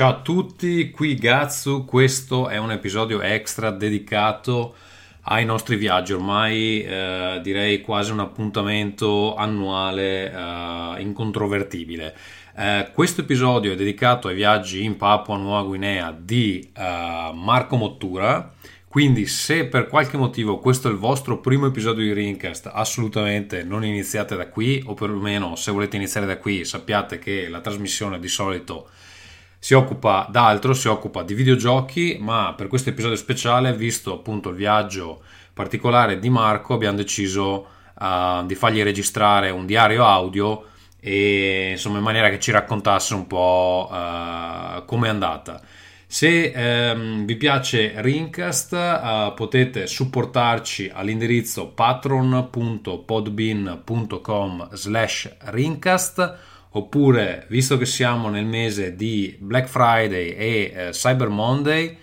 Ciao a tutti, qui Gazzu, questo è un episodio extra dedicato ai nostri viaggi, ormai eh, direi quasi un appuntamento annuale eh, incontrovertibile. Eh, questo episodio è dedicato ai viaggi in Papua Nuova Guinea di eh, Marco Mottura, quindi se per qualche motivo questo è il vostro primo episodio di Rincast, assolutamente non iniziate da qui, o perlomeno se volete iniziare da qui sappiate che la trasmissione di solito si occupa d'altro, si occupa di videogiochi, ma per questo episodio speciale, visto appunto il viaggio particolare di Marco, abbiamo deciso uh, di fargli registrare un diario audio e insomma in maniera che ci raccontasse un po' uh, come è andata. Se um, vi piace Rincast uh, potete supportarci all'indirizzo patron.podbean.com slash Rincast oppure visto che siamo nel mese di Black Friday e eh, Cyber Monday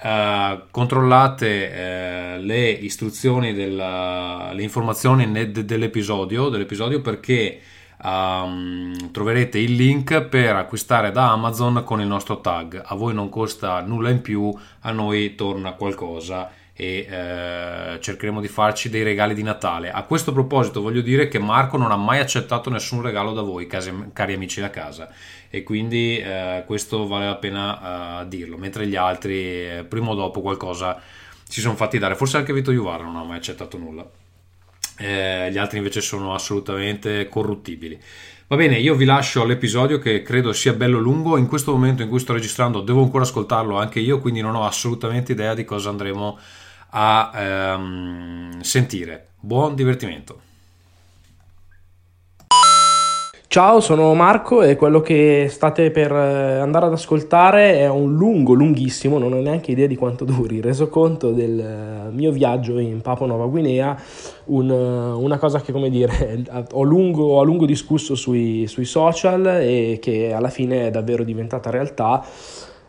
eh, controllate eh, le istruzioni della, le informazioni dell'episodio, dell'episodio perché um, troverete il link per acquistare da Amazon con il nostro tag. A voi non costa nulla in più a noi torna qualcosa e eh, cercheremo di farci dei regali di Natale. A questo proposito voglio dire che Marco non ha mai accettato nessun regalo da voi, cari, cari amici da casa, e quindi eh, questo vale la pena eh, dirlo, mentre gli altri eh, prima o dopo qualcosa si sono fatti dare, forse anche Vito Juvara non ha mai accettato nulla. Eh, gli altri invece sono assolutamente corruttibili. Va bene, io vi lascio l'episodio che credo sia bello lungo. In questo momento in cui sto registrando devo ancora ascoltarlo anche io, quindi non ho assolutamente idea di cosa andremo a a ehm, sentire. Buon divertimento. Ciao, sono Marco e quello che state per eh, andare ad ascoltare è un lungo, lunghissimo, non ho neanche idea di quanto duri, resoconto del eh, mio viaggio in Papua Nuova Guinea, un, eh, una cosa che come dire ho lungo, ho lungo discusso sui, sui, social e che alla fine è davvero diventata realtà,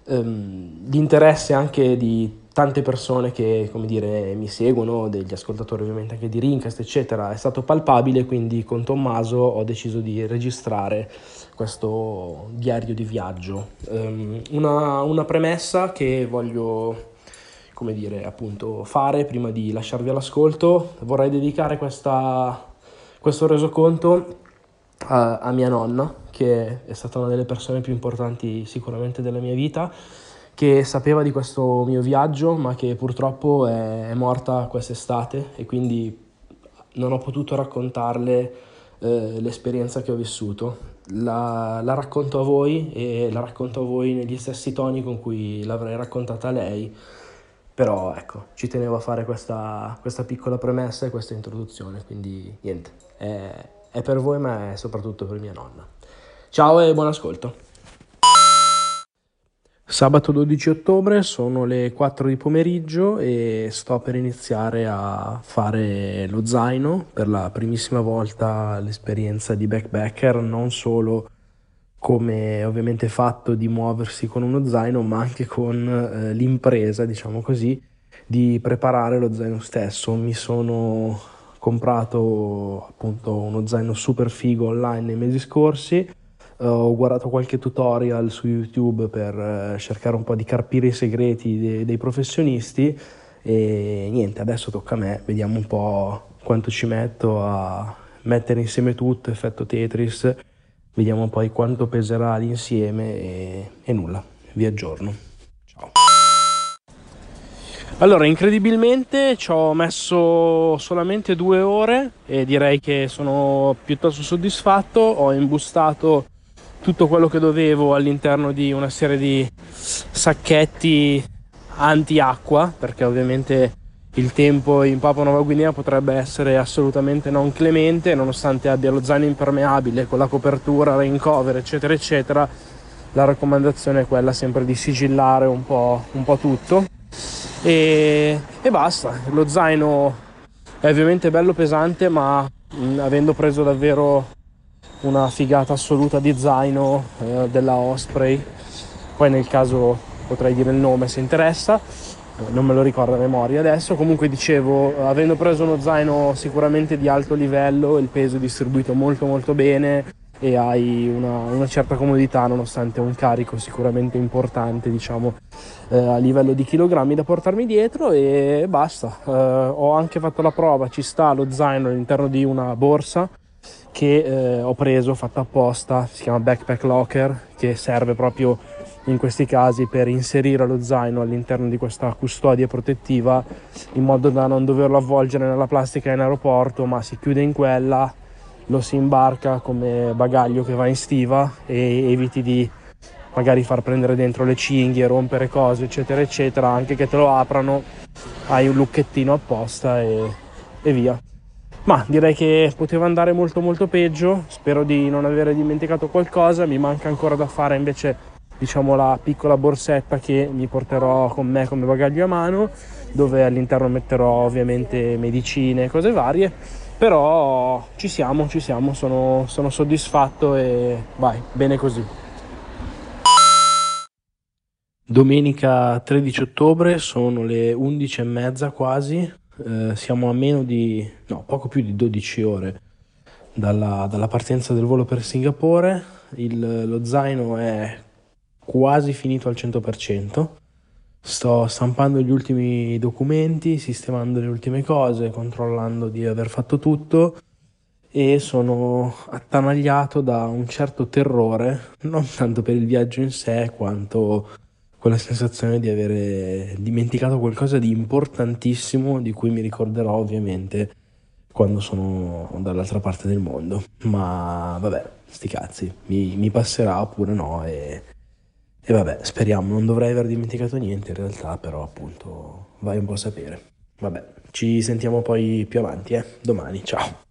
um, di interesse anche di tante persone che come dire, mi seguono, degli ascoltatori ovviamente anche di Rincast, eccetera, è stato palpabile, quindi con Tommaso ho deciso di registrare questo diario di viaggio. Um, una, una, premessa che voglio come dire, appunto, fare prima di lasciarvi all'ascolto, vorrei dedicare questa, questo resoconto a, a mia nonna, che è stata una delle persone più importanti sicuramente della mia vita che sapeva di questo mio viaggio ma che purtroppo è, morta quest'estate e quindi non ho potuto raccontarle eh, l'esperienza che ho vissuto. La, la, racconto a voi e la racconto a voi negli stessi toni con cui l'avrei raccontata a lei, però ecco, ci tenevo a fare questa, questa piccola premessa e questa introduzione, quindi niente, è, è per voi ma è soprattutto per mia nonna. Ciao e buon ascolto. Sabato 12 ottobre sono le 4 di pomeriggio e sto per iniziare a fare lo zaino per la primissima volta l'esperienza di backpacker, non solo come ovviamente fatto di muoversi con uno zaino, ma anche con eh, l'impresa, diciamo così, di preparare lo zaino stesso. Mi sono comprato appunto uno zaino super figo online nei mesi scorsi Uh, ho guardato qualche tutorial su YouTube per uh, cercare un po' di carpire i segreti de- dei professionisti e niente, adesso tocca a me, vediamo un po' quanto ci metto a mettere insieme tutto, effetto Tetris, vediamo poi quanto peserà l'insieme e, e nulla, vi aggiorno. Ciao. Allora, incredibilmente ci ho messo solamente due ore e direi che sono piuttosto soddisfatto, ho imbustato tutto quello che dovevo all'interno di una serie di sacchetti anti-acqua, perché ovviamente il tempo in Papua Nuova Guinea potrebbe essere assolutamente non clemente, nonostante abbia lo zaino impermeabile con la copertura, rain cover, eccetera, eccetera. La raccomandazione è quella sempre di sigillare un po', un po tutto. E, e, basta. Lo zaino è ovviamente bello pesante, ma mh, avendo preso davvero una figata assoluta di zaino eh, della Osprey. Poi nel caso potrei dire il nome se interessa non me lo ricordo a memoria adesso. Comunque dicevo avendo preso uno zaino sicuramente di alto livello il peso è distribuito molto molto bene e hai una, una, certa comodità nonostante un carico sicuramente importante diciamo eh, a livello di chilogrammi da portarmi dietro e basta. Eh, ho anche fatto la prova ci sta lo zaino all'interno di una borsa che eh, ho preso fatta apposta si chiama backpack locker che serve proprio in questi casi per inserire lo zaino all'interno di questa custodia protettiva in modo da non doverlo avvolgere nella plastica in aeroporto ma si chiude in quella lo si imbarca come bagaglio che va in stiva e eviti di magari far prendere dentro le cinghie, rompere cose, eccetera, eccetera, anche che te lo aprano, hai un lucchettino apposta e, e via. Ma direi che poteva andare molto molto peggio, spero di non aver dimenticato qualcosa, mi manca ancora da fare invece diciamo la piccola borsetta che mi porterò con me come bagaglio a mano, dove all'interno metterò ovviamente medicine e cose varie. Però ci siamo, ci siamo, sono, sono soddisfatto e vai, bene così. Domenica 13 ottobre sono le 11 e mezza quasi, eh, siamo a meno di, no, poco più di 12 ore dalla, dalla partenza del volo per Singapore, Il, lo zaino è quasi finito al 100%, Sto stampando gli ultimi documenti, sistemando le ultime cose, controllando di aver fatto tutto e sono attanagliato da un certo terrore, non tanto per il viaggio in sé quanto quella sensazione di avere dimenticato qualcosa di importantissimo di cui mi ricorderò ovviamente quando sono dall'altra parte del mondo. Ma vabbè, sti cazzi, mi, mi passerà oppure no e e vabbè, speriamo, non dovrei aver dimenticato niente in realtà, però appunto vai un po' a sapere. Vabbè, ci sentiamo poi più avanti, eh? Domani, ciao.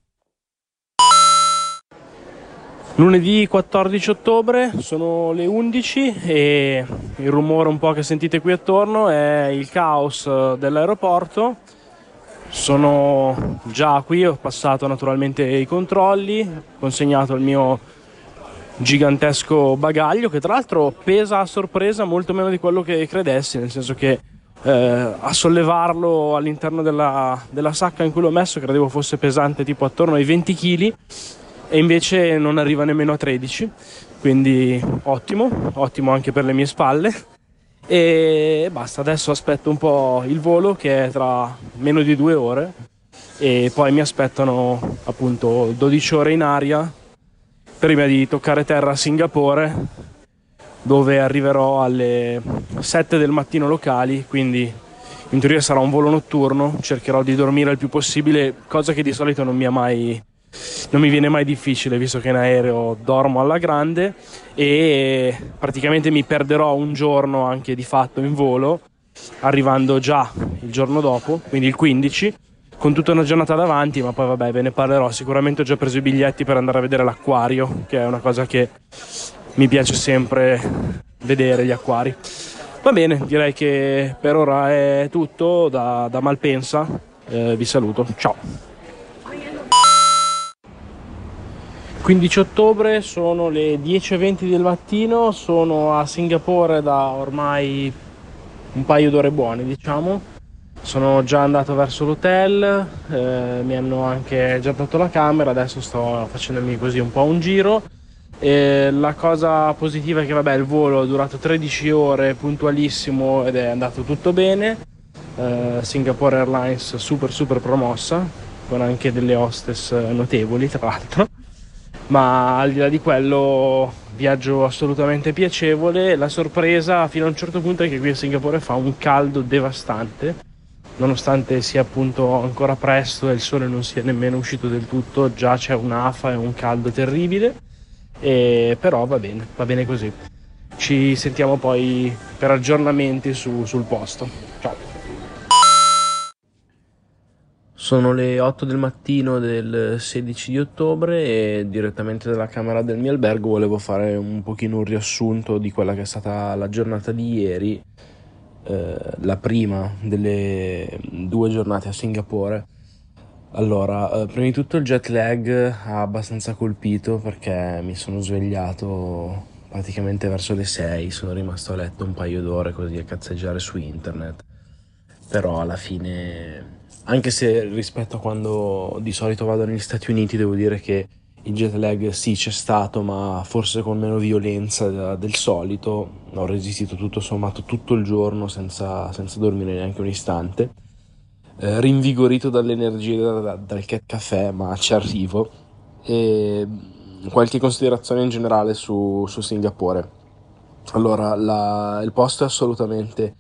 Lunedì 14 ottobre, sono le 11 e il rumore un po' che sentite qui attorno è il caos dell'aeroporto. Sono già qui, ho passato naturalmente i controlli, consegnato il mio gigantesco bagaglio che tra l'altro pesa a sorpresa molto meno di quello che credessi, nel senso che eh, a sollevarlo all'interno della, della, sacca in cui l'ho messo credevo fosse pesante tipo attorno ai 20 kg e invece non arriva nemmeno a 13, quindi ottimo, ottimo anche per le mie spalle. E basta, adesso aspetto un po' il volo che è tra meno di due ore e poi mi aspettano appunto 12 ore in aria prima di toccare terra a Singapore dove arriverò alle 7 del mattino locali, quindi in teoria sarà un volo notturno, cercherò di dormire il più possibile, cosa che di solito non mi, mai, non mi viene mai difficile, visto che in aereo dormo alla grande e praticamente mi perderò un giorno anche di fatto in volo, arrivando già il giorno dopo, quindi il 15, con tutta una giornata davanti, ma poi vabbè ve ne parlerò. Sicuramente ho già preso i biglietti per andare a vedere l'acquario, che è una cosa che mi piace sempre vedere gli acquari. Va bene, direi che per ora è tutto da, da Malpensa. Eh, vi saluto, ciao. 15 ottobre sono le 10.20 del mattino, sono a Singapore da ormai un paio d'ore buone, diciamo sono già andato verso l'hotel, eh, mi hanno anche già dato la camera, adesso sto facendomi così un po' un giro. E la cosa positiva è che vabbè, il volo è durato 13 ore, puntualissimo ed è andato tutto bene. Eh, Singapore Airlines super super promossa, con anche delle hostess notevoli tra l'altro. Ma al di là di quello, viaggio assolutamente piacevole. La sorpresa fino a un certo punto è che qui a Singapore fa un caldo devastante nonostante sia appunto ancora presto e il sole non sia nemmeno uscito del tutto, già c'è un'afa e un caldo terribile, e però va bene, va bene così. Ci sentiamo poi per aggiornamenti su, sul posto. Ciao. Sono le 8 del mattino del 16 di ottobre e direttamente dalla camera del mio albergo volevo fare un pochino un riassunto di quella che è stata la giornata di ieri eh, la prima delle due giornate a Singapore. Allora, eh, prima di tutto il jet lag ha abbastanza colpito perché mi sono svegliato praticamente verso le 6, sono rimasto a letto un paio d'ore così a cazzeggiare su internet. Però alla fine, anche se rispetto a quando di solito vado negli Stati Uniti, devo dire che il jet lag sì c'è stato, ma forse con meno violenza del solito. Ho resistito tutto sommato tutto il giorno senza, senza dormire neanche un istante. Eh, rinvigorito dall'energia da, dal caffè, ma ci arrivo. E qualche considerazione in generale su, su Singapore. Allora, la, il posto è assolutamente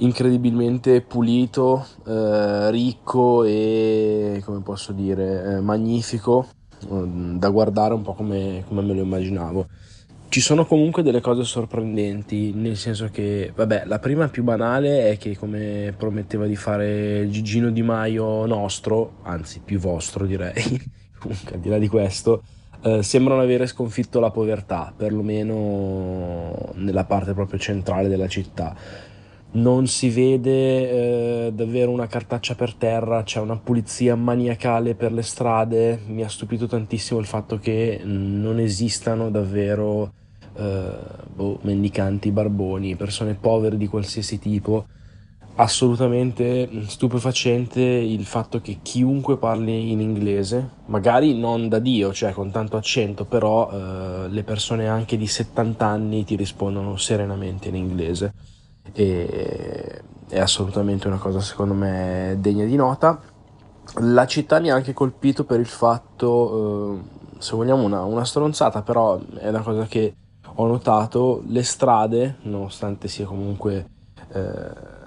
incredibilmente pulito, eh, ricco e come posso dire, eh, magnifico Ehm, da guardare un po' come, come me lo immaginavo. Ci sono comunque delle cose sorprendenti, nel senso che, vabbè, la prima più banale è che come prometteva di fare Gigino Di Maio nostro, anzi più vostro direi, comunque al di là di questo, eh, sembrano avere sconfitto la povertà, perlomeno nella parte proprio centrale della città non si vede eh, davvero una cartaccia per terra, c'è una pulizia maniacale per le strade. Mi ha stupito tantissimo il fatto che non esistano davvero eh, boh, mendicanti, barboni, persone povere di qualsiasi tipo. Assolutamente stupefacente il fatto che chiunque parli in inglese, magari non da Dio, cioè con tanto accento, però eh, le persone anche di 70 anni ti rispondono serenamente in inglese e è assolutamente una cosa secondo me degna di nota. La città mi ha anche colpito per il fatto, eh, se vogliamo una, una stronzata, però è una cosa che ho notato, le strade, nonostante sia comunque eh,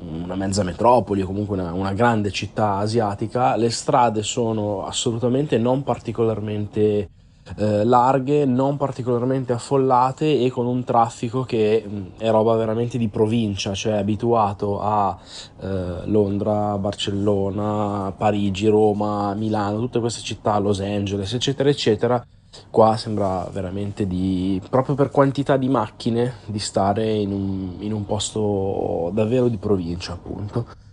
una mezza metropoli o comunque una, una, grande città asiatica, le strade sono assolutamente non particolarmente eh, larghe, non particolarmente affollate e con un traffico che mh, mm, è roba veramente di provincia, cioè abituato a eh, Londra, Barcellona, Parigi, Roma, Milano, tutte queste città, Los Angeles, eccetera, eccetera. Qua sembra veramente di, proprio per quantità di macchine, di stare in un, in un posto davvero di provincia, appunto.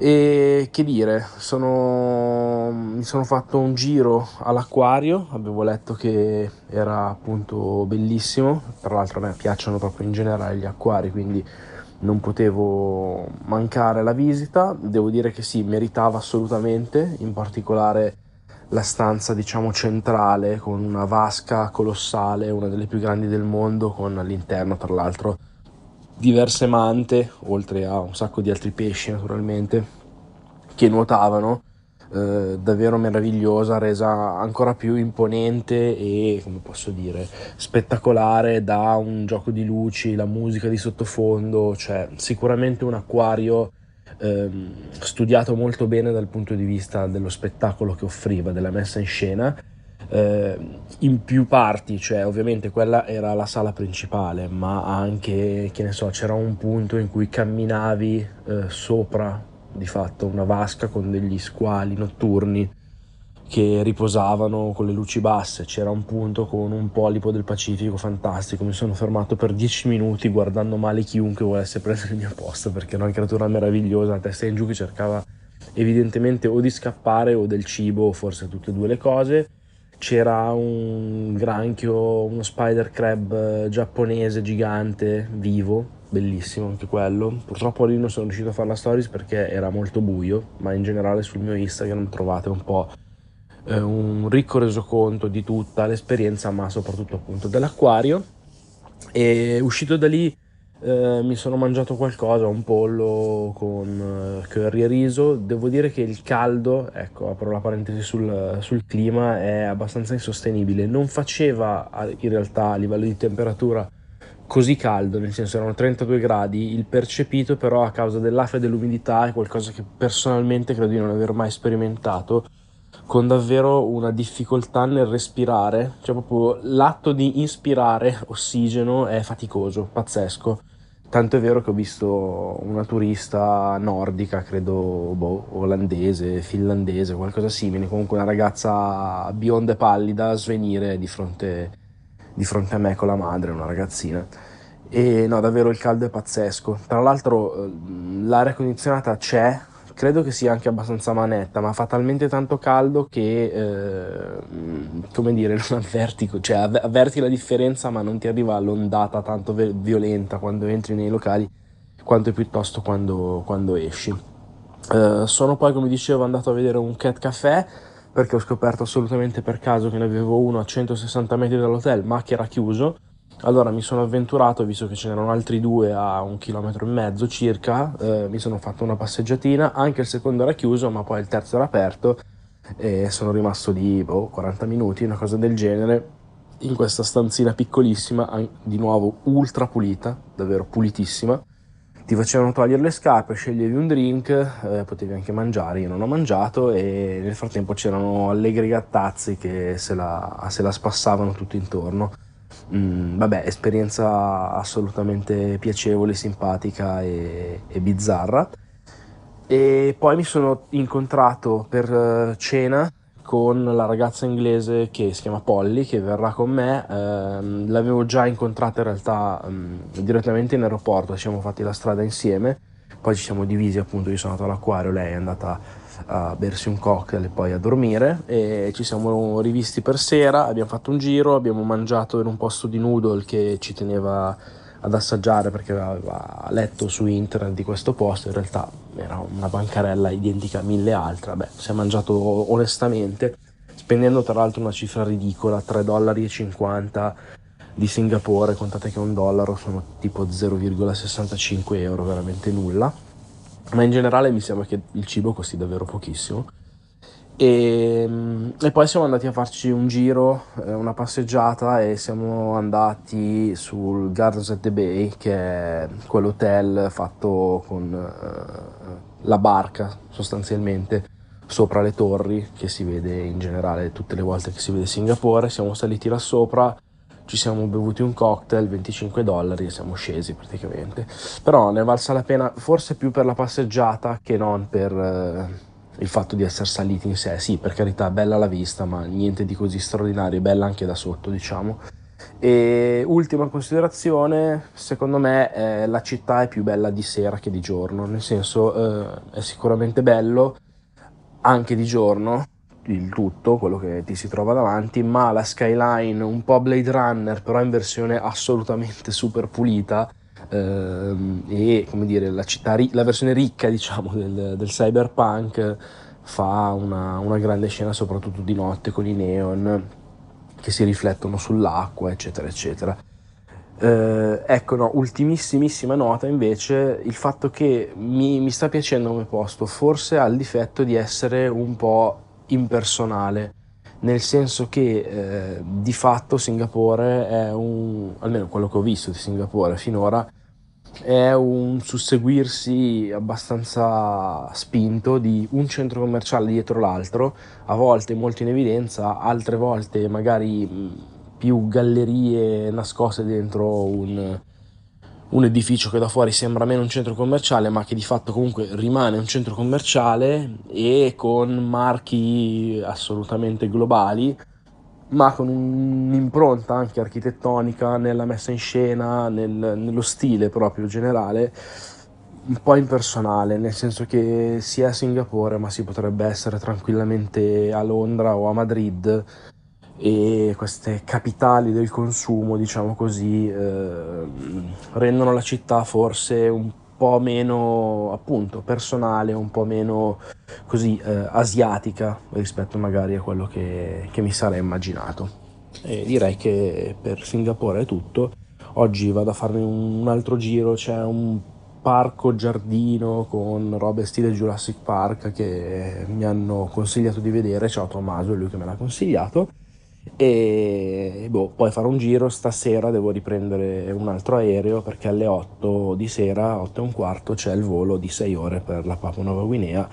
E che dire, sono, mi sono fatto un giro all'acquario, avevo letto che era appunto bellissimo, tra l'altro a me piacciono proprio in generale gli acquari, quindi non potevo mancare la visita. Devo dire che sì, meritava assolutamente, in particolare la stanza diciamo centrale con una vasca colossale, una delle più grandi del mondo, con all'interno tra l'altro diverse mante, oltre a un sacco di altri pesci naturalmente, che nuotavano. Eh, davvero meravigliosa, resa ancora più imponente e, come posso dire, spettacolare da un gioco di luci, la musica di sottofondo, cioè sicuramente un acquario ehm, studiato molto bene dal punto di vista dello spettacolo che offriva, della messa in scena eh, in più parti, cioè ovviamente quella era la sala principale, ma anche, che ne so, c'era un punto in cui camminavi eh, sopra di fatto una vasca con degli squali notturni che riposavano con le luci basse, c'era un punto con un polipo del Pacifico fantastico, mi sono fermato per dieci minuti guardando male chiunque volesse prendere il mio posto perché era una creatura meravigliosa, a testa in giù che cercava evidentemente o di scappare o del cibo, o forse tutte e due le cose c'era un granchio, uno spider crab eh, giapponese gigante, vivo, bellissimo anche quello. Purtroppo lì non sono riuscito a fare la stories perché era molto buio, ma in generale sul mio Instagram trovate un po' eh, un ricco resoconto di tutta l'esperienza, ma soprattutto appunto dell'acquario. E uscito da lì eh, mi sono mangiato qualcosa, un pollo con eh, curry e riso. Devo dire che il caldo, ecco, apro la parentesi sul, sul, clima, è abbastanza insostenibile. Non faceva in realtà a livello di temperatura così caldo, nel senso erano 32 gradi. Il percepito, però, a causa dell'afa e dell'umidità, è qualcosa che personalmente credo di non aver mai sperimentato con davvero una difficoltà nel respirare, cioè proprio l'atto di inspirare ossigeno è faticoso, pazzesco. Tanto è vero che ho visto una turista nordica, credo boh, olandese, finlandese, qualcosa simile, comunque una ragazza bionda e pallida svenire di fronte, di fronte a me con la madre, una ragazzina. E no, davvero il caldo è pazzesco. Tra l'altro eh, l'aria condizionata c'è, credo che sia anche abbastanza manetta, ma fa talmente tanto caldo che, eh, come dire, non avverti, cioè avverti la differenza, ma non ti arriva l'ondata tanto violenta quando entri nei locali, quanto piuttosto quando, quando esci. Uh, sono poi, come dicevo, andato a vedere un cat caffè perché ho scoperto assolutamente per caso che ne avevo uno a 160 metri dall'hotel ma che era chiuso allora mi sono avventurato, visto che ce n'erano altri due a un chilometro e mezzo circa, eh, mi sono fatto una passeggiatina, anche il secondo era chiuso, ma poi il terzo era aperto e sono rimasto lì boh, 40 minuti, una cosa del genere, in questa stanzina piccolissima, di nuovo ultra pulita, davvero pulitissima. Ti facevano togliere le scarpe, sceglievi un drink, eh, potevi anche mangiare, io non ho mangiato e nel frattempo c'erano allegri gattazzi che se la, se la spassavano tutto intorno Mm, vabbè, esperienza assolutamente piacevole, simpatica e, e, bizzarra. E poi mi sono incontrato per eh, cena con la ragazza inglese che si chiama Polly, che verrà con me. Eh, l'avevo già incontrata in realtà um, direttamente in aeroporto, ci siamo fatti la strada insieme. Poi ci siamo divisi, appunto, io sono andato all'acquario, lei è andata a bersi un cocktail e poi a dormire. E ci siamo rivisti per sera, abbiamo fatto un giro, abbiamo mangiato in un posto di noodle che ci teneva ad assaggiare perché aveva letto su internet di questo posto, in realtà era una bancarella identica a mille altre, beh, si è mangiato onestamente, spendendo tra l'altro una cifra ridicola, 3,50 dollari di Singapore, contate che un dollaro sono tipo 0,65 euro, veramente nulla ma in generale mi sembra che il cibo costi davvero pochissimo. E, mm, e, poi siamo andati a farci un giro, eh, una passeggiata e siamo andati sul Gardens at the Bay, che è quell'hotel fatto con uh, la barca sostanzialmente sopra le torri che si vede in generale tutte le volte che si vede Singapore. Siamo saliti là sopra ci siamo bevuti un cocktail, 25 dollari e siamo scesi praticamente. Però ne è valsa la pena, forse più per la passeggiata che non per eh, il fatto di essere saliti in sé. Sì, per carità, bella la vista, ma niente di così straordinario, bella anche da sotto, diciamo. E ultima considerazione, secondo me eh, la città è più bella di sera che di giorno, nel senso eh, è sicuramente bello anche di giorno, il tutto, quello che ti si trova davanti, ma la skyline un po' Blade Runner, però in versione assolutamente super pulita ehm, e come dire la, città, la versione ricca diciamo del, del cyberpunk fa una, una, grande scena soprattutto di notte con i neon che si riflettono sull'acqua eccetera eccetera. Eh, ecco no, ultimissimissima nota invece il fatto che mi, mi sta piacendo come posto forse ha il difetto di essere un po' impersonale, nel senso che eh, di fatto Singapore è un, almeno quello che ho visto di Singapore finora, è un susseguirsi abbastanza spinto di un centro commerciale dietro l'altro, a volte molto in evidenza, altre volte magari più gallerie nascoste dentro un, un edificio che da fuori sembra meno un centro commerciale, ma che di fatto comunque rimane un centro commerciale e con marchi assolutamente globali, ma con un'impronta anche architettonica nella messa in scena, nel, nello stile proprio generale, un po' impersonale, nel senso che sia a Singapore, ma si potrebbe essere tranquillamente a Londra o a Madrid e queste capitali del consumo, diciamo così, eh, rendono la città forse un po' meno appunto personale, un po' meno così eh, asiatica rispetto magari a quello che, che mi sarei immaginato. E direi che per Singapore è tutto. Oggi vado a farmi un altro giro, c'è un parco giardino con robe stile Jurassic Park che mi hanno consigliato di vedere, ciao Tommaso, è lui che me l'ha consigliato e boh, poi farò un giro stasera devo riprendere un altro aereo perché alle 8 di sera 8 e un quarto c'è il volo di 6 ore per la Papua Nuova Guinea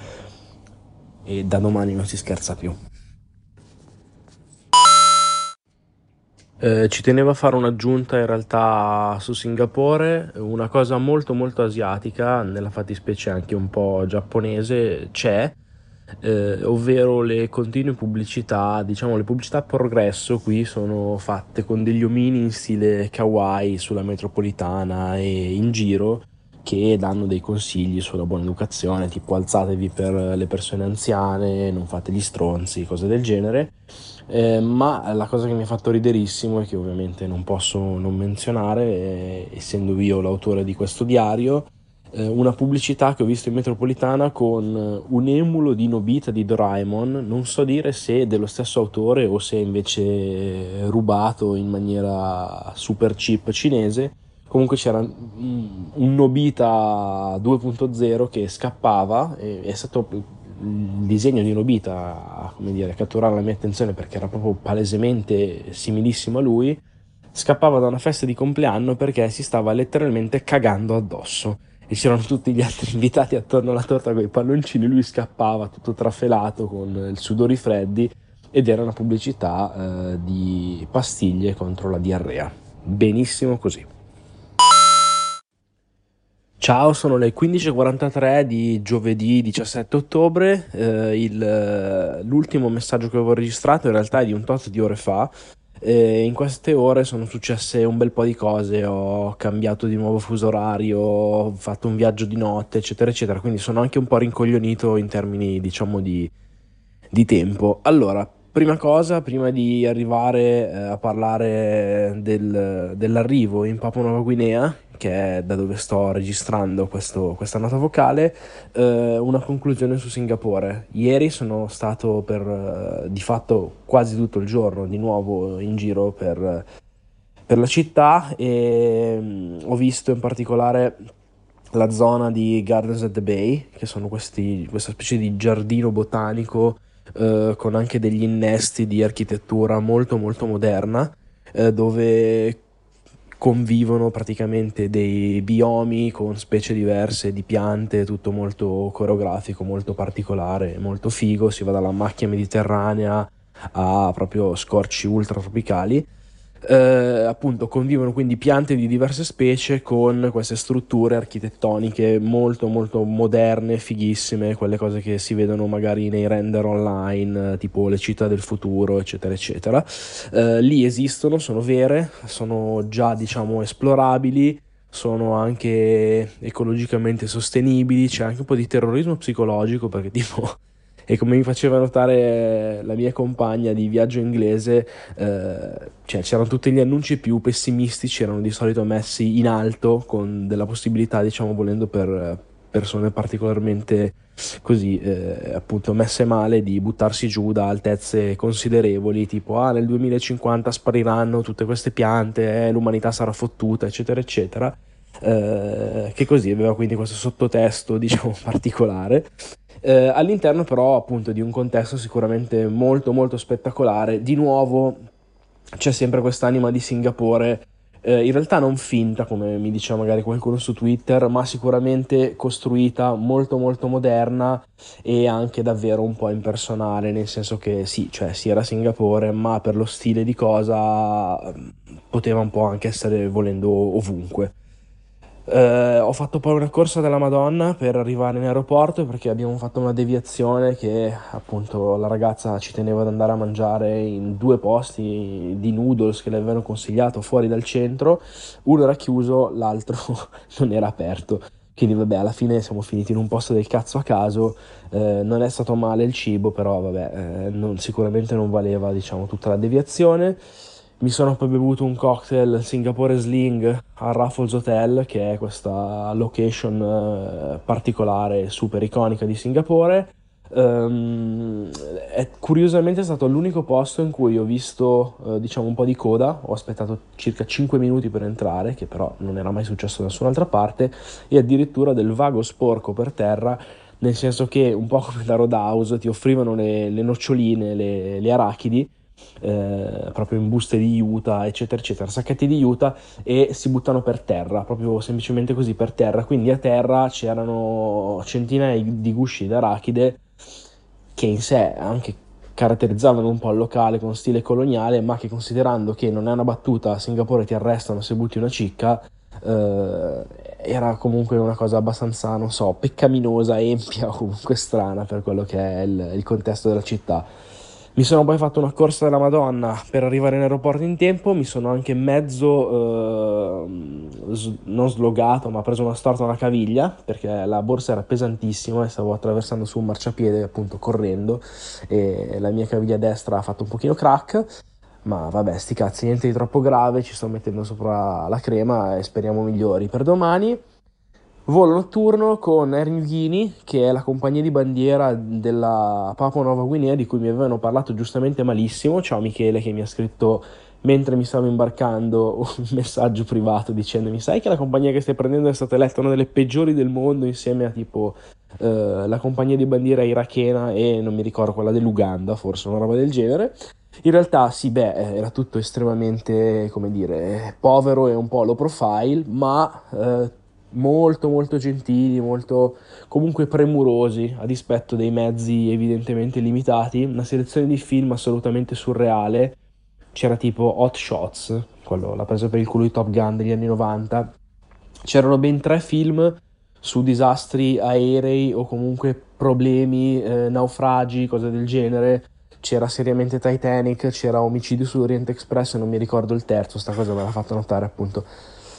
e da domani non si scherza più. Eh, ci tenevo a fare un'aggiunta in realtà su Singapore una cosa molto molto asiatica nella fattispecie anche un po' giapponese c'è eh, ovvero le continue pubblicità, diciamo le pubblicità a progresso qui sono fatte con degli omini in stile kawaii sulla metropolitana e in giro che danno dei consigli sulla buona educazione, tipo alzatevi per le persone anziane, non fate gli stronzi, cose del genere. Eh, ma la cosa che mi ha fatto riderissimo e che ovviamente non posso non menzionare, eh, essendo io l'autore di questo diario, eh, una pubblicità che ho visto in metropolitana con eh, un emulo di Nobita di Doraemon, non so dire se dello stesso autore o se invece rubato in maniera super cheap cinese. Comunque c'era un Nobita 2.0 che scappava, e è stato il disegno di Nobita a come dire, catturare la mia attenzione perché era proprio palesemente similissimo a lui. Scappava da una festa di compleanno perché si stava letteralmente cagando addosso e c'erano tutti gli altri invitati attorno alla torta con i palloncini, lui scappava tutto trafelato con il sudori freddi ed era una pubblicità eh, di pastiglie contro la diarrea. Benissimo così. Ciao, sono le 15.43 di giovedì 17 ottobre. Eh, il, l'ultimo messaggio che avevo registrato in realtà è di un tot di ore fa e in queste ore sono successe un bel po' di cose, ho cambiato di nuovo fuso orario, ho fatto un viaggio di notte, eccetera, eccetera, quindi sono anche un po' rincoglionito in termini, diciamo, di, di tempo. Allora, prima cosa, prima di arrivare eh, a parlare del, dell'arrivo in Papua Nuova Guinea, che è da dove sto registrando questo, questa nota vocale, eh, una conclusione su Singapore. Ieri sono stato per eh, di fatto quasi tutto il giorno di nuovo in giro per, per la città e mh, mm, ho visto in particolare la zona di Gardens at the Bay, che sono questi, questa specie di giardino botanico eh, con anche degli innesti di architettura molto molto moderna, eh, dove convivono praticamente dei biomi con specie diverse di piante, tutto molto coreografico, molto particolare, molto figo, si va dalla macchia mediterranea a proprio scorci ultra tropicali eh, appunto convivono quindi piante di diverse specie con queste strutture architettoniche molto molto moderne, fighissime, quelle cose che si vedono magari nei render online, tipo le città del futuro, eccetera, eccetera. Eh, lì esistono, sono vere, sono già diciamo esplorabili sono anche ecologicamente sostenibili, c'è anche un po' di terrorismo psicologico perché tipo e come mi faceva notare la mia compagna di viaggio inglese, eh, cioè, c'erano tutti gli annunci più pessimistici, erano di solito messi in alto con della possibilità, diciamo, volendo per persone particolarmente così eh, appunto messe male di buttarsi giù da altezze considerevoli tipo ah nel 2050 spariranno tutte queste piante eh, l'umanità sarà fottuta eccetera eccetera. Eh, che così aveva quindi questo sottotesto diciamo particolare eh, all'interno però appunto di un contesto sicuramente molto molto spettacolare. Di nuovo c'è sempre quest'anima di Singapore, eh, in realtà non finta come mi diceva magari qualcuno su Twitter, ma sicuramente costruita molto molto moderna e anche davvero un po' impersonale, nel senso che sì, cioè sì era Singapore, ma per lo stile di cosa poteva un po' anche essere volendo ovunque. Eh, ho fatto poi una corsa della Madonna per arrivare in aeroporto perché abbiamo fatto una deviazione che appunto la ragazza ci teneva ad andare a mangiare in due posti di noodles che le avevano consigliato fuori dal centro. Uno era chiuso, l'altro non era aperto. Quindi vabbè, alla fine siamo finiti in un posto del cazzo a caso. Eh, non è stato male il cibo, però vabbè, eh, non, sicuramente non valeva diciamo tutta la deviazione. Mi sono poi bevuto un cocktail Singapore Sling al Raffles Hotel, che è questa location eh, particolare, super iconica di Singapore. Um, è curiosamente stato l'unico posto in cui ho visto uh, diciamo un po' di coda ho aspettato circa 5 minuti per entrare che però non era mai successo da nessun'altra parte e addirittura del vago sporco per terra nel senso che un po' come da Roadhouse ti offrivano le, le noccioline le, le arachidi eh, proprio in buste di juta, eccetera, eccetera, sacchetti di juta e si buttano per terra, proprio semplicemente così per terra. Quindi a terra c'erano centinaia di gusci d'arachide che in sé anche caratterizzavano un po' il locale con stile coloniale, ma che considerando che non è una battuta, a Singapore ti arrestano se butti una cicca, eh, era comunque una cosa abbastanza, non so, peccaminosa, empia o comunque strana per quello che è il, il contesto della città. Mi sono poi fatto una corsa della Madonna per arrivare in aeroporto in tempo, mi sono anche mezzo, eh, non slogato, ma preso una storta alla caviglia perché la borsa era pesantissima e stavo attraversando su un marciapiede appunto correndo e la mia caviglia destra ha fatto un pochino crack, ma vabbè sti cazzi, niente di troppo grave, ci sto mettendo sopra la crema e speriamo migliori per domani. Volo notturno con Air Niugini, che è la compagnia di bandiera della Papua Nuova Guinea di cui mi avevano parlato giustamente malissimo. Ciao Michele che mi ha scritto mentre mi stavo imbarcando un messaggio privato dicendomi sai che la compagnia che stai prendendo è stata eletta una delle peggiori del mondo insieme a tipo eh, la compagnia di bandiera irachena e non mi ricordo quella dell'Uganda, forse una roba del genere. In realtà sì, beh, era tutto estremamente, come dire, povero e un po' low profile, ma eh, molto molto gentili, molto comunque premurosi a dispetto dei mezzi evidentemente limitati, una selezione di film assolutamente surreale. C'era tipo Hot Shots, quello l'ha preso per il culo di Top Gun degli anni 90. C'erano ben tre film su disastri aerei o comunque problemi, eh, naufragi, cose del genere. C'era seriamente Titanic, c'era Omicidio sull'Oriente Express e non mi ricordo il terzo, sta cosa me l'ha fatto notare appunto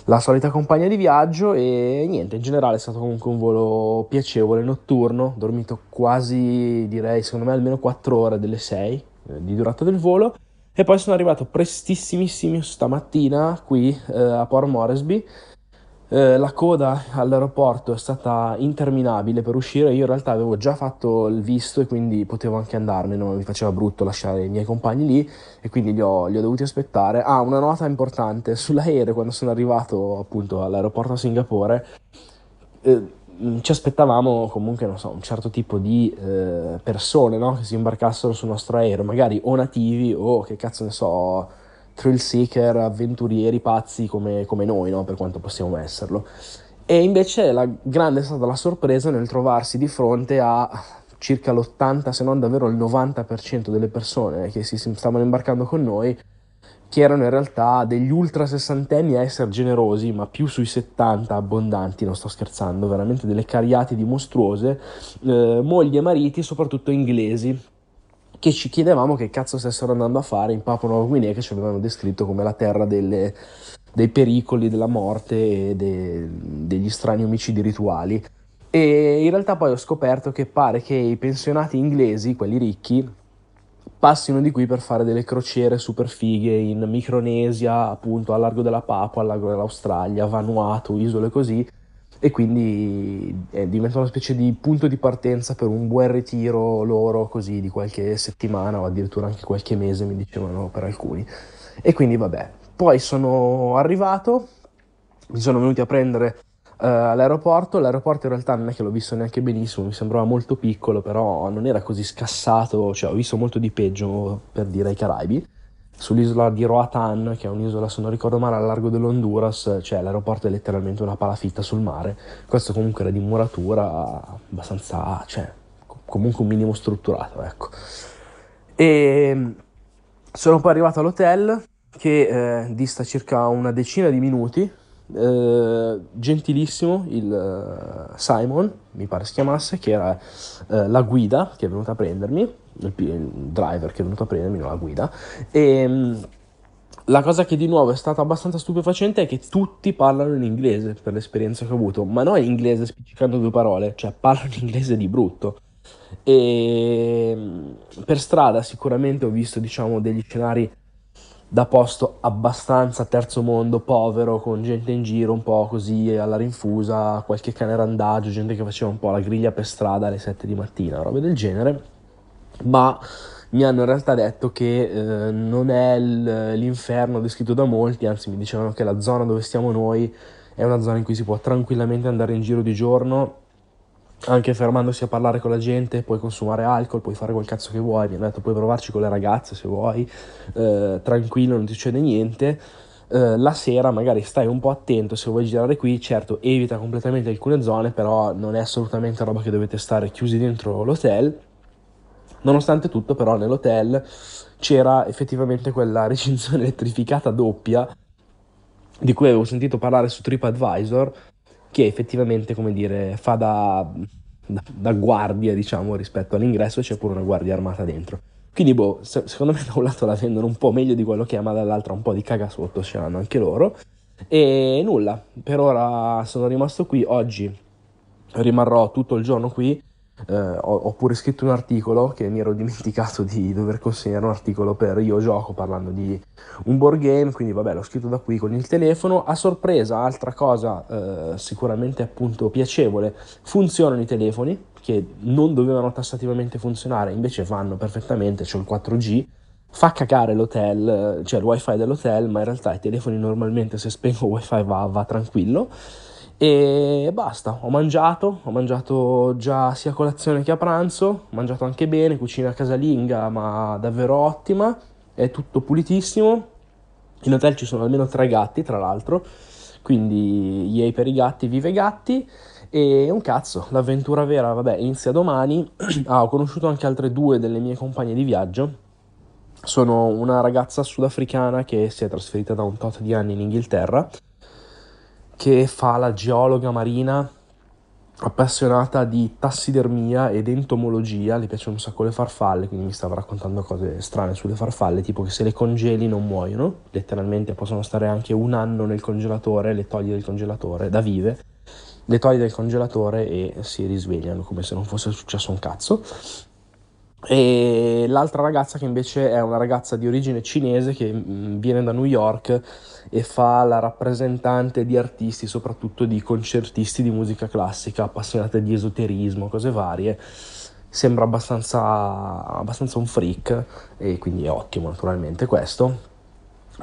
la solita compagnia di viaggio e niente, in generale è stato comunque un volo piacevole, notturno, dormito quasi direi secondo me almeno 4 ore delle 6 eh, di durata del volo. E poi sono arrivato prestissimissimo stamattina qui eh, a Port Moresby eh, la coda all'aeroporto è stata interminabile per uscire. Io in realtà avevo già fatto il visto e quindi potevo anche andarmene, non mi faceva brutto lasciare i miei compagni lì e quindi li ho, li ho dovuti aspettare. Ah, una nota importante: sull'aereo, quando sono arrivato appunto all'aeroporto a Singapore, eh, ci aspettavamo comunque, non so, un certo tipo di eh, persone no? che si imbarcassero sul nostro aereo, magari o nativi o che cazzo ne so thrill seeker, avventurieri pazzi come, come noi, no? per quanto possiamo esserlo. E invece la grande è stata la sorpresa nel trovarsi di fronte a circa l'80, se non davvero il 90% delle persone che si stavano imbarcando con noi, che erano in realtà degli ultra sessantenni a essere generosi, ma più sui 70 abbondanti, non sto scherzando, veramente delle cariatidi mostruose, eh, mogli e mariti, soprattutto inglesi, che ci chiedevamo che cazzo stessero andando a fare in Papua Nuova Guinea che ci avevano descritto come la terra delle, dei pericoli, della morte e de, degli strani omicidi rituali. E in realtà poi ho scoperto che pare che i pensionati inglesi, quelli ricchi, passino di qui per fare delle crociere super fighe in Micronesia, appunto al largo della Papua, al largo dell'Australia, Vanuatu, isole così, e quindi eh, diventa una specie di punto di partenza per un buon ritiro loro così di qualche settimana o addirittura anche qualche mese mi dicevano per alcuni. E quindi vabbè. Poi sono arrivato mi sono venuti a prendere uh, all'aeroporto. L'aeroporto in realtà non è che l'ho visto neanche benissimo mi sembrava molto piccolo però non era così scassato cioè ho visto molto di peggio per dire ai Caraibi sull'isola di Roatan, che è un'isola, se non ricordo male, al largo dell'Honduras, cioè l'aeroporto è letteralmente una palafitta sul mare. Questo comunque era di muratura abbastanza, cioè, comunque un minimo strutturato, ecco. E sono poi arrivato all'hotel che eh, dista circa una decina di minuti. Eh, gentilissimo il uh, Simon, mi pare si chiamasse, che era uh, la guida che è venuta a prendermi il, il driver che è venuto a prendermi, non la guida. E ehm, la cosa che di nuovo è stata abbastanza stupefacente è che tutti parlano in inglese per l'esperienza che ho avuto, ma non in inglese spiccando due parole, cioè parlano in inglese di brutto. E ehm, per strada sicuramente ho visto, diciamo, degli scenari da posto abbastanza terzo mondo, povero, con gente in giro un po' così alla rinfusa, qualche cane randagio, gente che faceva un po' la griglia per strada alle 7 di mattina, robe del genere. Ma mi hanno in realtà detto che eh, non è l'inferno descritto da molti, anzi mi dicevano che la zona dove stiamo noi è una zona in cui si può tranquillamente andare in giro di giorno, anche fermandosi a parlare con la gente, puoi consumare alcol, puoi fare quel cazzo che vuoi, mi hanno detto puoi provarci con le ragazze se vuoi, eh, tranquillo, non ti succede niente. Uh, la sera magari stai un po' attento se vuoi girare qui, certo evita completamente alcune zone, però non è assolutamente roba che dovete stare chiusi dentro l'hotel Nonostante tutto, però, nell'hotel c'era effettivamente quella recinzione elettrificata doppia di cui avevo sentito parlare su TripAdvisor, che effettivamente, come dire, fa da, da, da guardia, diciamo, rispetto all'ingresso, c'è pure una guardia armata dentro. Quindi, boh, se, secondo me da un lato la vendono un po' meglio di quello che è, ma dall'altro un po' di caga sotto ce l'hanno anche loro. E nulla, per ora sono rimasto qui, oggi rimarrò tutto il giorno qui eh, ho, ho, pure scritto un articolo che mi ero dimenticato di dover consegnare un articolo per Io Gioco parlando di un board game, quindi vabbè l'ho scritto da qui con il telefono. A sorpresa, altra cosa eh, sicuramente appunto piacevole, funzionano i telefoni che non dovevano tassativamente funzionare, invece vanno perfettamente, c'è il 4G. Fa cacare l'hotel, cioè il wifi dell'hotel, ma in realtà i telefoni normalmente se spengo wifi va, va tranquillo. E basta, ho mangiato, ho mangiato già sia a colazione che a pranzo, ho mangiato anche bene, cucina casalinga ma davvero ottima, è tutto pulitissimo. In hotel ci sono almeno tre gatti, tra l'altro, quindi yay per i gatti, vive gatti. E un cazzo, l'avventura vera, vabbè, inizia domani. ah, ho conosciuto anche altre due delle mie compagne di viaggio. Sono una ragazza sudafricana che si è trasferita da un tot di anni in Inghilterra che fa la geologa marina appassionata di tassidermia ed entomologia, le piacciono un sacco le farfalle, quindi mi stava raccontando cose strane sulle farfalle, tipo che se le congeli non muoiono, letteralmente possono stare anche un anno nel congelatore, le togli dal congelatore da vive, le togli dal congelatore e si risvegliano come se non fosse successo un cazzo. E l'altra ragazza che invece è una ragazza di origine cinese che mm, viene da New York e fa la rappresentante di artisti, soprattutto di concertisti di musica classica, appassionate di esoterismo, cose varie. Sembra abbastanza, abbastanza un freak e quindi è ottimo naturalmente questo.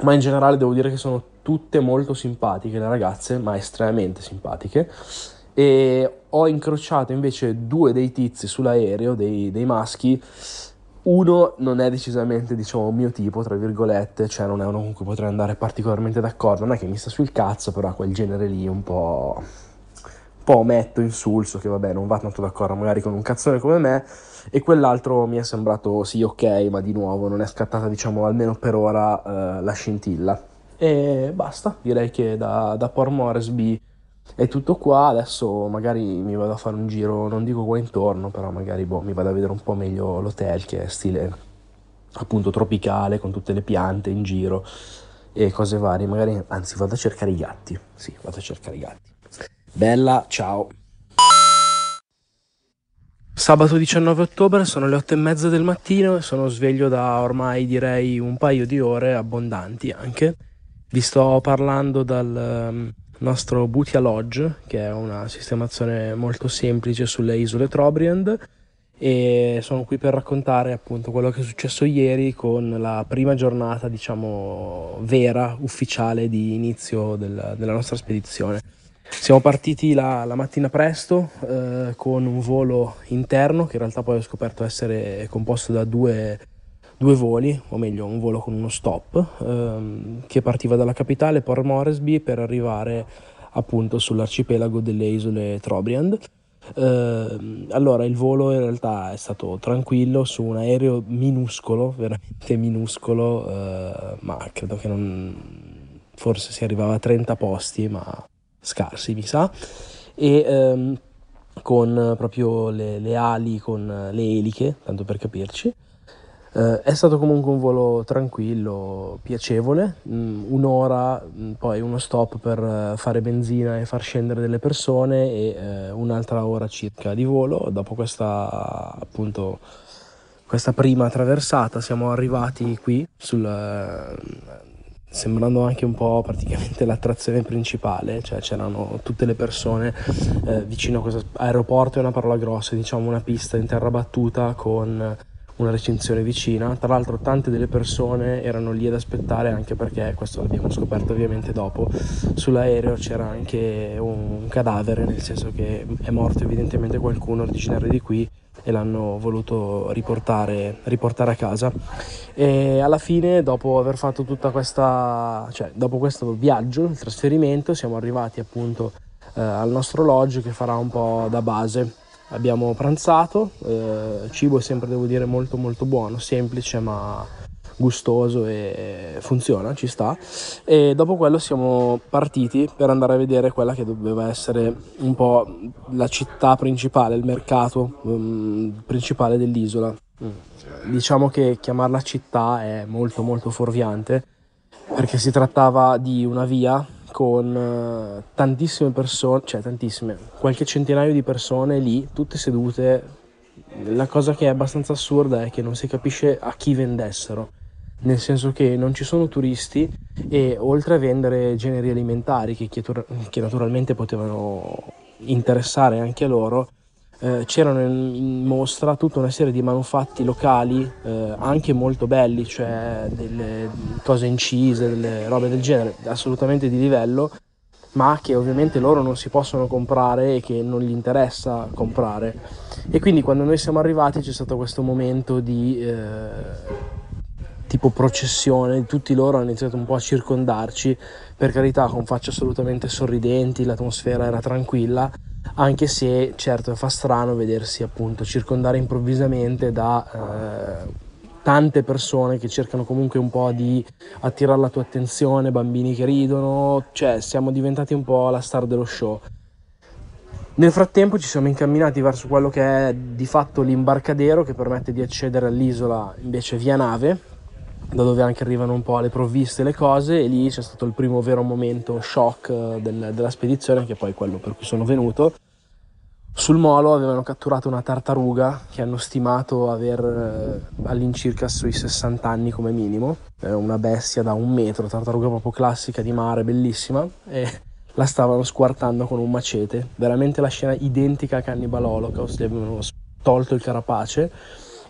Ma in generale devo dire che sono tutte molto simpatiche le ragazze, ma estremamente simpatiche. E ho incrociato invece due dei tizi sull'aereo, dei, dei maschi, uno non è decisamente, diciamo, mio tipo, tra virgolette, cioè non è uno con cui potrei andare particolarmente d'accordo, non è che mi sta sul cazzo, però ha quel genere lì un po'... un po' metto insulso, che vabbè, non va tanto d'accordo magari con un cazzone come me, e quell'altro mi è sembrato sì, ok, ma di nuovo non è scattata, diciamo, almeno per ora eh, la scintilla. E basta, direi che da, da Port Moresby è tutto qua, adesso magari mi vado a fare un giro, non dico qua intorno, però magari boh, mi vado a vedere un po' meglio l'hotel che è stile appunto tropicale con tutte le piante in giro e cose varie, magari anzi vado a cercare i gatti, sì, vado a cercare i gatti. Bella, ciao. Sabato 19 ottobre sono le 8 e mezza del mattino e sono sveglio da ormai direi un paio di ore abbondanti anche. Vi sto parlando dal nostro Butia Lodge, che è una sistemazione molto semplice sulle isole Trobriand e sono qui per raccontare appunto quello che è successo ieri con la prima giornata, diciamo, vera, ufficiale di inizio del, della nostra spedizione. Siamo partiti la, la mattina presto eh, con un volo interno che in realtà poi ho scoperto essere composto da due due voli, o meglio un volo con uno stop, ehm, che partiva dalla capitale Port Moresby per arrivare appunto sull'arcipelago delle isole Trobriand. Eh, allora il volo in realtà è stato tranquillo su un aereo minuscolo, veramente minuscolo, eh, ma credo che non forse si arrivava a 30 posti, ma scarsi mi sa, e ehm, con proprio le, le ali, con le eliche, tanto per capirci. Eh, è stato comunque un volo tranquillo, piacevole, mm, un'ora, mm, poi uno stop per eh, fare benzina e far scendere delle persone e eh, un'altra ora circa di volo. Dopo questa appunto questa prima traversata siamo arrivati qui sul eh, sembrando anche un po' praticamente l'attrazione principale, cioè c'erano tutte le persone eh, vicino a questo aeroporto, è una parola grossa, diciamo una pista in terra battuta con una recinzione vicina. Tra l'altro tante delle persone erano lì ad aspettare anche perché, questo l'abbiamo scoperto ovviamente dopo, sull'aereo c'era anche un cadavere, nel senso che è morto evidentemente qualcuno originario di qui e l'hanno voluto riportare, riportare a casa. E alla fine, dopo aver fatto tutta questa, cioè dopo questo viaggio, il trasferimento, siamo arrivati appunto eh, al nostro lodge che farà un po' da base abbiamo pranzato, eh, cibo sempre devo dire molto molto buono, semplice ma gustoso e funziona, ci sta. E dopo quello siamo partiti per andare a vedere quella che doveva essere un po' la città principale, il mercato um, principale dell'isola. Mm. Diciamo che chiamarla città è molto molto fuorviante perché si trattava di una via con eh, tantissime persone, cioè tantissime, qualche centinaio di persone lì, tutte sedute. La cosa che è abbastanza assurda è che non si capisce a chi vendessero, nel senso che non ci sono turisti e oltre a vendere generi alimentari che, che naturalmente potevano interessare anche loro, eh, c'erano in mostra tutta una serie di manufatti locali eh, anche molto belli, cioè delle cose incise, delle robe del genere, assolutamente di livello, ma che ovviamente loro non si possono comprare e che non gli interessa comprare. E quindi quando noi siamo arrivati c'è stato questo momento di eh, tipo processione, tutti loro hanno iniziato un po' a circondarci, per carità con facce assolutamente sorridenti, l'atmosfera era tranquilla, anche se certo fa strano vedersi appunto circondare improvvisamente da eh, tante persone che cercano comunque un po' di attirare la tua attenzione, bambini che ridono, cioè siamo diventati un po' la star dello show. Nel frattempo ci siamo incamminati verso quello che è di fatto l'imbarcadero che permette di accedere all'isola invece via nave, da dove anche arrivano un po' le provviste le cose e lì c'è stato il primo vero momento shock eh, del, della spedizione che è poi quello per cui sono venuto. Sul molo avevano catturato una tartaruga che hanno stimato aver eh, all'incirca sui 60 anni come minimo, è una bestia da un metro, tartaruga proprio classica di mare, bellissima, e la stavano squartando con un macete, veramente la scena identica a Cannibal Holocaust, gli avevano tolto il carapace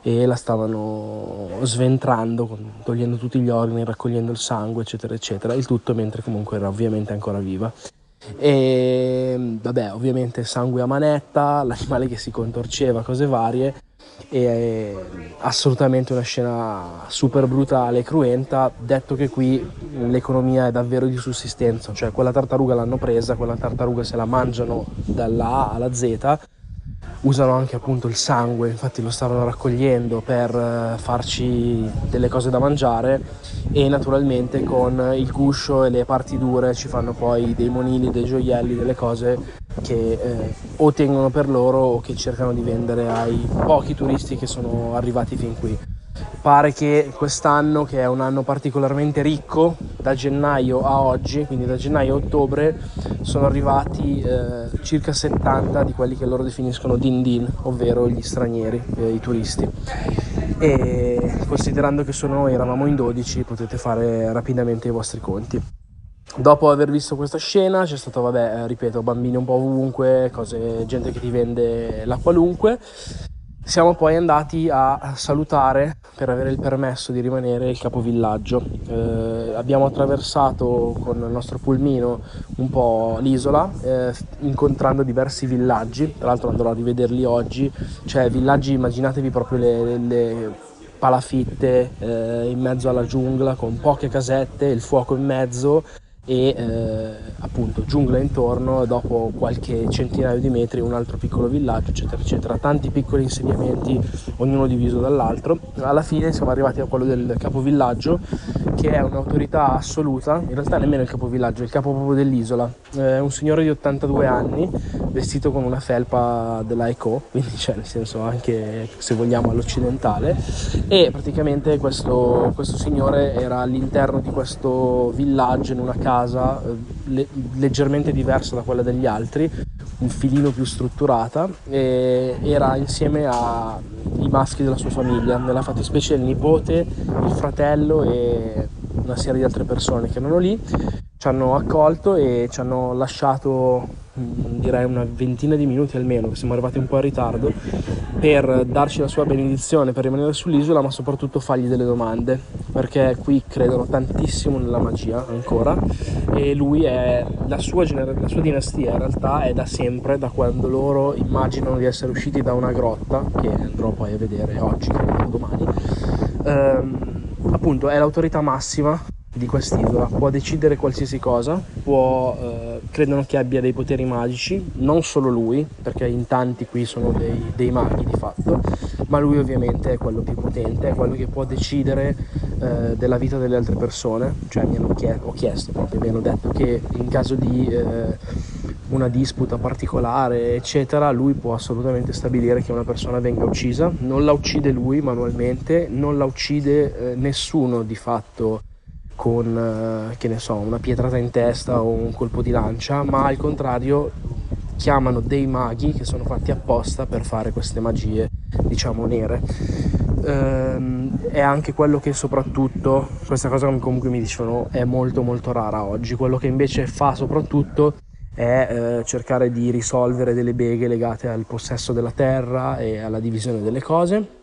e la stavano sventrando, togliendo tutti gli organi, raccogliendo il sangue, eccetera, eccetera. Il tutto mentre comunque era ovviamente ancora viva. E vabbè, ovviamente sangue a manetta, l'animale che si contorceva, cose varie. E assolutamente una scena super brutale e cruenta. Detto che qui l'economia è davvero di sussistenza, cioè quella tartaruga l'hanno presa, quella tartaruga se la mangiano dalla A alla Z usano anche appunto il sangue, infatti lo stavano raccogliendo per eh, farci delle cose da mangiare e naturalmente con il guscio e le parti dure ci fanno poi dei monili, dei gioielli, delle cose che eh, o tengono per loro o che cercano di vendere ai pochi turisti che sono arrivati fin qui pare che quest'anno, che è un anno particolarmente ricco, da gennaio a oggi, quindi da gennaio a ottobre, sono arrivati eh, circa 70 di quelli che loro definiscono din din, ovvero gli stranieri, eh, i turisti. E considerando che solo noi eravamo in 12, potete fare rapidamente i vostri conti. Dopo aver visto questa scena c'è stato, vabbè, eh, ripeto, bambini un po' ovunque, cose, gente che ti vende la qualunque siamo poi andati a salutare per avere il permesso di rimanere il capovillaggio. Eh, abbiamo attraversato con il nostro pulmino un po' l'isola, eh, incontrando diversi villaggi. Tra l'altro andrò a rivederli oggi. Cioè, villaggi, immaginatevi proprio le, le palafitte eh, in mezzo alla giungla con poche casette, il fuoco in mezzo e eh, appunto giungla intorno dopo qualche centinaio di metri un altro piccolo villaggio eccetera eccetera. Tanti piccoli insediamenti ognuno diviso dall'altro. Alla fine siamo arrivati a quello del capovillaggio che è un'autorità assoluta. In realtà nemmeno il capovillaggio è il capo proprio dell'isola. È un signore di 82 anni vestito con una felpa della Eco quindi cioè nel senso anche se vogliamo all'occidentale. E praticamente questo, questo signore era all'interno di questo villaggio in una casa casa eh, le- leggermente diversa da quella degli altri, un filino più strutturata, era insieme ai maschi della sua famiglia, nella fattispecie il nipote, il fratello e una serie di altre persone che erano lì, ci hanno accolto e ci hanno lasciato Mm, direi una ventina di minuti almeno, siamo arrivati un po' in ritardo, per darci la sua benedizione, per rimanere sull'isola, ma soprattutto fargli delle domande, perché qui credono tantissimo nella magia ancora e lui è la sua, gener- la sua dinastia in realtà è da sempre, da quando loro immaginano di essere usciti da una grotta, che andrò poi a vedere oggi, credo domani. Ehm, appunto è l'autorità massima di quest'isola, può decidere qualsiasi cosa, può, eh, credono che abbia dei poteri magici, non solo lui, perché in tanti qui sono dei, dei, maghi di fatto, ma lui ovviamente è quello più potente, è quello che può decidere eh, della vita delle altre persone, cioè mi hanno chiesto, ho chiesto proprio, mi hanno detto che in caso di eh, una disputa particolare, eccetera, lui può assolutamente stabilire che una persona venga uccisa, non la uccide lui manualmente, non la uccide eh, nessuno di fatto con eh, che ne so, una pietrata in testa o un colpo di lancia, ma al contrario chiamano dei maghi che sono fatti apposta per fare queste magie diciamo nere. Ehm, è anche quello che soprattutto, questa cosa comunque mi dicono, è molto molto rara oggi, quello che invece fa soprattutto è eh, cercare di risolvere delle beghe legate al possesso della terra e alla divisione delle cose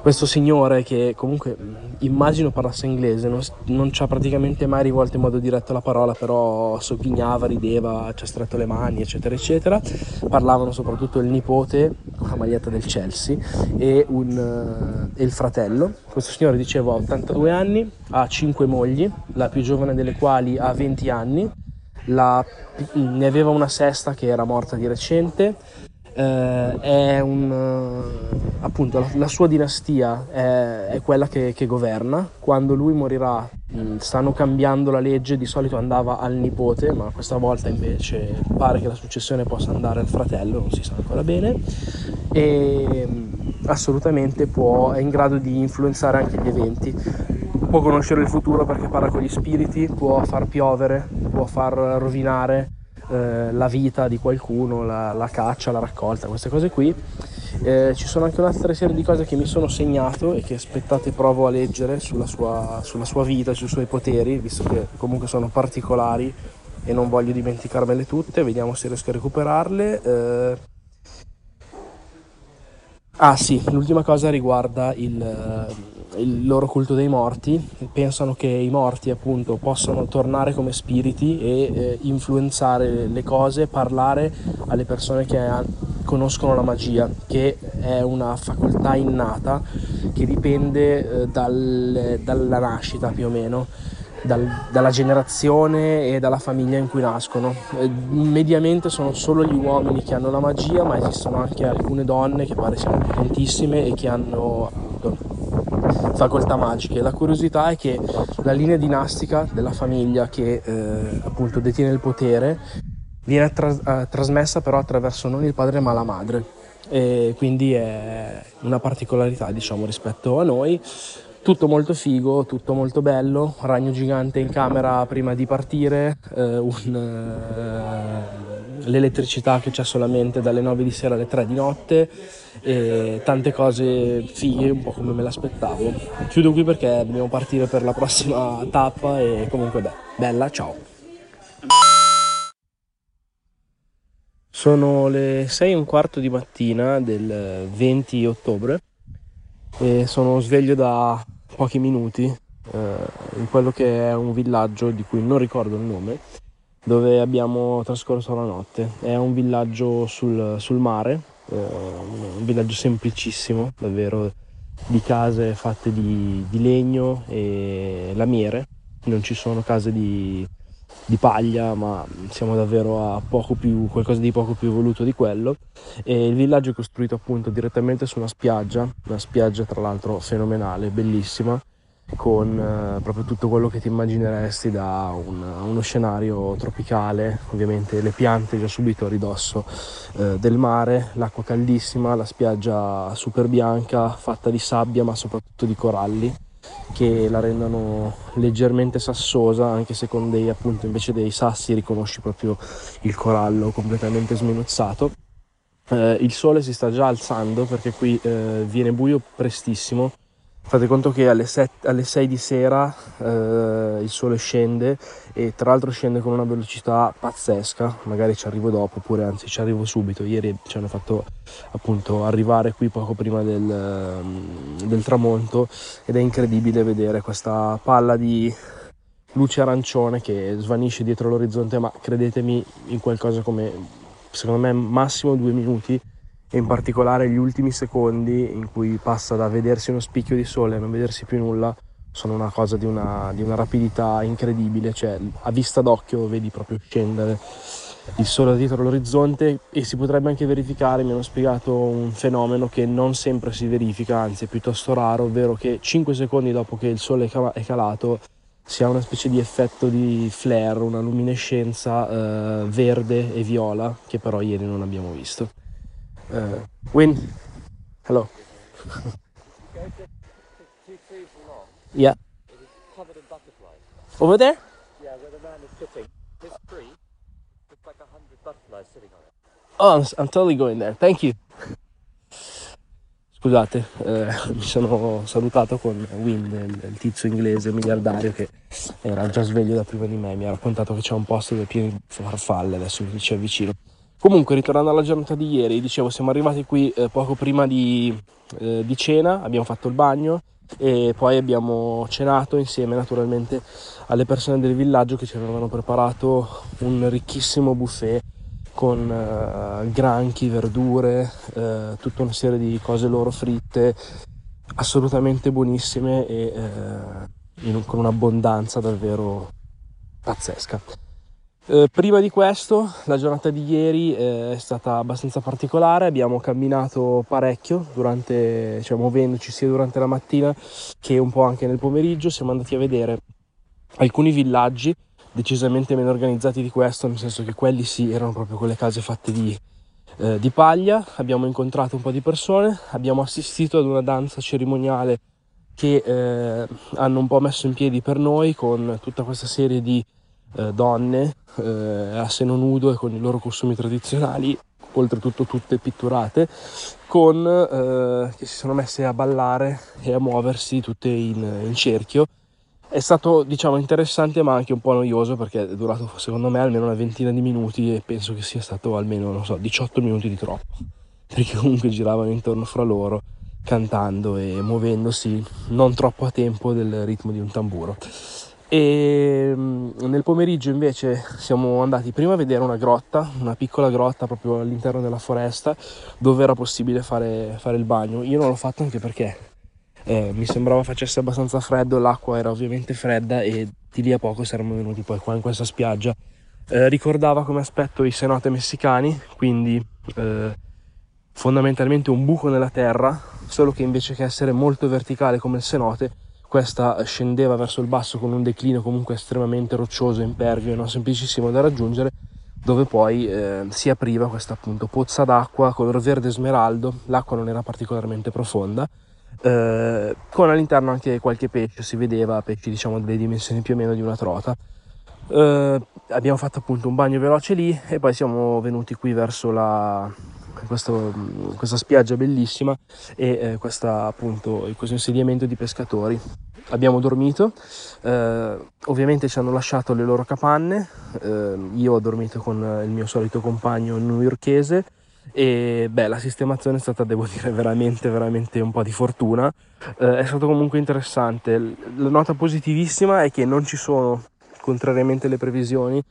questo signore che comunque immagino parlasse inglese, non, non, ci ha praticamente mai rivolto in modo diretto la parola, però sogghignava, rideva, ci ha stretto le mani, eccetera, eccetera. Parlavano soprattutto il nipote con la maglietta del Chelsea e, un, uh, e il fratello. Questo signore diceva ha 82 anni, ha 5 mogli, la più giovane delle quali ha 20 anni, la, ne aveva una sesta che era morta di recente eh, è un, eh, appunto la, la, sua dinastia è, è quella che, che, governa. Quando lui morirà mh, stanno cambiando la legge, di solito andava al nipote, ma questa volta invece pare che la successione possa andare al fratello, non si sa ancora bene. E mh, assolutamente può, è in grado di influenzare anche gli eventi. Può conoscere il futuro perché parla con gli spiriti, può far piovere, può far rovinare eh, la vita di qualcuno, la, la, caccia, la raccolta, queste cose qui. Eh, ci sono anche un'altra serie di cose che mi sono segnato e che aspettate provo a leggere sulla sua, sulla sua vita, sui suoi poteri, visto che comunque sono particolari e non voglio dimenticarmele tutte, vediamo se riesco a recuperarle. Eh... Ah sì, l'ultima cosa riguarda il, il loro culto dei morti, pensano che i morti appunto possano tornare come spiriti e eh, influenzare le cose, parlare alle persone che conoscono la magia, che è una facoltà innata che dipende eh, dal, dalla nascita più o meno. Dal, dalla generazione e dalla famiglia in cui nascono. Eh, mediamente sono solo gli uomini che hanno la magia, ma esistono anche alcune donne che pare siano potentissime e che hanno facoltà magiche. La curiosità è che la linea dinastica della famiglia che eh, appunto detiene il potere viene tra- eh, trasmessa però attraverso non il padre ma la madre. E quindi è una particolarità diciamo rispetto a noi. Tutto molto figo, tutto molto bello, ragno gigante in camera prima di partire, eh, un, eh, l'elettricità che c'è solamente dalle 9 di sera alle 3 di notte, e tante cose fighe, un po' come me l'aspettavo. Chiudo qui perché dobbiamo partire per la prossima tappa e comunque beh, bella, ciao. Sono le 6 e un quarto di mattina del 20 ottobre e sono sveglio da pochi minuti eh, in quello che è un villaggio di cui non ricordo il nome, dove abbiamo trascorso la notte. È un villaggio sul, sul mare, un villaggio semplicissimo, davvero di case fatte di, di legno e lamiere, non ci sono case di, di paglia, ma siamo davvero a poco più, qualcosa di poco più evoluto di quello. E il villaggio è costruito appunto direttamente su una spiaggia, una spiaggia tra l'altro fenomenale, bellissima, con eh, proprio tutto quello che ti immagineresti da un, uno scenario tropicale, ovviamente le piante già subito a ridosso eh, del mare, l'acqua caldissima, la spiaggia super bianca, fatta di sabbia ma soprattutto di coralli che la rendono leggermente sassosa anche se con dei appunto invece dei sassi riconosci proprio il corallo completamente sminuzzato. Eh, il sole si sta già alzando perché qui eh, viene buio prestissimo Fate conto che alle, 7, alle 6 di sera eh, il sole scende e tra l'altro scende con una velocità pazzesca, magari ci arrivo dopo oppure anzi ci arrivo subito, ieri ci hanno fatto appunto arrivare qui poco prima del, mm, del tramonto ed è incredibile vedere questa palla di luce arancione che svanisce dietro l'orizzonte ma credetemi in qualcosa come secondo me massimo due minuti e in particolare gli ultimi secondi in cui passa da vedersi uno spicchio di sole a non vedersi più nulla sono una cosa di una, di una rapidità incredibile, cioè a vista d'occhio vedi proprio scendere il sole dietro l'orizzonte e si potrebbe anche verificare, mi hanno spiegato un fenomeno che non sempre si verifica, anzi è piuttosto raro, ovvero che 5 secondi dopo che il sole è calato si ha una specie di effetto di flare, una luminescenza eh, verde e viola che però ieri non abbiamo visto. Uh, Win, hello. yeah. Over there? Yeah, where the man is sitting. This tree, looks like a hundred butterflies sitting on it. Oh, I'm, I'm totally going there. Thank you. scusate, eh, mi sono salutato con Win, il, il tizio inglese miliardario che era già sveglio da prima di me, mi ha raccontato che c'è un posto dove è pieno di farfalle, adesso mi ci avvicino. Comunque, ritornando alla giornata di ieri, dicevo, siamo arrivati qui eh, poco prima di, eh, di cena, abbiamo fatto il bagno e poi abbiamo cenato insieme naturalmente alle persone del villaggio che ci avevano preparato un ricchissimo buffet con eh, granchi, verdure, eh, tutta una serie di cose loro fritte, assolutamente buonissime e eh, in- con un'abbondanza davvero pazzesca. Eh, prima di questo, la giornata di ieri eh, è stata abbastanza particolare, abbiamo camminato parecchio, durante, cioè muovendoci sia durante la mattina che un po' anche nel pomeriggio, siamo andati a vedere alcuni villaggi decisamente meno organizzati di questo, nel senso che quelli sì erano proprio quelle case fatte di, eh, di paglia, abbiamo incontrato un po' di persone, abbiamo assistito ad una danza cerimoniale che eh, hanno un po' messo in piedi per noi con tutta questa serie di eh, donne eh, a seno nudo e con i loro costumi tradizionali, oltretutto tutte pitturate, con, eh, che si sono messe a ballare e a muoversi tutte in, in cerchio. È stato diciamo interessante ma anche un po' noioso perché è durato secondo me almeno una ventina di minuti e penso che sia stato almeno non so 18 minuti di troppo perché comunque giravano intorno fra loro cantando e muovendosi non troppo a tempo del ritmo di un tamburo. E mm, nel pomeriggio invece siamo andati prima a vedere una grotta, una piccola grotta proprio all'interno della foresta dove era possibile fare, fare il bagno. Io non l'ho fatto anche perché eh, mi sembrava facesse abbastanza freddo, l'acqua era ovviamente fredda e di lì a poco saremmo venuti poi qua in questa spiaggia. Eh, ricordava come aspetto i cenote messicani, quindi eh, fondamentalmente un buco nella terra, solo che invece che essere molto verticale come il cenote, questa scendeva verso il basso con un declino comunque estremamente roccioso, impervio e non semplicissimo da raggiungere, dove poi eh, si apriva questa appunto pozza d'acqua color verde smeraldo, l'acqua non era particolarmente profonda, eh, con all'interno anche qualche pesce, si vedeva pesci diciamo delle dimensioni più o meno di una trota. Eh, abbiamo fatto appunto un bagno veloce lì e poi siamo venuti qui verso la, questo, questa spiaggia bellissima e eh, questa, appunto, questo insediamento di pescatori. Abbiamo dormito, eh, ovviamente ci hanno lasciato le loro capanne, eh, io ho dormito con il mio solito compagno newyorkese e beh, la sistemazione è stata, devo dire, veramente, veramente un po' di fortuna. Eh, è stato comunque interessante. La nota positivissima è che non ci sono, contrariamente alle previsioni,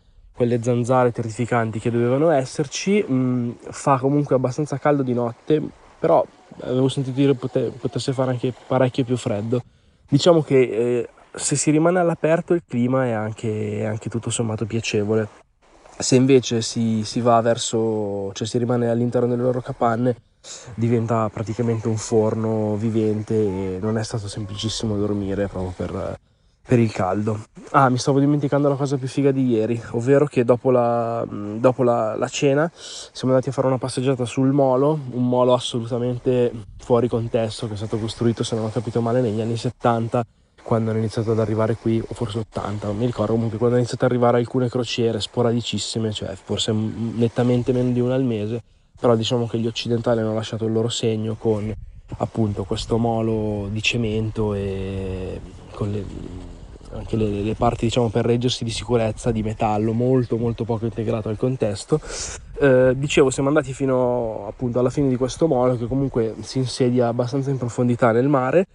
quelle zanzare terrificanti che dovevano esserci. Mm, fa comunque abbastanza caldo di notte, però avevo sentito dire pote- potesse fare anche parecchio più freddo. Diciamo che eh, se si rimane all'aperto il clima è anche, è anche tutto sommato piacevole. Se invece si, si va verso, cioè si rimane all'interno delle loro capanne, diventa praticamente un forno vivente e non è stato semplicissimo dormire proprio per, per il caldo. Ah, mi stavo dimenticando la cosa più figa di ieri, ovvero che dopo, la, dopo la, la, cena siamo andati a fare una passeggiata sul molo, un molo assolutamente fuori contesto che è stato costruito, se non ho capito male, negli anni 70 quando hanno iniziato ad arrivare qui, o forse 80, non mi ricordo, comunque quando hanno iniziato ad arrivare alcune crociere sporadicissime, cioè forse nettamente meno di una al mese, però diciamo che gli occidentali hanno lasciato il loro segno con appunto questo molo di cemento e con le, anche le, le, parti diciamo per reggersi di sicurezza di metallo molto molto poco integrato al contesto. Eh, dicevo siamo andati fino appunto alla fine di questo molo che comunque si insedia abbastanza in profondità nel mare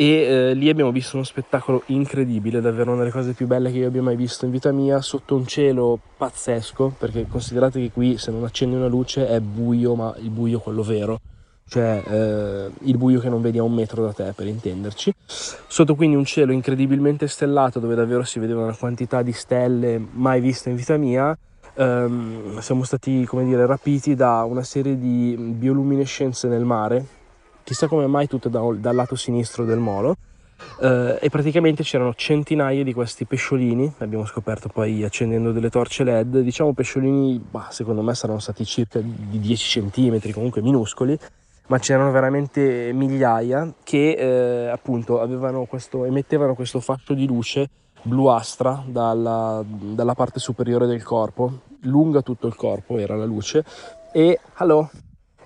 e eh, lì abbiamo visto uno spettacolo incredibile, davvero una delle cose più belle che io abbia mai visto in vita mia, sotto un cielo pazzesco, perché considerate che qui se non accendi una luce è buio, ma il buio quello vero, cioè eh, il buio che non vedi a un metro da te per intenderci. Sotto quindi un cielo incredibilmente stellato dove davvero si vedeva una quantità di stelle mai viste in vita mia. Um, siamo stati, come dire, rapiti da una serie di bioluminescenze nel mare chissà come mai tutte da, dal lato sinistro del molo eh, e praticamente c'erano centinaia di questi pesciolini abbiamo scoperto poi accendendo delle torce led diciamo pesciolini bah, secondo me saranno stati circa di 10 cm comunque minuscoli ma c'erano veramente migliaia che eh, appunto questo, emettevano questo fascio di luce bluastra dalla, dalla parte superiore del corpo lunga tutto il corpo era la luce e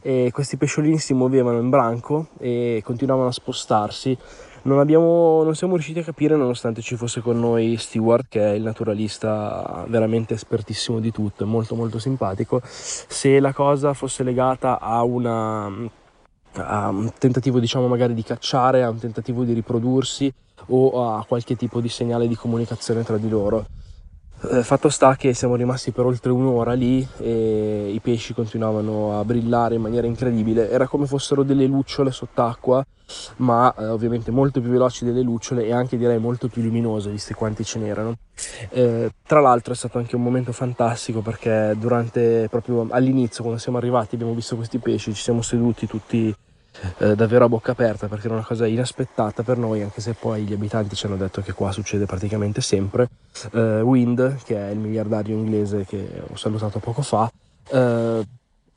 e questi pesciolini si muovevano in branco e continuavano a spostarsi. Non, abbiamo, non siamo riusciti a capire, nonostante ci fosse con noi Stewart, che è il naturalista veramente espertissimo di tutto, molto molto simpatico, se la cosa fosse legata a una a un tentativo diciamo magari di cacciare, a un tentativo di riprodursi o a qualche tipo di segnale di comunicazione tra di loro. Eh, fatto sta che siamo rimasti per oltre un'ora lì e i pesci continuavano a brillare in maniera incredibile, era come fossero delle lucciole sott'acqua, ma eh, ovviamente molto più veloci delle lucciole e anche direi molto più luminose, visti quanti ce n'erano. Eh, tra l'altro è stato anche un momento fantastico perché durante proprio all'inizio, quando siamo arrivati, abbiamo visto questi pesci, ci siamo seduti tutti eh, davvero a bocca aperta perché era una cosa inaspettata per noi, anche se poi gli abitanti ci hanno detto che qua succede praticamente sempre. Eh, Wind, che è il miliardario inglese che ho salutato poco fa, eh,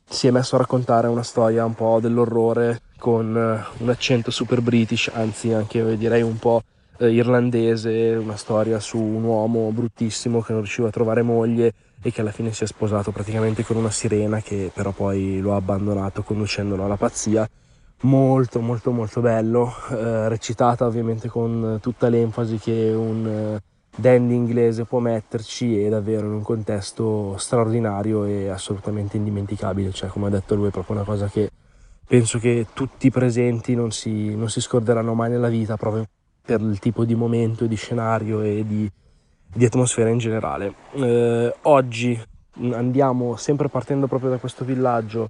si è messo a raccontare una storia un po' dell'orrore con eh, un accento super british, anzi anche direi un po' eh, irlandese, una storia su un uomo bruttissimo che non riusciva a trovare moglie e che alla fine si è sposato praticamente con una sirena che però poi lo ha abbandonato conducendolo alla pazzia molto molto molto bello, eh, recitata ovviamente con tutta l'enfasi che un eh, dandy inglese può metterci e davvero in un contesto straordinario e assolutamente indimenticabile, cioè come ha detto lui è proprio una cosa che penso che tutti i presenti non si, non si scorderanno mai nella vita proprio per il tipo di momento, di scenario e di, di atmosfera in generale. Eh, oggi andiamo sempre partendo proprio da questo villaggio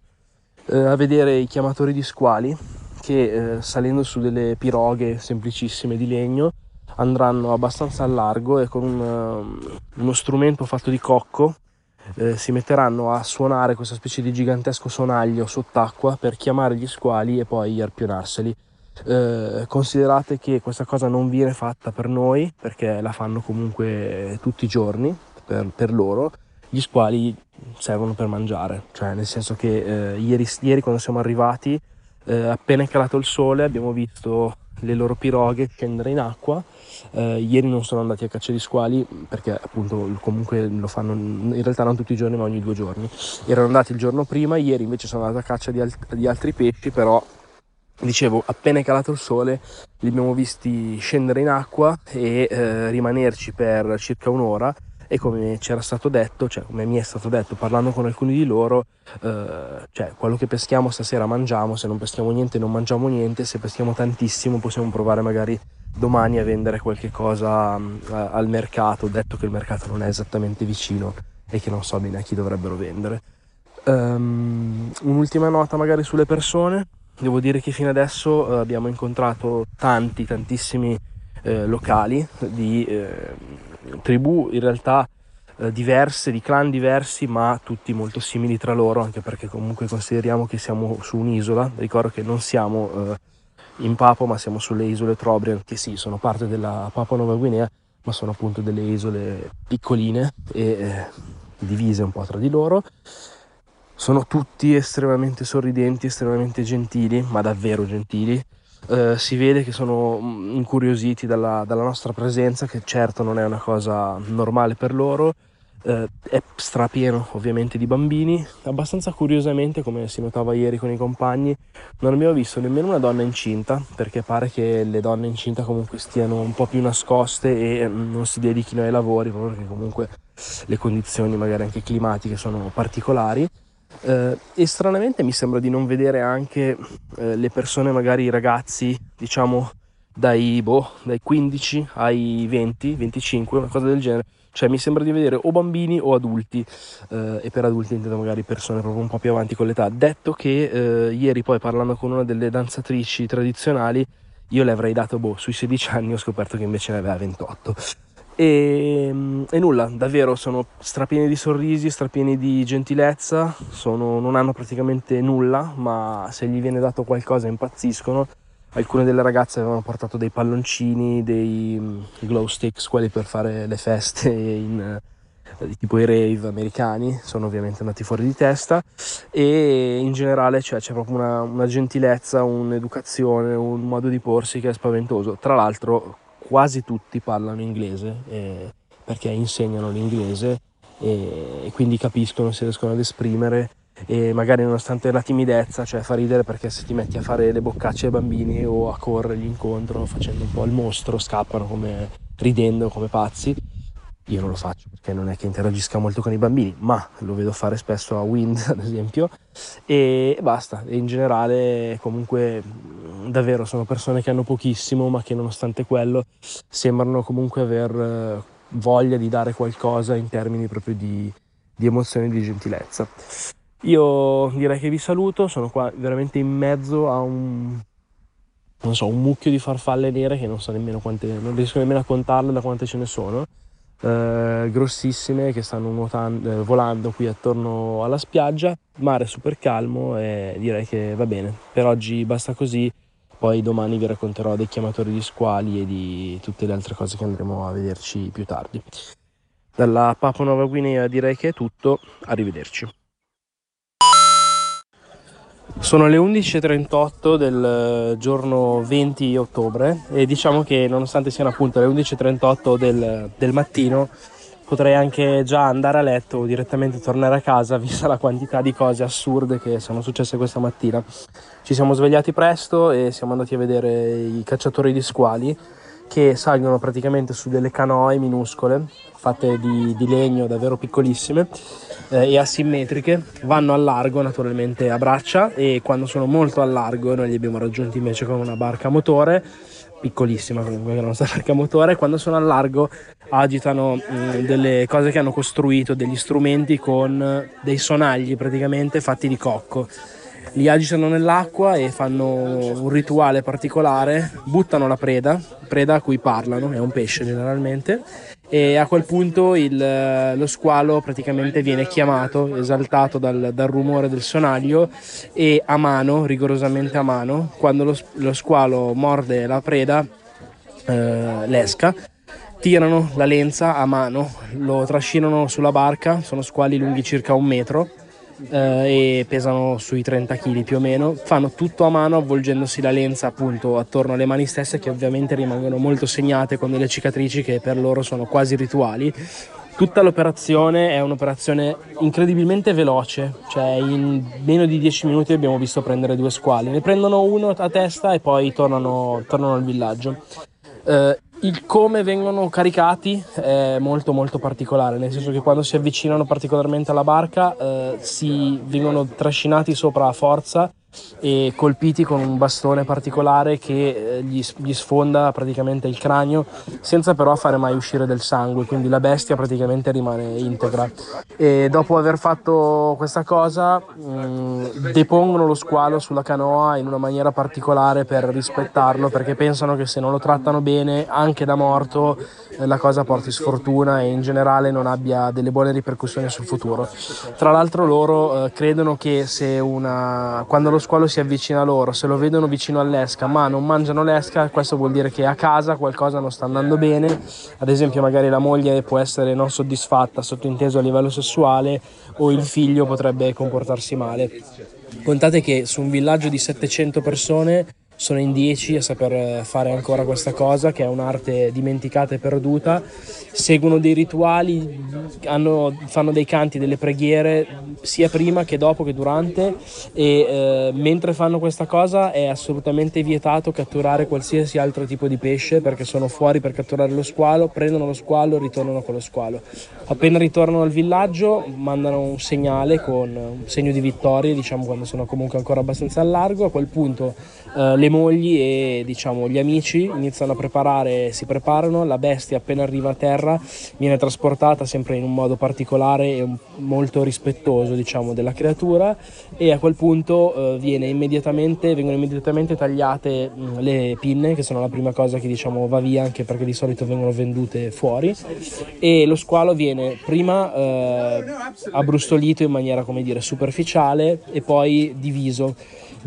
eh, a vedere i chiamatori di squali che eh, salendo su delle piroghe semplicissime di legno andranno abbastanza a largo e con un, uh, uno strumento fatto di cocco eh, si metteranno a suonare questa specie di gigantesco sonaglio sott'acqua per chiamare gli squali e poi arpionarseli. Eh, considerate che questa cosa non viene fatta per noi perché la fanno comunque tutti i giorni per, per loro gli squali servono per mangiare, cioè nel senso che eh, ieri, ieri, quando siamo arrivati, eh, appena è calato il sole, abbiamo visto le loro piroghe scendere in acqua. Eh, ieri non sono andati a caccia di squali perché appunto comunque lo fanno in realtà non tutti i giorni ma ogni due giorni. Erano andati il giorno prima, ieri invece sono andati a caccia di, alt- di altri pesci, però dicevo appena è calato il sole li abbiamo visti scendere in acqua e eh, rimanerci per circa un'ora e come ci era stato detto, cioè come mi è stato detto parlando con alcuni di loro, eh, cioè quello che peschiamo stasera mangiamo, se non peschiamo niente non mangiamo niente, se peschiamo tantissimo possiamo provare magari domani a vendere qualche cosa uh, al mercato, detto che il mercato non è esattamente vicino e che non so bene a chi dovrebbero vendere. Um, un'ultima nota magari sulle persone, devo dire che fino adesso uh, abbiamo incontrato tanti, tantissimi eh, locali di eh, tribù in realtà eh, diverse, di clan diversi, ma tutti molto simili tra loro, anche perché comunque consideriamo che siamo su un'isola. Ricordo che non siamo eh, in Papua, ma siamo sulle isole Trobriand, che sì, sono parte della Papua Nuova Guinea, ma sono appunto delle isole piccoline e eh, divise un po' tra di loro. Sono tutti estremamente sorridenti, estremamente gentili, ma davvero gentili eh, si vede che sono mm, incuriositi dalla, dalla, nostra presenza, che certo non è una cosa normale per loro. Eh, è strapieno ovviamente di bambini. Abbastanza curiosamente, come si notava ieri con i compagni, non abbiamo visto nemmeno una donna incinta, perché pare che le donne incinta comunque stiano un po' più nascoste e mm, non si dedichino ai lavori, proprio perché comunque le condizioni magari anche climatiche sono particolari eh, e stranamente mi sembra di non vedere anche eh, le persone, magari i ragazzi, diciamo dai, boh, dai 15 ai 20, 25, una cosa del genere. Cioè mi sembra di vedere o bambini o adulti, eh, e per adulti intendo magari persone proprio un po' più avanti con l'età. Detto che eh, ieri poi parlando con una delle danzatrici tradizionali, io le avrei dato boh, sui 16 anni, ho scoperto che invece ne aveva 28. E, e, nulla, davvero sono strapieni di sorrisi, strapieni di gentilezza, sono, non hanno praticamente nulla, ma se gli viene dato qualcosa impazziscono. Alcune delle ragazze avevano portato dei palloncini, dei glow sticks, quelli per fare le feste in, eh, tipo i rave americani, sono ovviamente andati fuori di testa e in generale cioè, c'è proprio una, una gentilezza, un'educazione, un modo di porsi che è spaventoso. Tra l'altro quasi tutti parlano inglese eh, perché insegnano l'inglese e, e, quindi capiscono, si riescono ad esprimere e magari nonostante la timidezza, cioè fa ridere perché se ti metti a fare le boccacce ai bambini o a corrergli incontro facendo un po' il mostro, scappano come ridendo come pazzi. Io non lo faccio perché non è che interagisca molto con i bambini, ma lo vedo fare spesso a Wind, ad esempio, e basta. E in generale, comunque, davvero sono persone che hanno pochissimo, ma che nonostante quello sembrano comunque aver eh, voglia di dare qualcosa in termini proprio di, di emozione e di gentilezza. Io direi che vi saluto, sono qua veramente in mezzo a un, non so, un mucchio di farfalle nere che non so nemmeno quante, non riesco nemmeno a contarle da quante ce ne sono, eh, grossissime che stanno nuotando, eh, volando qui attorno alla spiaggia, mare super calmo e direi che va bene. Per oggi basta così, poi domani vi racconterò dei chiamatori di squali e di tutte le altre cose che andremo a vederci più tardi. Dalla Papua Nuova Guinea direi che è tutto, arrivederci. Sono le 11.38 del eh, giorno 20 ottobre e diciamo che nonostante siano appunto le 11.38 del, del mattino potrei anche già andare a letto o direttamente tornare a casa vista la quantità di cose assurde che sono successe questa mattina. Ci siamo svegliati presto e siamo andati a vedere i cacciatori di squali che salgono praticamente su delle canoe minuscole fatte di, di legno davvero piccolissime eh, e asimmetriche. Vanno al largo naturalmente a braccia e quando sono molto al largo noi li abbiamo raggiunti invece con una barca a motore piccolissima comunque la nostra barca a motore. Quando sono al largo agitano mh, delle cose che hanno costruito degli strumenti con dei sonagli praticamente fatti di cocco li agitano nell'acqua e fanno un rituale particolare, buttano la preda, preda a cui parlano, è un pesce generalmente, e a quel punto il, lo squalo praticamente viene chiamato, esaltato dal, dal, rumore del sonaglio e a mano, rigorosamente a mano, quando lo, lo squalo morde la preda, eh, l'esca, tirano la lenza a mano, lo trascinano sulla barca, sono squali lunghi circa un metro eh, e pesano sui 30 kg più o meno. Fanno tutto a mano avvolgendosi la lenza appunto attorno alle mani stesse che ovviamente rimangono molto segnate con delle cicatrici che per loro sono quasi rituali. Tutta l'operazione è un'operazione incredibilmente veloce, cioè in meno di 10 minuti abbiamo visto prendere due squali, ne prendono uno a testa e poi tornano, tornano al villaggio. Eh, il come vengono caricati è molto molto particolare, nel senso che quando si avvicinano particolarmente alla barca eh, si vengono trascinati sopra a forza e colpiti con un bastone particolare che eh, gli, gli, sfonda praticamente il cranio senza però fare mai uscire del sangue, quindi la bestia praticamente rimane integra. E dopo aver fatto questa cosa mh, mm, depongono lo squalo sulla canoa in una maniera particolare per rispettarlo perché pensano che se non lo trattano bene anche da morto eh, la cosa porti sfortuna e in generale non abbia delle buone ripercussioni sul futuro. Tra l'altro loro eh, credono che se una, quando lo squalo si avvicina a loro, se lo vedono vicino all'esca ma non mangiano l'esca, questo vuol dire che a casa qualcosa non sta andando bene, ad esempio magari la moglie può essere non soddisfatta, sottointeso a livello sessuale, o il figlio potrebbe comportarsi male. Contate che su un villaggio di 700 persone sono in 10 a saper fare ancora questa cosa che è un'arte dimenticata e perduta. Seguono dei rituali hanno, fanno dei canti delle preghiere sia prima che dopo che durante. E eh, mentre fanno questa cosa è assolutamente vietato catturare qualsiasi altro tipo di pesce perché sono fuori per catturare lo squalo prendono lo squalo e ritornano con lo squalo. Appena ritornano al villaggio mandano un segnale con un segno di vittoria diciamo quando sono comunque ancora abbastanza al largo. A quel punto eh, le mogli e diciamo gli amici iniziano a preparare, si preparano, la bestia appena arriva a terra viene trasportata sempre in un modo particolare e molto rispettoso diciamo della creatura e a quel punto eh, immediatamente, vengono immediatamente tagliate mh, mm, le pinne che sono la prima cosa che diciamo va via anche perché di solito vengono vendute fuori e lo squalo viene prima eh, abbrustolito in maniera come dire superficiale e poi diviso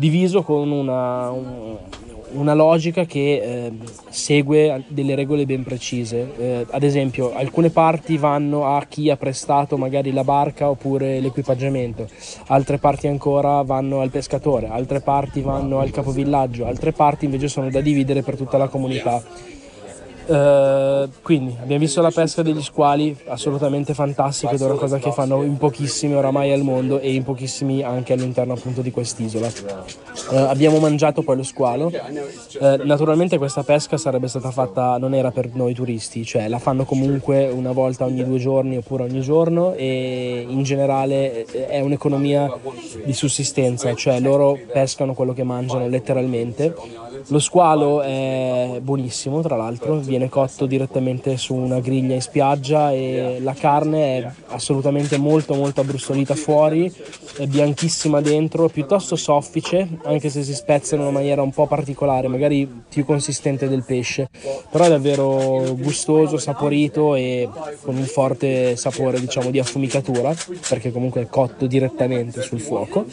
diviso con una, un, una logica che eh, segue delle regole ben precise. Eh, ad esempio, alcune parti vanno a chi ha prestato magari la barca oppure l'equipaggiamento, altre parti ancora vanno al pescatore, altre parti vanno al capovillaggio, altre parti invece sono da dividere per tutta la comunità. Eh, quindi abbiamo visto la pesca degli squali, assolutamente fantastico ed è una cosa che fanno in pochissimi oramai al mondo e in pochissimi anche all'interno appunto di quest'isola. Eh, abbiamo mangiato poi lo squalo, Eh, naturalmente questa pesca sarebbe stata fatta, non era per noi turisti, cioè la fanno comunque una volta ogni due giorni oppure ogni giorno e in generale è un'economia di sussistenza, cioè loro pescano quello che mangiano letteralmente. Lo squalo è buonissimo, tra l'altro, viene cotto direttamente su una griglia in spiaggia e la carne è assolutamente molto molto abbrustolita fuori, è bianchissima dentro, piuttosto soffice, anche se si spezza in una maniera un po' particolare, magari più consistente del pesce, però è davvero gustoso, saporito e con un forte sapore diciamo di affumicatura, perché comunque è cotto direttamente sul fuoco.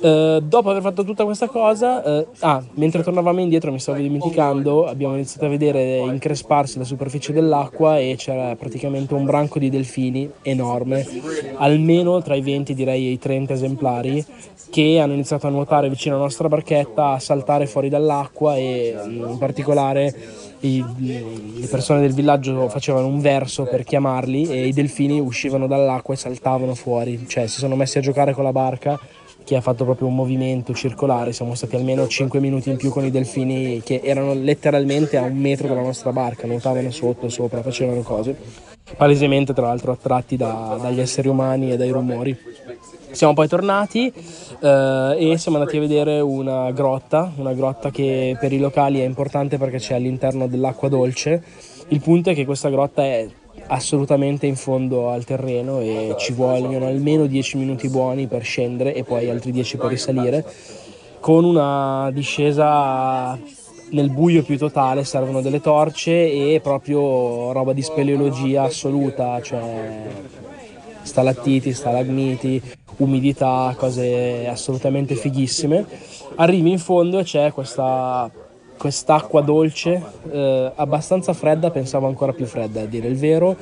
Eh, dopo aver fatto tutta questa cosa, eh, ah, mentre tornavamo indietro, mi stavo dimenticando, abbiamo iniziato a vedere incresparsi la superficie dell'acqua e c'era praticamente un branco di delfini enorme, almeno tra i 20 direi i 30 esemplari, che hanno iniziato a nuotare vicino alla nostra barchetta, a saltare fuori dall'acqua e mm, in particolare i- le persone del villaggio facevano un verso per chiamarli e i delfini uscivano dall'acqua e saltavano fuori, cioè si sono messi a giocare con la barca che ha fatto proprio un movimento circolare, siamo stati almeno 5 minuti in più con i delfini che erano letteralmente a un metro dalla nostra barca, nuotavano sotto, sopra, facevano cose, palesemente tra l'altro attratti da- dagli esseri umani e dai rumori. Siamo poi tornati eh, e siamo andati a vedere una grotta, una grotta che per i locali è importante perché c'è all'interno dell'acqua dolce. Il punto è che questa grotta è assolutamente in fondo al terreno e ci vogliono almeno 10 minuti buoni per scendere e poi altri 10 per risalire con una discesa nel buio più totale servono delle torce e proprio roba di speleologia assoluta cioè stalattiti, stalagmiti, umidità, cose assolutamente fighissime. Arrivi in fondo e c'è questa quest'acqua dolce, eh, abbastanza fredda, pensavo ancora più fredda a dire il vero,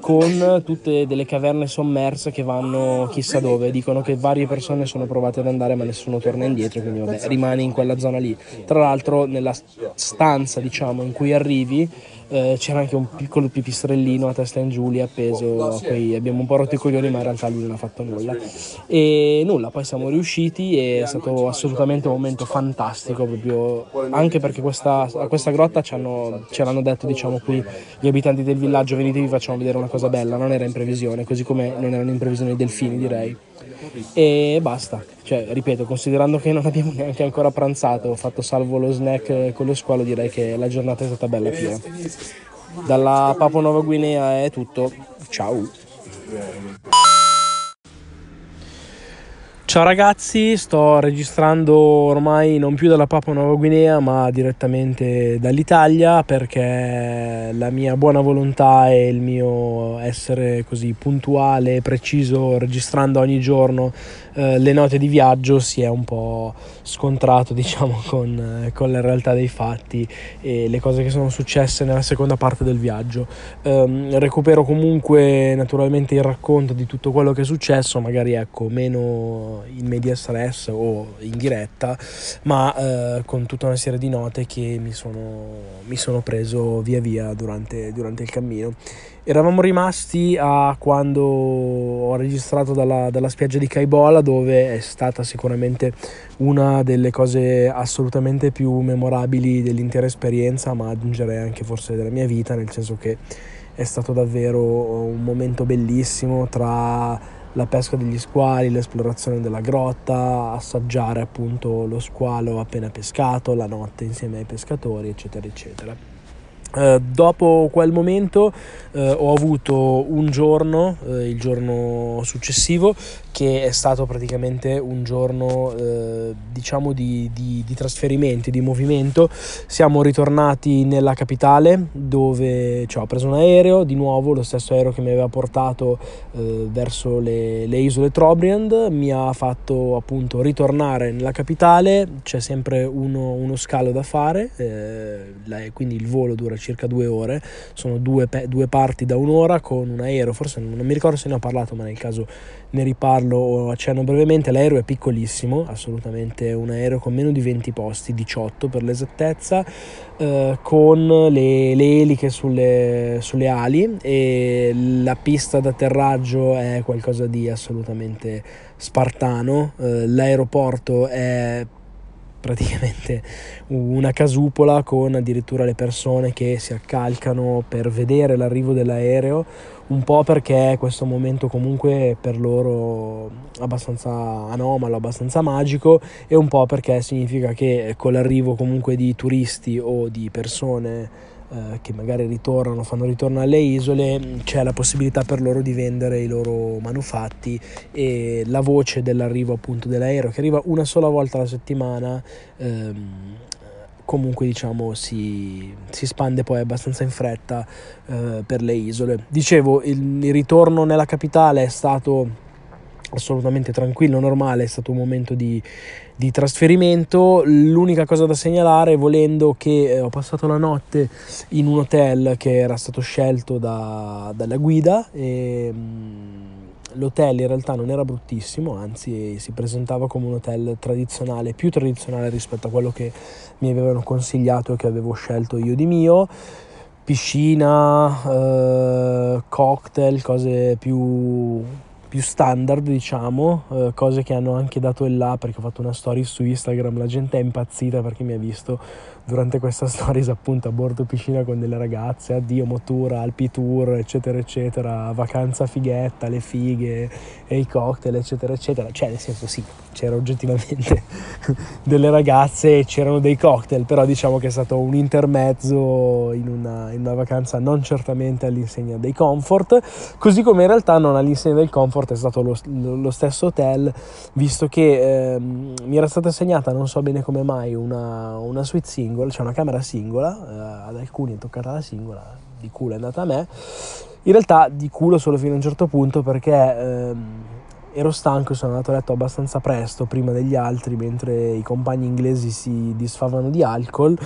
con tutte delle caverne sommerse che vanno chissà dove. Dicono che varie persone sono provate ad andare ma nessuno torna indietro, quindi vabbè, rimani in quella zona lì. Tra l'altro nella stanza diciamo in cui arrivi eh, c'era anche un piccolo pipistrellino a testa in giù lì appeso a quei, abbiamo un po' rotto i coglioni ma in realtà lui non ha fatto nulla e nulla poi siamo riusciti e è stato assolutamente un momento fantastico proprio anche perché questa, a questa grotta ci hanno, ce l'hanno detto diciamo qui gli abitanti del villaggio venite vi facciamo vedere una cosa bella non era in previsione così come non erano in previsione i delfini direi e basta. Cioè, ripeto, considerando che non abbiamo neanche ancora pranzato, fatto salvo lo snack con lo squalo, direi che la giornata è stata bella piena. Dalla Papua Nuova Guinea è tutto. Ciao. Ciao ragazzi, sto registrando ormai non più dalla Papua Nuova Guinea ma direttamente dall'Italia perché la mia buona volontà e il mio essere così puntuale e preciso registrando ogni giorno eh, le note di viaggio si è un po' scontrato diciamo con, eh, con la realtà dei fatti e le cose che sono successe nella seconda parte del viaggio. Ehm, recupero comunque naturalmente il racconto di tutto quello che è successo, magari ecco meno in media stress o in diretta, ma eh, con tutta una serie di note che mi sono, mi sono preso via via durante, durante il cammino. Eravamo rimasti a quando ho registrato dalla, dalla spiaggia di Caibola, dove è stata sicuramente una delle cose assolutamente più memorabili dell'intera esperienza, ma aggiungerei anche forse della mia vita, nel senso che è stato davvero un momento bellissimo tra la pesca degli squali, l'esplorazione della grotta, assaggiare appunto lo squalo appena pescato, la notte insieme ai pescatori, eccetera, eccetera. Eh, dopo quel momento eh, ho avuto un giorno, eh, il giorno successivo, che è stato praticamente un giorno diciamo di, di, di trasferimenti, di movimento. Siamo ritornati nella capitale dove cioè, ho preso un aereo, di nuovo lo stesso aereo che mi aveva portato verso le, le isole Trobriand, mi ha fatto appunto ritornare nella capitale, c'è sempre uno, uno scalo da fare, la- quindi il volo dura circa due ore, sono due, pe- due parti da un'ora con un aereo, forse non, non mi ricordo se ne ho parlato, ma nel caso ne riparlo o accenno brevemente, l'aereo è piccolissimo, assolutamente un aereo con meno di 20 posti, 18 per l'esattezza, eh, con le, le eliche sulle, sulle ali e la pista d'atterraggio è qualcosa di assolutamente spartano, eh, l'aeroporto è praticamente una casupola con addirittura le persone che si accalcano per vedere l'arrivo dell'aereo, un po' perché questo momento comunque per loro abbastanza anomalo, abbastanza magico e un po' perché significa che con l'arrivo comunque di turisti o di persone eh, che magari ritornano, fanno ritorno alle isole, c'è la possibilità per loro di vendere i loro manufatti e la voce dell'arrivo appunto dell'aereo che arriva una sola volta alla settimana ehm, comunque diciamo si, si, spande poi abbastanza in fretta eh, per le isole. Dicevo, il, il ritorno nella capitale è stato assolutamente tranquillo, normale, è stato un momento di, di trasferimento. L'unica cosa da segnalare, volendo, che eh, ho passato la notte in un hotel che era stato scelto da, dalla guida. E, mm, l'hotel in realtà non era bruttissimo, anzi si presentava come un hotel tradizionale, più tradizionale rispetto a quello che mi avevano consigliato e che avevo scelto io di mio piscina, eh, cocktail, cose più più standard, diciamo, eh, cose che hanno anche dato il là perché ho fatto una story su Instagram, la gente è impazzita perché mi ha visto durante questa stories appunto a bordo piscina con delle ragazze, addio motura, Alpi Tour, eccetera, eccetera, vacanza fighetta, le fighe e i cocktail, eccetera, eccetera. Cioè, nel senso sì, c'era oggettivamente delle ragazze e c'erano dei cocktail, però diciamo che è stato un intermezzo in una, in una vacanza non certamente all'insegna dei comfort, così come in realtà non all'insegna del comfort è stato lo, lo stesso hotel, visto che eh, mi era stata assegnata, non so bene come mai, una, una suite single singola, c'è una camera singola, eh, ad alcuni è toccata la singola, di culo è andata a me. In realtà di culo solo fino a un certo punto perché ehm, ero stanco e sono andato a letto abbastanza presto, prima degli altri, mentre i compagni inglesi si disfavano di alcol.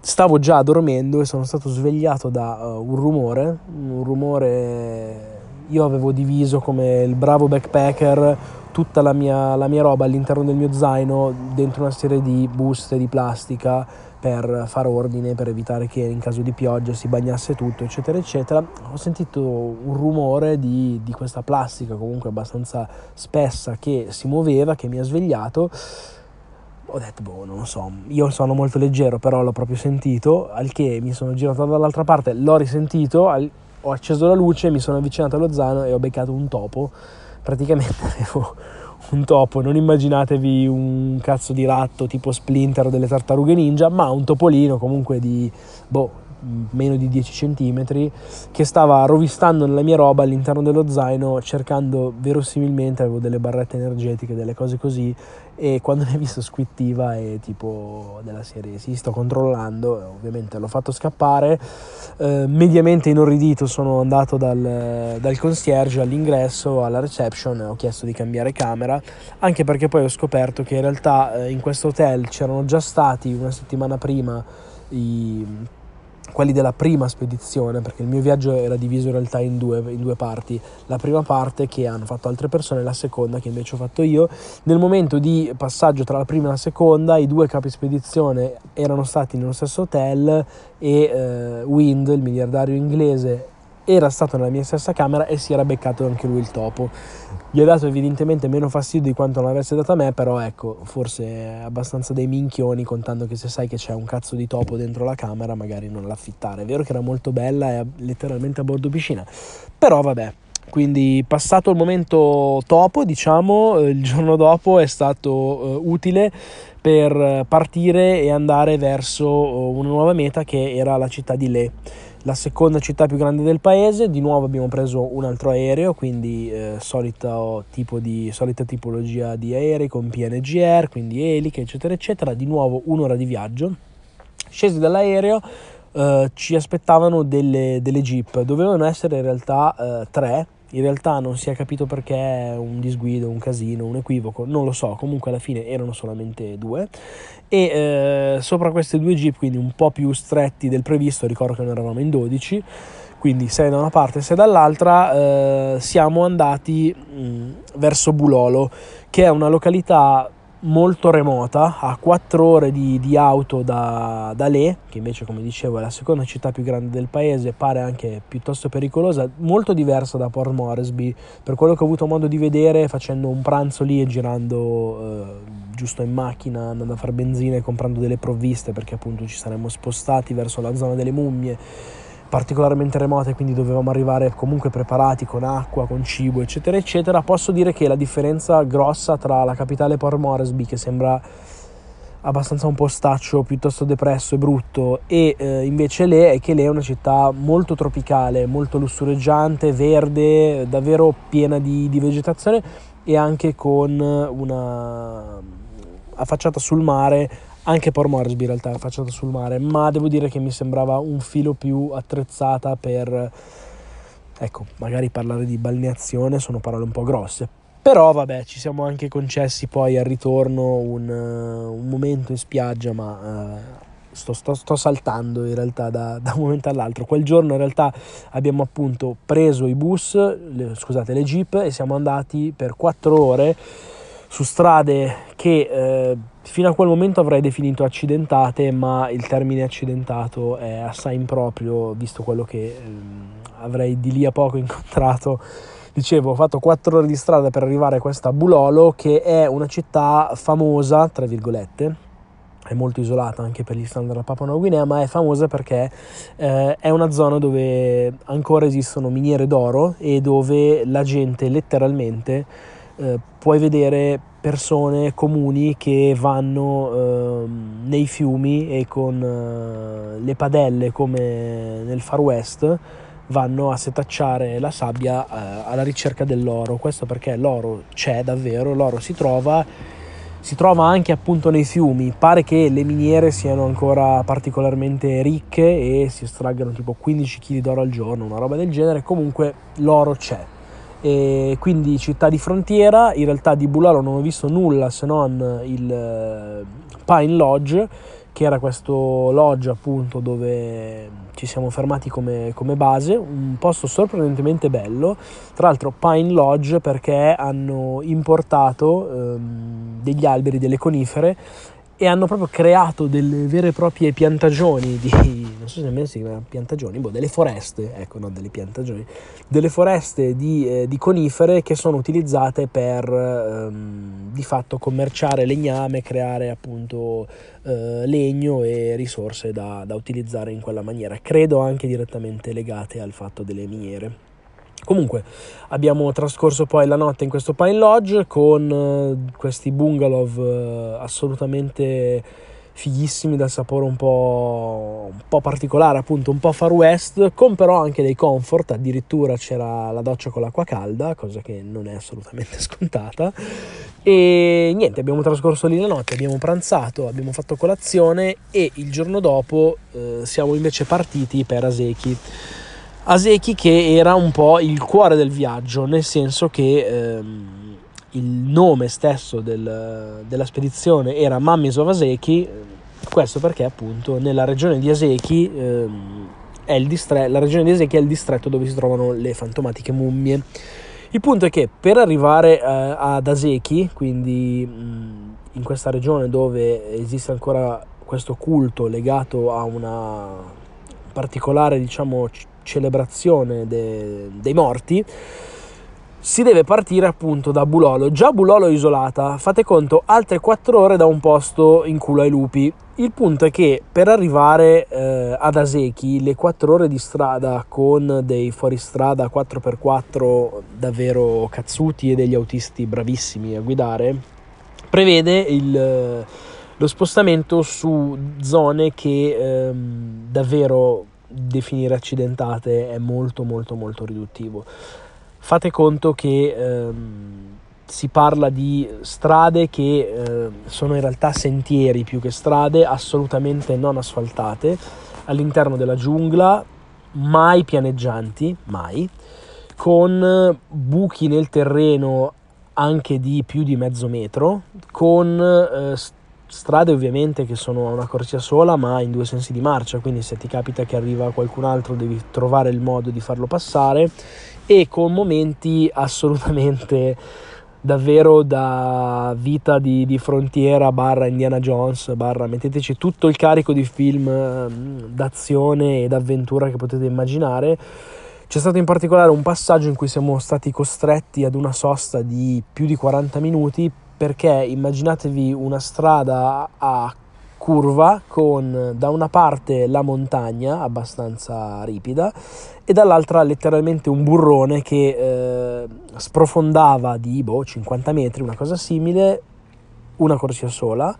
Stavo già dormendo e sono stato svegliato da uh, un rumore, un rumore io avevo diviso come il bravo backpacker tutta la mia, la mia roba all'interno del mio zaino dentro una serie di buste di plastica per far ordine, per evitare che in caso di pioggia si bagnasse tutto, eccetera, eccetera. Ho sentito un rumore di, di questa plastica comunque abbastanza spessa che si muoveva, che mi ha svegliato ho detto, boh, non lo so, io sono molto leggero, però l'ho proprio sentito, al che mi sono girato dall'altra parte, l'ho risentito, al, ho acceso la luce, mi sono avvicinato allo zaino e ho beccato un topo praticamente avevo un topo, non immaginatevi un cazzo di ratto tipo Splinter delle tartarughe ninja, ma un topolino comunque di boh, meno di 10 cm che stava rovistando nella mia roba all'interno dello zaino cercando verosimilmente avevo delle barrette energetiche delle cose così e quando mi ha visto squittiva e tipo della serie sì sto controllando ovviamente l'ho fatto scappare. Eh, mediamente inorridito sono andato dal, dal concierge all'ingresso alla reception ho chiesto di cambiare camera anche perché poi ho scoperto che in realtà eh, in questo hotel c'erano già stati una settimana prima i quelli della prima spedizione, perché il mio viaggio era diviso in realtà in due, in due, parti. La prima parte che hanno fatto altre persone, la seconda che invece ho fatto io. Nel momento di passaggio tra la prima e la seconda, i due capi spedizione erano stati nello stesso hotel e eh, Wind, il miliardario inglese, era stato nella mia stessa camera e si era beccato anche lui il topo. Gli ha dato evidentemente meno fastidio di quanto non avesse dato a me, però ecco, forse abbastanza dei minchioni contando che se sai che c'è un cazzo di topo dentro la camera magari non l'affittare. È vero che era molto bella e letteralmente a bordo piscina, però vabbè. Quindi passato il momento topo, diciamo, eh, il giorno dopo è stato uh, utile per partire e andare verso uh, una nuova meta che era la città di Le la seconda città più grande del paese, di nuovo abbiamo preso un altro aereo, quindi eh, solita, tipo di, solita tipologia di aerei con PNGR, quindi eliche, eccetera, eccetera, di nuovo un'ora di viaggio. Scesi dall'aereo, eh, ci aspettavano delle, delle, jeep, dovevano essere in realtà eh, tre, in realtà non si è capito perché un disguido, un casino, un equivoco, non lo so, comunque alla fine erano solamente due. E eh, sopra queste due jeep, quindi un po' più stretti del previsto, ricordo che noi eravamo in 12, quindi 6 da una parte e 6 dall'altra, eh, siamo andati mh, verso Bulolo, che è una località molto remota, a 4 ore di, di auto da, da Le, che invece come dicevo è la seconda città più grande del paese, pare anche piuttosto pericolosa, molto diversa da Port Moresby, per quello che ho avuto modo di vedere facendo un pranzo lì e girando eh, giusto in macchina, andando a fare benzina e comprando delle provviste perché appunto ci saremmo spostati verso la zona delle mummie particolarmente remote, quindi dovevamo arrivare comunque preparati con acqua, con cibo, eccetera, eccetera. Posso dire che la differenza grossa tra la capitale Port Moresby, che sembra abbastanza un postaccio piuttosto depresso e brutto, e eh, invece lei è che lei è una città molto tropicale, molto lussureggiante, verde, davvero piena di, di vegetazione e anche con una affacciata sul mare anche Port Moresby in realtà affacciata sul mare, ma devo dire che mi sembrava un filo più attrezzata per, ecco, magari parlare di balneazione sono parole un po' grosse, però vabbè ci siamo anche concessi poi al ritorno un, un momento in spiaggia, ma... Uh, Sto, sto, sto, saltando in realtà da, da, un momento all'altro. Quel giorno in realtà abbiamo appunto preso i bus, le, scusate, le jeep e siamo andati per quattro ore su strade che eh, fino a quel momento avrei definito accidentate, ma il termine accidentato è assai improprio, visto quello che eh, avrei di lì a poco incontrato. Dicevo, ho fatto quattro ore di strada per arrivare a questa Bulolo, che è una città famosa, tra virgolette, è molto isolata anche per gli standard della Papua Nuova Guinea, ma è famosa perché eh, è una zona dove ancora esistono miniere d'oro e dove la gente letteralmente eh, puoi vedere persone comuni che vanno eh, nei fiumi e con eh, le padelle come nel Far West vanno a setacciare la sabbia eh, alla ricerca dell'oro. Questo perché l'oro c'è davvero, l'oro si trova, si trova anche appunto nei fiumi. Pare che le miniere siano ancora particolarmente ricche e si estraggano tipo 15 kg d'oro al giorno, una roba del genere. Comunque l'oro c'è e quindi città di frontiera, in realtà di Bularo non ho visto nulla se non il eh, Pine Lodge, che era questo lodge appunto dove ci siamo fermati come, come base, un posto sorprendentemente bello, tra l'altro Pine Lodge perché hanno importato ehm, degli alberi, delle conifere e hanno proprio creato delle vere e proprie piantagioni di, non so se nemmeno si chiamano piantagioni, boh, delle foreste, ecco, non delle piantagioni, delle foreste di, eh, di conifere che sono utilizzate per ehm, di fatto commerciare legname, creare appunto eh, legno e risorse da, da utilizzare in quella maniera, credo anche direttamente legate al fatto delle miniere. Comunque abbiamo trascorso poi la notte in questo Pine Lodge con uh, questi bungalow uh, assolutamente fighissimi dal sapore un po', un po', particolare, appunto un po' far west, con però anche dei comfort, addirittura c'era la doccia con l'acqua calda, cosa che non è assolutamente scontata. E niente, abbiamo trascorso lì la notte, abbiamo pranzato, abbiamo fatto colazione e il giorno dopo uh, siamo invece partiti per Aseki. Aseki che era un po' il cuore del viaggio, nel senso che ehm, il nome stesso del, della spedizione era Mammies of Aseki, questo perché appunto nella regione di Aseki ehm, distretto, la regione di Aseki è il distretto dove si trovano le fantomatiche mummie. Il punto è che per arrivare eh, ad Aseki, quindi mh, in questa regione dove esiste ancora questo culto legato a una particolare diciamo celebrazione de, dei morti, si deve partire appunto da Bulolo. Già Bulolo è isolata, fate conto, altre 4 ore da un posto in culo ai lupi. Il punto è che per arrivare eh, ad Aseki, le 4 ore di strada con dei fuoristrada 4x4 davvero cazzuti e degli autisti bravissimi a guidare, prevede il, lo spostamento su zone che ehm, davvero definire accidentate è molto molto molto riduttivo. Fate conto che ehm, si parla di strade che eh, sono in realtà sentieri più che strade assolutamente non asfaltate all'interno della giungla, mai pianeggianti, mai, con buchi nel terreno anche di più di mezzo metro, con eh, strade ovviamente che sono a una corsia sola ma in due sensi di marcia, quindi se ti capita che arriva qualcun altro devi trovare il modo di farlo passare. E con momenti assolutamente davvero da vita di, di, frontiera barra Indiana Jones barra metteteci tutto il carico di film mm, d'azione e d'avventura che potete immaginare. C'è stato in particolare un passaggio in cui siamo stati costretti ad una sosta di più di 40 minuti perché immaginatevi una strada a curva con da una parte la montagna abbastanza ripida e dall'altra letteralmente un burrone che eh, sprofondava di boh, 50 metri, una cosa simile, una corsia sola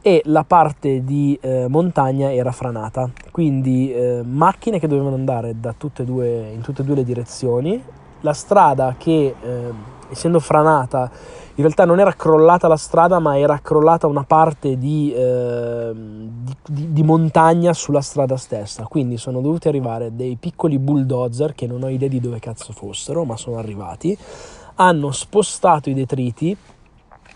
e la parte di eh, montagna era franata, quindi eh, macchine che dovevano andare tutte due, in tutte e due le direzioni, la strada che eh, essendo franata in realtà non era crollata la strada, ma era crollata una parte di, eh, di, di, montagna sulla strada stessa. Quindi sono dovuti arrivare dei piccoli bulldozer che non ho idea di dove cazzo fossero, ma sono arrivati. Hanno spostato i detriti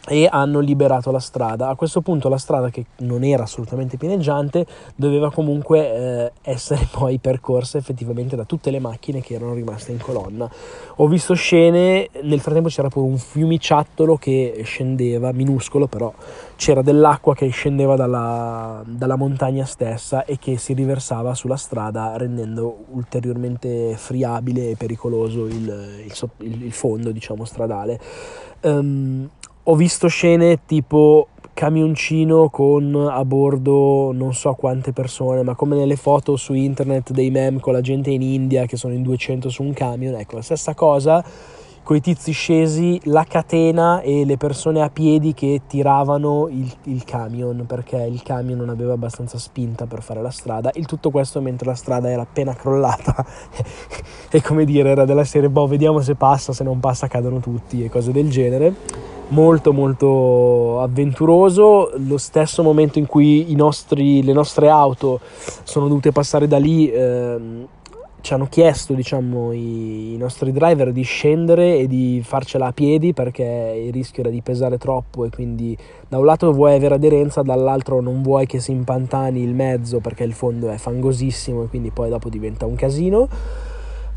e hanno liberato la strada. A questo punto la strada che non era assolutamente pianeggiante doveva comunque eh, essere poi percorsa effettivamente da tutte le macchine che erano rimaste in colonna. Ho visto scene, nel frattempo c'era pure un fiumiciattolo che scendeva, minuscolo però, c'era dell'acqua che scendeva dalla, dalla montagna stessa e che si riversava sulla strada rendendo ulteriormente friabile e pericoloso il, il, il fondo diciamo stradale. Um, ho visto scene tipo camioncino con a bordo non so quante persone, ma come nelle foto su internet dei meme con la gente in India che sono in 200 su un camion, ecco la stessa cosa. Con i tizi scesi, la catena e le persone a piedi che tiravano il, il camion perché il camion non aveva abbastanza spinta per fare la strada. Il tutto questo mentre la strada era appena crollata. E come dire era della serie boh vediamo se passa, se non passa cadono tutti e cose del genere molto molto avventuroso. Lo stesso momento in cui nostri, le nostre auto sono dovute passare da lì ehm, ci hanno chiesto diciamo i, i, nostri driver di scendere e di farcela a piedi perché il rischio era di pesare troppo e quindi da un lato vuoi avere aderenza dall'altro non vuoi che si impantani il mezzo perché il fondo è fangosissimo e quindi poi dopo diventa un casino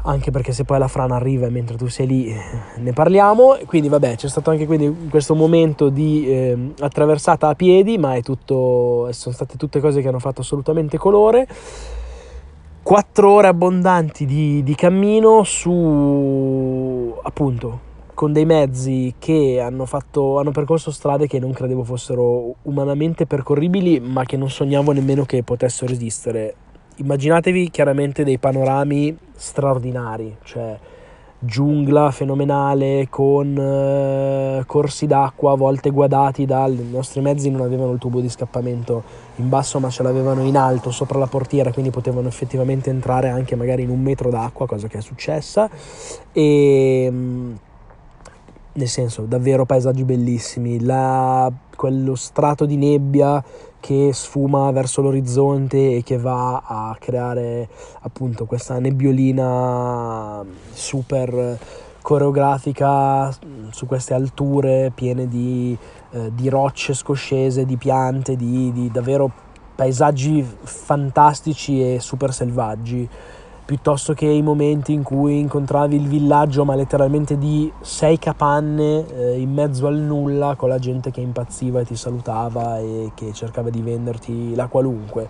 anche perché se poi la frana arriva mentre tu sei lì ne parliamo. Quindi vabbè c'è stato anche questo momento di eh, attraversata a piedi ma tutto sono state tutte cose che hanno fatto assolutamente colore. Quattro ore abbondanti di, di cammino su appunto con dei mezzi che hanno, fatto, hanno percorso strade che non credevo fossero umanamente percorribili ma che non sognavo nemmeno che potessero esistere. Immaginatevi chiaramente dei panorami straordinari, cioè giungla fenomenale con uh, corsi d'acqua a volte guardati dai nostri mezzi non avevano il tubo di scappamento in basso ma ce l'avevano in alto sopra la portiera quindi potevano effettivamente entrare anche magari in un metro d'acqua cosa che è successa. E um, nel senso davvero paesaggi bellissimi. La, quello strato di nebbia che sfuma verso l'orizzonte e che va a creare appunto questa nebbiolina super coreografica su queste alture piene di, eh, di rocce scoscese, di piante, di, di davvero paesaggi fantastici e super selvaggi piuttosto che i momenti in cui incontravi il villaggio ma letteralmente di sei capanne eh, in mezzo al nulla con la gente che impazziva e ti salutava e che cercava di venderti la qualunque.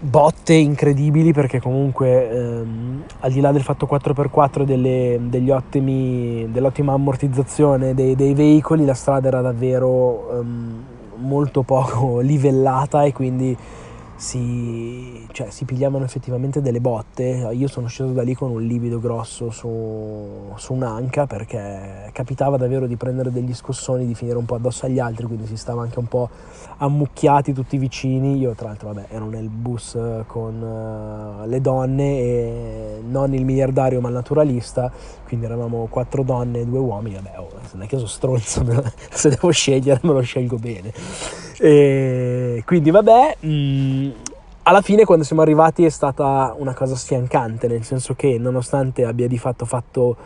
Botte incredibili perché comunque ehm, al di là del fatto 4x4 delle, degli ottimi, dell'ottima ammortizzazione dei, dei, veicoli la strada era davvero ehm, molto poco livellata e quindi si, cioè, si pigliavano effettivamente delle botte. Io sono sceso da lì con un livido grosso su, su un'anca perché capitava davvero di prendere degli scossoni, di finire un po' addosso agli altri, quindi si stava anche un po' ammucchiati tutti vicini. Io, tra l'altro, vabbè, ero nel bus con uh, le donne e non il miliardario ma il naturalista, quindi eravamo quattro donne e due uomini. Vabbè, oh, non è che sono stronzo, se devo scegliere me lo scelgo bene. E quindi vabbè, mh, mm, alla fine quando siamo arrivati è stata una cosa sfiancante, nel senso che nonostante abbia di fatto fatto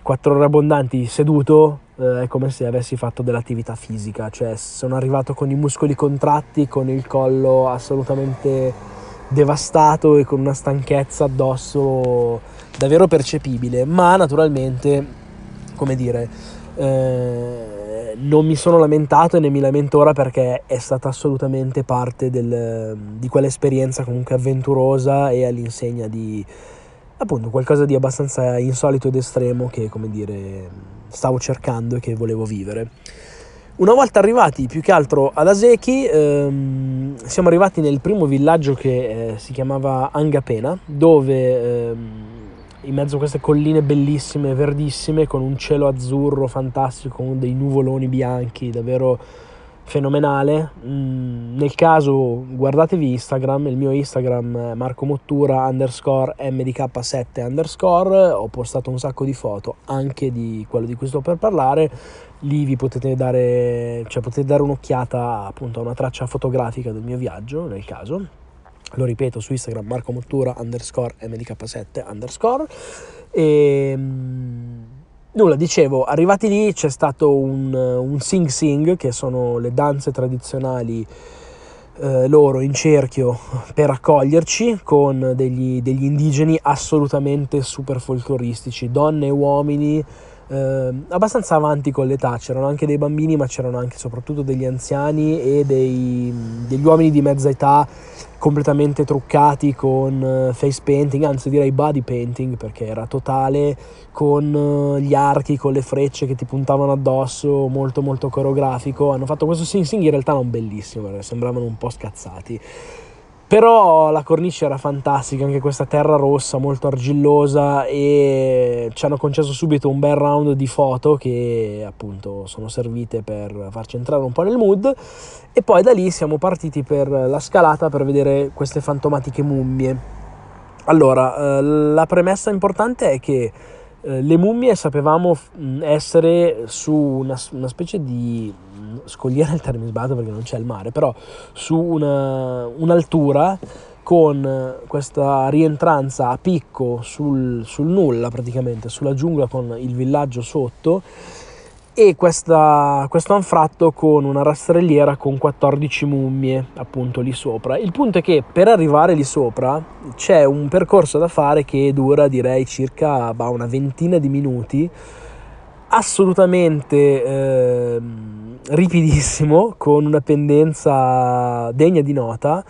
quattro ore abbondanti seduto, eh, è come se avessi fatto dell'attività fisica, cioè sono arrivato con i muscoli contratti, con il collo assolutamente devastato e con una stanchezza addosso davvero percepibile, ma naturalmente, come dire, eh, non mi sono lamentato e ne mi lamento ora perché è stata assolutamente parte del, di quell'esperienza comunque avventurosa e all'insegna di appunto qualcosa di abbastanza insolito ed estremo che come dire stavo cercando e che volevo vivere. Una volta arrivati più che altro ad Aseki, ehm, siamo arrivati nel primo villaggio che eh, si chiamava Angapena, dove ehm, in mezzo a queste colline bellissime, verdissime, con un cielo azzurro fantastico, con dei nuvoloni bianchi, davvero fenomenale. Mm, nel caso guardatevi Instagram, il mio Instagram è Marco Mottura underscore mdk7 underscore, ho postato un sacco di foto anche di quello di cui sto per parlare, lì vi potete dare, cioè potete dare un'occhiata appunto a una traccia fotografica del mio viaggio nel caso lo ripeto su Instagram Marco Mottura underscore mdk7 underscore. E mm, nulla dicevo arrivati lì c'è stato un, un sing sing che sono le danze tradizionali eh, loro in cerchio per accoglierci con degli, degli indigeni assolutamente super folcloristici donne e uomini eh, abbastanza avanti con l'età, c'erano anche dei bambini ma c'erano anche soprattutto degli anziani e dei, degli uomini di mezza età completamente truccati con eh, face painting, anzi direi body painting perché era totale con eh, gli archi, con le frecce che ti puntavano addosso, molto molto coreografico. Hanno fatto questo sing sing in realtà non bellissimo sembravano un po' scazzati. Però la cornice era fantastica, anche questa terra rossa molto argillosa e ci hanno concesso subito un bel round di foto che appunto sono servite per farci entrare un po' nel mood e poi da lì siamo partiti per la scalata per vedere queste fantomatiche mummie. Allora, eh, la premessa importante è che eh, le mummie sapevamo essere su una, una specie di scogliera è il termine sbagliato perché non c'è il mare, però su una, un'altura con questa rientranza a picco sul, sul, nulla praticamente, sulla giungla con il villaggio sotto e questa, questo anfratto con una rastrelliera con 14 mummie appunto lì sopra. Il punto è che per arrivare lì sopra c'è un percorso da fare che dura direi circa bah, una ventina di minuti assolutamente eh, ripidissimo, con una pendenza degna di nota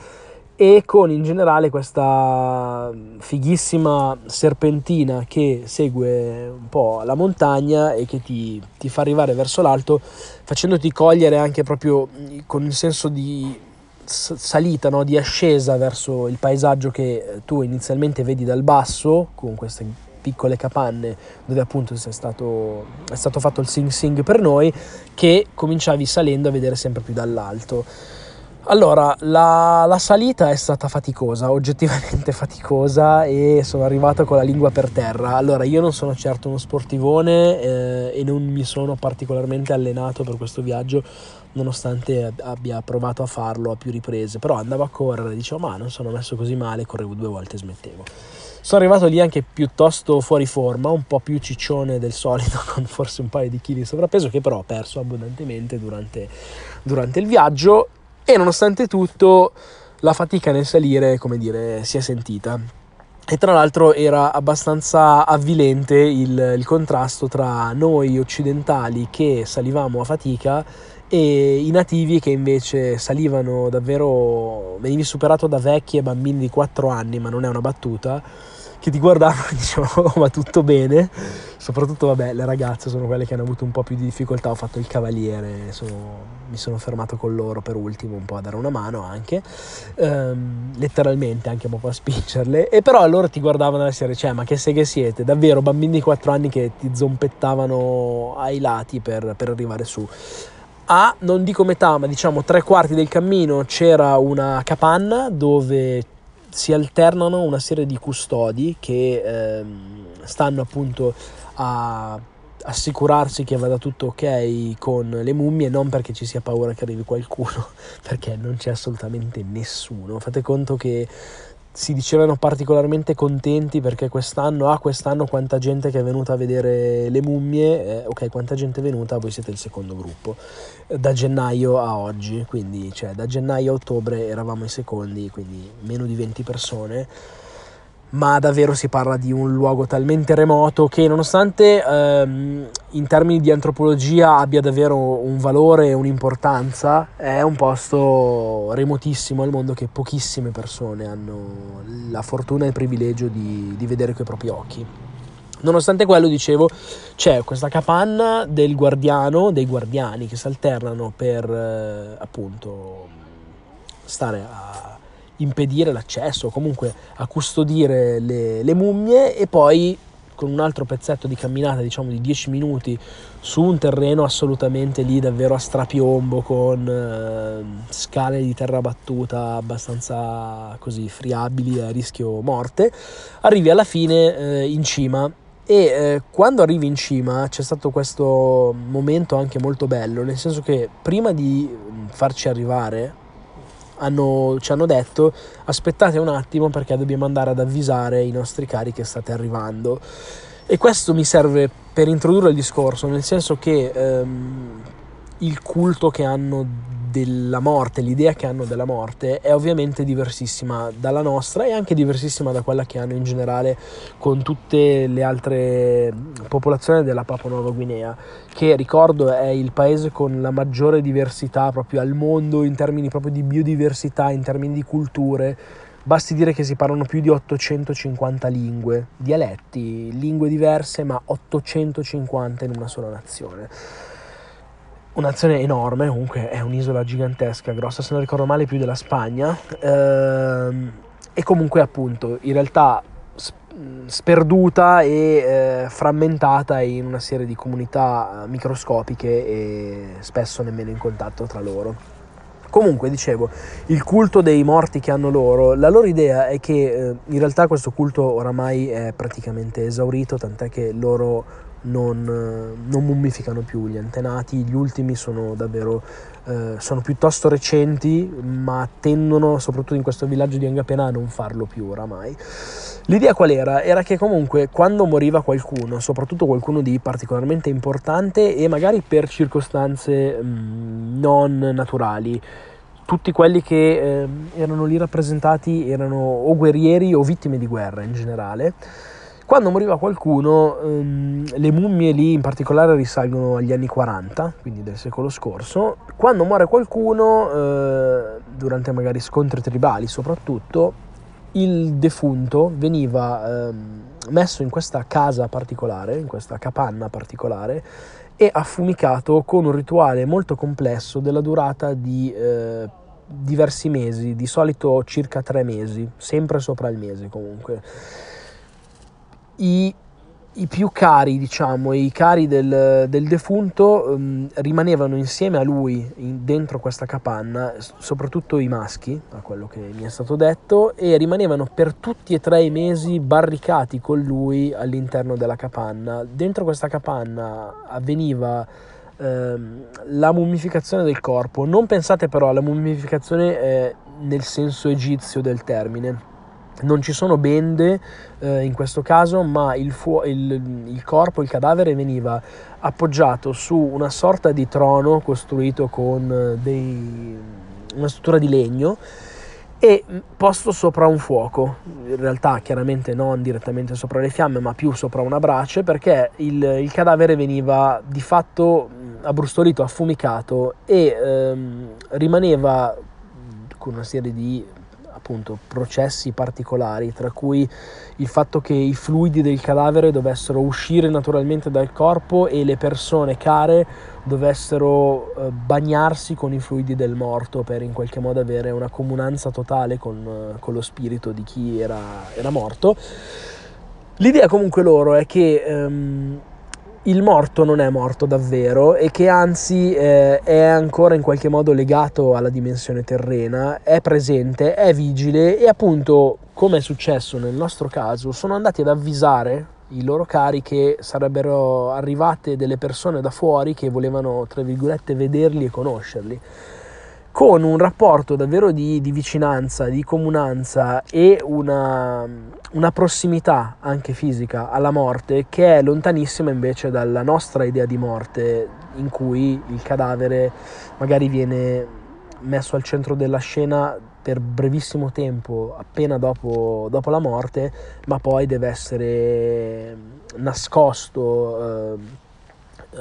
e con in generale questa fighissima serpentina che segue un po' la montagna e che ti, ti fa arrivare verso l'alto facendoti cogliere anche proprio con il senso di salita, no? di ascesa verso il paesaggio che tu inizialmente vedi dal basso con queste piccole capanne dove appunto è stato, è stato fatto il sing sing per noi che cominciavi salendo a vedere sempre più dall'alto. Allora, la, la, salita è stata faticosa, oggettivamente faticosa e sono arrivato con la lingua per terra. Allora, io non sono certo uno sportivone eh, e non mi sono particolarmente allenato per questo viaggio, nonostante abbia provato a farlo a più riprese, però andavo a correre, dicevo ma non sono messo così male, correvo due volte e smettevo. Sono arrivato lì anche piuttosto fuori forma, un po' più ciccione del solito, con forse un paio di chili di sovrappeso, che però ho perso abbondantemente durante, durante il viaggio e nonostante tutto la fatica nel salire, come dire, si è sentita. E tra l'altro era abbastanza avvilente il, il, contrasto tra noi occidentali che salivamo a fatica e i nativi che invece salivano davvero, venivi superato da vecchi e bambini di 4 anni, ma non è una battuta, che ti guardavano e dicevano oh, ma tutto bene. Soprattutto vabbè le ragazze sono quelle che hanno avuto un po' più di difficoltà. Ho fatto il cavaliere sono, mi sono fermato con loro per ultimo un po' a dare una mano anche. Ehm, letteralmente anche un po' a spingerle. E però loro ti guardavano alla serie cioè ma che seghe siete? Davvero bambini di 4 anni che ti zompettavano ai lati per, per arrivare su. A non dico metà, ma diciamo tre quarti del cammino c'era una capanna dove si alternano una serie di custodi che ehm, stanno appunto a, assicurarsi che vada tutto ok con le mummie, non perché ci sia paura che arrivi qualcuno, perché non c'è assolutamente nessuno. Fate conto che si dicevano particolarmente contenti perché quest'anno, ah quest'anno quanta gente che è venuta a vedere le mummie, eh, ok quanta gente è venuta, voi siete il secondo gruppo, da gennaio a oggi, quindi cioè da gennaio a ottobre eravamo i secondi, quindi meno di 20 persone ma davvero si parla di un luogo talmente remoto che nonostante ehm, in termini di antropologia abbia davvero un valore e un'importanza, è un posto remotissimo al mondo che pochissime persone hanno la fortuna e il privilegio di, di vedere coi propri occhi. Nonostante quello, dicevo, c'è questa capanna del guardiano, dei guardiani che si alternano per eh, appunto stare a impedire l'accesso o comunque a custodire le, le mummie e poi con un altro pezzetto di camminata diciamo di 10 minuti su un terreno assolutamente lì davvero a strapiombo con eh, scale di terra battuta abbastanza così friabili a rischio morte arrivi alla fine eh, in cima. E eh, quando arrivi in cima c'è stato questo momento anche molto bello nel senso che prima di farci arrivare hanno, ci hanno detto aspettate un attimo perché dobbiamo andare ad avvisare i nostri cari che state arrivando. E questo mi serve per introdurre il discorso, nel senso che ehm, il culto che hanno della morte, l'idea che hanno della morte è ovviamente diversissima dalla nostra e anche diversissima da quella che hanno in generale con tutte le altre popolazioni della Papua Nuova Guinea, che ricordo è il paese con la maggiore diversità proprio al mondo in termini proprio di biodiversità, in termini di culture. Basti dire che si parlano più di 850 lingue, dialetti, lingue diverse, ma 850 in una sola nazione un'azione enorme, comunque è un'isola gigantesca, grossa se non ricordo male più della Spagna, ehm, e comunque appunto in realtà sperduta e eh, frammentata in una serie di comunità microscopiche e spesso nemmeno in contatto tra loro. Comunque, dicevo, il culto dei morti che hanno loro, la loro idea è che eh, in realtà questo culto oramai è praticamente esaurito, tant'è che loro non, non, mummificano più gli antenati, gli ultimi sono davvero eh, sono piuttosto recenti, ma tendono, soprattutto in questo villaggio di Angapena, a non farlo più oramai. L'idea qual era? Era che comunque quando moriva qualcuno, soprattutto qualcuno di particolarmente importante e magari per circostanze mh, mm, non naturali, tutti quelli che eh, erano lì rappresentati erano o guerrieri o vittime di guerra in generale quando moriva qualcuno, ehm, le mummie lì in particolare risalgono agli anni 40, quindi del secolo scorso. Quando muore qualcuno, eh, durante magari scontri tribali soprattutto, il defunto veniva eh, messo in questa casa particolare, in questa capanna particolare, e affumicato con un rituale molto complesso della durata di eh, diversi mesi, di solito circa tre mesi, sempre sopra il mese comunque i, i più cari, diciamo, i cari del, del defunto um, rimanevano insieme a lui in, dentro questa capanna, soprattutto i maschi, a quello che mi è stato detto, e rimanevano per tutti e tre i mesi barricati con lui all'interno della capanna. Dentro questa capanna avveniva ehm, la mummificazione del corpo. Non pensate però alla mummificazione eh, nel senso egizio del termine non ci sono bende eh, in questo caso, ma il, fu- il, il, corpo, il cadavere veniva appoggiato su una sorta di trono costruito con eh, dei, una struttura di legno e mm, posto sopra un fuoco, in realtà chiaramente non direttamente sopra le fiamme, ma più sopra una brace, perché il, il cadavere veniva di fatto mm, abbrustolito, affumicato e ehm, rimaneva con una serie di appunto processi particolari, tra cui il fatto che i fluidi del cadavere dovessero uscire naturalmente dal corpo e le persone care dovessero eh, bagnarsi con i fluidi del morto per in qualche modo avere una comunanza totale con, eh, con lo spirito di chi era, era, morto. L'idea comunque loro è che ehm, il morto non è morto davvero e che anzi eh, è ancora in qualche modo legato alla dimensione terrena, è presente, è vigile e appunto, come è successo nel nostro caso, sono andati ad avvisare i loro cari che sarebbero arrivate delle persone da fuori che volevano, tra virgolette, vederli e conoscerli con un rapporto davvero di, di vicinanza, di comunanza e una, una, prossimità anche fisica alla morte che è lontanissima invece dalla nostra idea di morte in cui il cadavere magari viene messo al centro della scena per brevissimo tempo appena dopo, dopo la morte ma poi deve essere nascosto eh,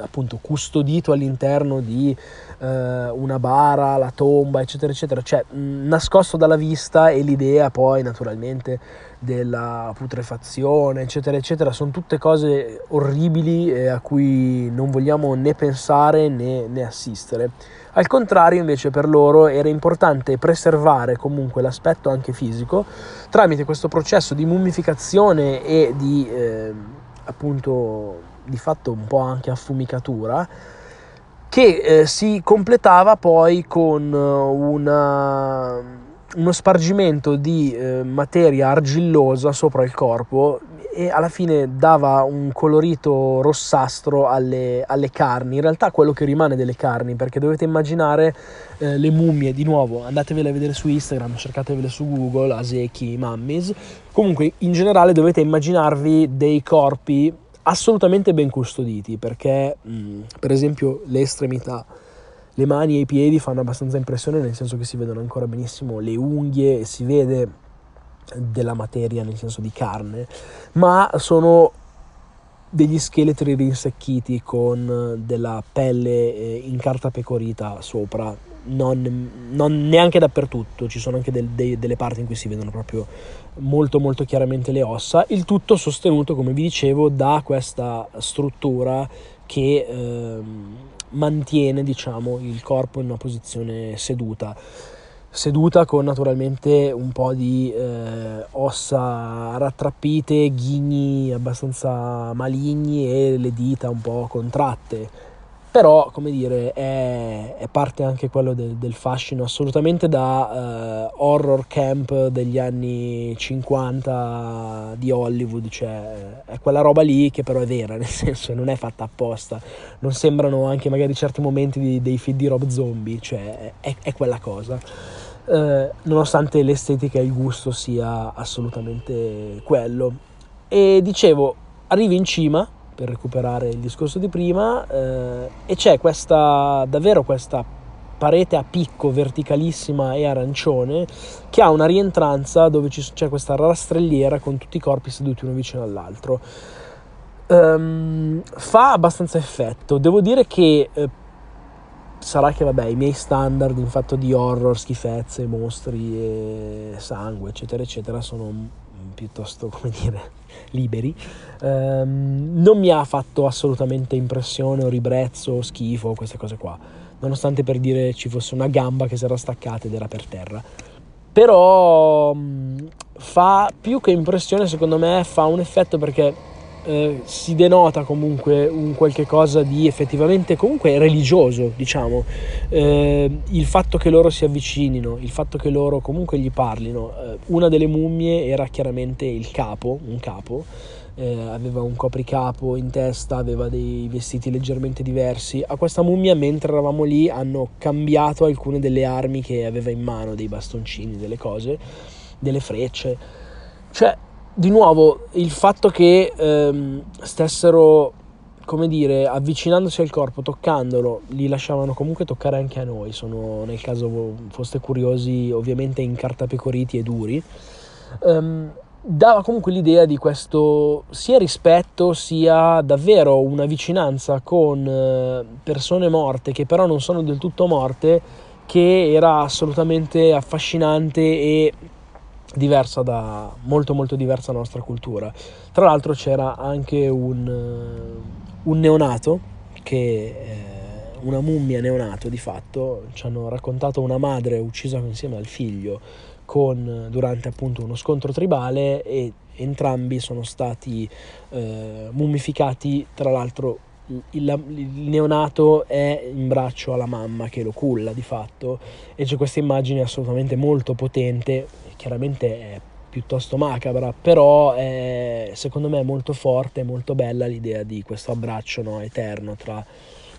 appunto custodito all'interno di eh, una bara, la tomba, eccetera, eccetera, cioè mh, nascosto dalla vista e l'idea poi naturalmente della putrefazione, eccetera, eccetera, sono tutte cose orribili eh, a cui non vogliamo né pensare né, né assistere. Al contrario, invece, per loro era importante preservare comunque l'aspetto anche fisico tramite questo processo di mummificazione e di eh, appunto di fatto un po' anche affumicatura, che eh, si completava poi con eh, una, uno spargimento di eh, materia argillosa sopra il corpo e alla fine dava un colorito rossastro alle, alle, carni, in realtà quello che rimane delle carni, perché dovete immaginare eh, le mummie, di nuovo, andatevele a vedere su Instagram, cercatevele su Google, Aseki, Mummies, comunque in generale dovete immaginarvi dei corpi assolutamente ben custoditi perché mh, mm, per esempio le estremità le mani e i piedi fanno abbastanza impressione nel senso che si vedono ancora benissimo le unghie e si vede della materia nel senso di carne ma sono degli scheletri rinsecchiti con della pelle eh, in carta pecorita sopra. Non, non neanche dappertutto, ci sono anche del, de, delle parti in cui si vedono proprio molto molto chiaramente le ossa, il tutto sostenuto come vi dicevo da questa struttura che eh, mantiene diciamo il corpo in una posizione seduta. Seduta con naturalmente un po' di eh, ossa rattrappite, ghigni abbastanza maligni e le dita un po' contratte però come dire è, è parte anche quello del, del fascino assolutamente da uh, horror camp degli anni 50 di Hollywood cioè è quella roba lì che però è vera nel senso non è fatta apposta. Non sembrano anche magari certi momenti di, dei film di Rob Zombie cioè è, è quella cosa. Uh, nonostante l'estetica e il gusto sia assolutamente quello. E dicevo arrivi in cima per recuperare il discorso di prima eh, e c'è questa davvero questa parete a picco verticalissima e arancione che ha una rientranza dove c'è questa rastrelliera con tutti i corpi seduti uno vicino all'altro. Um, fa abbastanza effetto. Devo dire che eh, sarà che vabbè i miei standard in fatto di horror schifezze mostri e sangue eccetera eccetera sono piuttosto, come dire, liberi, ehm, non mi ha fatto assolutamente impressione o ribrezzo o schifo, queste cose qua, nonostante per dire ci fosse una gamba che si era staccata ed era per terra. Però mh, fa più che impressione, secondo me, fa un effetto perché eh, si denota comunque un qualche cosa di effettivamente comunque religioso, diciamo, eh, il fatto che loro si avvicinino, il fatto che loro comunque gli parlino. Eh, una delle mummie era chiaramente il capo, un capo, eh, aveva un copricapo in testa, aveva dei vestiti leggermente diversi. A questa mummia, mentre eravamo lì, hanno cambiato alcune delle armi che aveva in mano, dei bastoncini, delle cose, delle frecce. Cioè, di nuovo il fatto che ehm, stessero come dire avvicinandosi al corpo toccandolo li lasciavano comunque toccare anche a noi. Sono nel caso foste curiosi ovviamente incartapecoriti e duri. Ehm, dava comunque l'idea di questo sia rispetto sia davvero una vicinanza con eh, persone morte che però non sono del tutto morte che era assolutamente affascinante e diversa da molto molto diversa dalla nostra cultura. Tra l'altro c'era anche un, eh, un neonato che eh, una mummia neonato di fatto ci hanno raccontato una madre uccisa insieme al figlio con, durante appunto uno scontro tribale e entrambi sono stati eh, mummificati tra l'altro il, il, neonato è in braccio alla mamma che lo culla di fatto e c'è questa immagine assolutamente molto potente chiaramente è piuttosto macabra, però è, secondo me è molto forte, molto bella l'idea di questo abbraccio no, eterno tra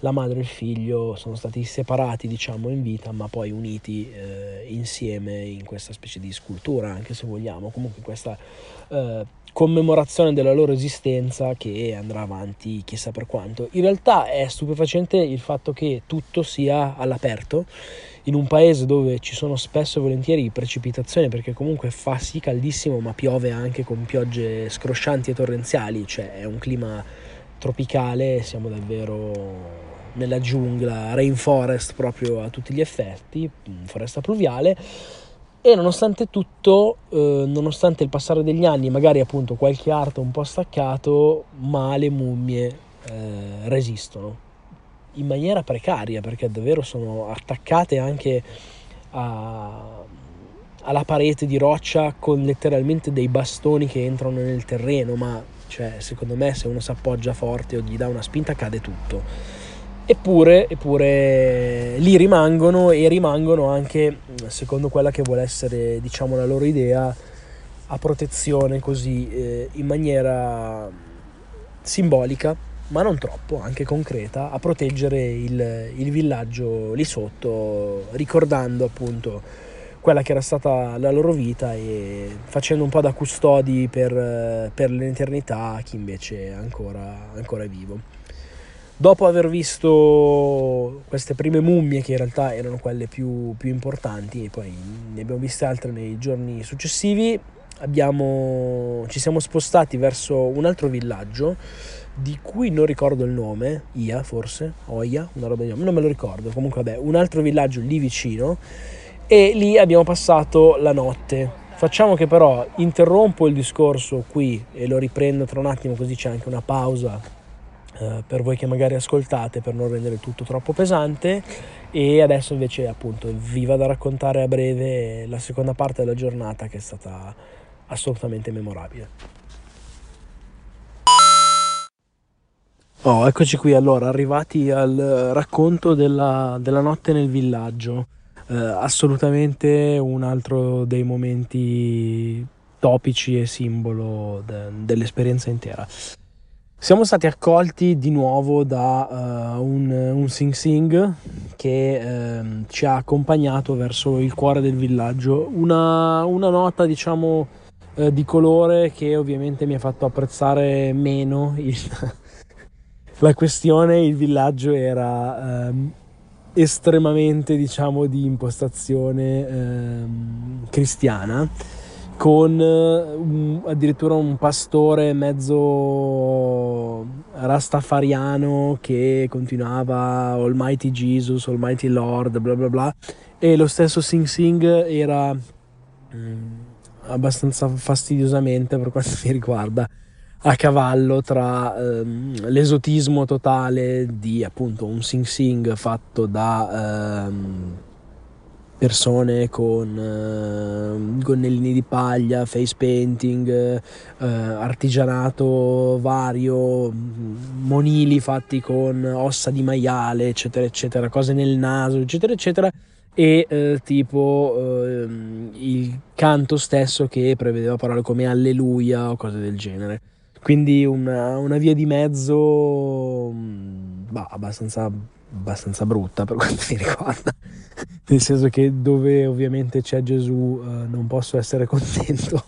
la madre e il figlio, sono stati separati diciamo in vita ma poi uniti eh, insieme in questa specie di scultura anche se vogliamo, comunque questa eh, commemorazione della loro esistenza che andrà avanti chissà per quanto. In realtà è stupefacente il fatto che tutto sia all'aperto in un paese dove ci sono spesso e volentieri precipitazioni perché comunque fa sì caldissimo ma piove anche con piogge scroscianti e torrenziali, cioè è un clima tropicale, siamo davvero nella giungla, rainforest proprio a tutti gli effetti, foresta pluviale e nonostante tutto, eh, nonostante il passare degli anni, magari appunto qualche arto un po' staccato, ma le mummie eh, resistono in maniera precaria perché davvero sono attaccate anche a, alla parete di roccia con letteralmente dei bastoni che entrano nel terreno, ma cioè, secondo me se uno si appoggia forte o gli dà una spinta cade tutto. Eppure, eppure lì rimangono e rimangono anche, secondo quella che vuole essere diciamo la loro idea, a protezione così eh, in maniera simbolica, ma non troppo, anche concreta, a proteggere il, il villaggio lì sotto, ricordando appunto quella che era stata la loro vita e facendo un po' da custodi per, per l'eternità a chi invece ancora, ancora vivo. Dopo aver visto queste prime mummie, che in realtà erano quelle più, più importanti, e poi ne abbiamo viste altre nei giorni successivi, abbiamo, ci siamo spostati verso un altro villaggio di cui non ricordo il nome, Ia forse, Oia, una roba di nome, non me lo ricordo, comunque vabbè, un altro villaggio lì vicino e lì abbiamo passato la notte. Facciamo che però interrompo il discorso qui e lo riprendo tra un attimo così c'è anche una pausa eh, per voi che magari ascoltate per non rendere tutto troppo pesante e adesso invece appunto vi vado a raccontare a breve la seconda parte della giornata che è stata assolutamente memorabile. Oh, eccoci qui allora, arrivati al racconto della, della notte nel villaggio. Eh, assolutamente un altro dei momenti topici e simbolo de, dell'esperienza intera. Siamo stati accolti di nuovo da uh, un, un Sing Sing che uh, ci ha accompagnato verso il cuore del villaggio. Una, una nota, diciamo, uh, di colore che ovviamente mi ha fatto apprezzare meno il, la questione. Il villaggio era ehm, estremamente, diciamo, di impostazione ehm, cristiana con um, addirittura un pastore mezzo rastafariano che continuava Almighty Jesus, Almighty Lord, bla bla bla, e lo stesso Sing Sing era um, abbastanza fastidiosamente per quanto mi riguarda a cavallo tra um, l'esotismo totale di appunto un Sing Sing fatto da persone con uh, gonnellini di paglia, face painting, uh, artigianato vario, monili fatti con ossa di maiale, eccetera, eccetera, cose nel naso, eccetera, eccetera, e uh, tipo il canto stesso che prevedeva parole come alleluia o cose del genere. Quindi una, una via di mezzo bah, abbastanza abbastanza brutta per quanto mi riguarda, nel senso che dove ovviamente c'è Gesù eh, non posso essere contento,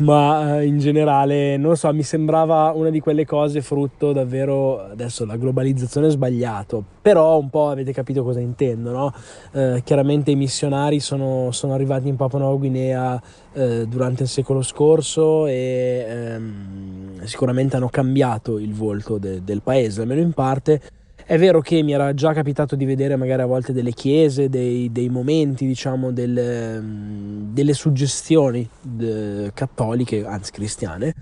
ma eh, in generale non so, mi sembrava una di quelle cose frutto davvero, adesso la globalizzazione è sbagliato, però un po' avete capito cosa intendo, no? Eh, chiaramente i missionari sono, sono, arrivati in Papua Nuova Guinea eh, durante il secolo scorso e ehm, sicuramente hanno cambiato il volto de, del paese, almeno in parte è vero che mi era già capitato di vedere magari a volte delle chiese, dei, dei momenti, diciamo, delle, delle suggestioni de, cattoliche, anzi cristiane,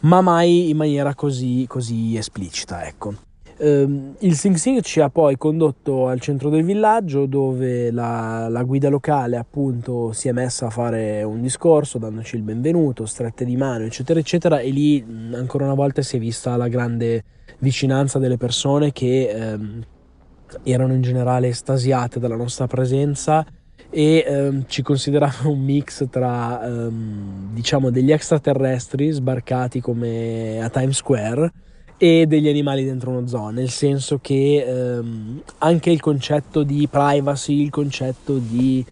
ma mai in maniera così, così esplicita, ecco. Um, il Sing Sing ci ha poi condotto al centro del villaggio dove la, la, guida locale appunto si è messa a fare un discorso dandoci il benvenuto, strette di mano eccetera eccetera e lì ancora una volta si è vista la grande vicinanza delle persone che ehm, erano in generale estasiate dalla nostra presenza e ehm, ci considerava un mix tra ehm, diciamo degli extraterrestri sbarcati come a Times Square e degli animali dentro uno zoo, nel senso che ehm, anche il concetto di privacy, il concetto di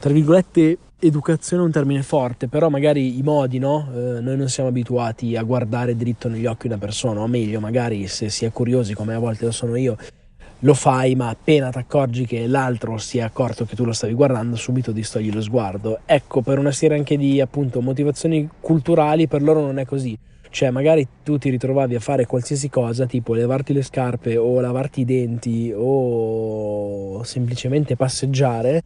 tra virgolette educazione è un termine forte, però magari i modi, no? Eh, noi non siamo abituati a guardare dritto negli occhi una persona, o meglio, magari se si è curiosi come a volte lo sono io, lo fai, ma appena ti accorgi che l'altro si è accorto che tu lo stavi guardando, subito distogli lo sguardo. Ecco, per una serie anche di appunto motivazioni culturali, per loro non è così. Cioè, magari tu ti ritrovavi a fare qualsiasi cosa, tipo levarti le scarpe o lavarti i denti o semplicemente passeggiare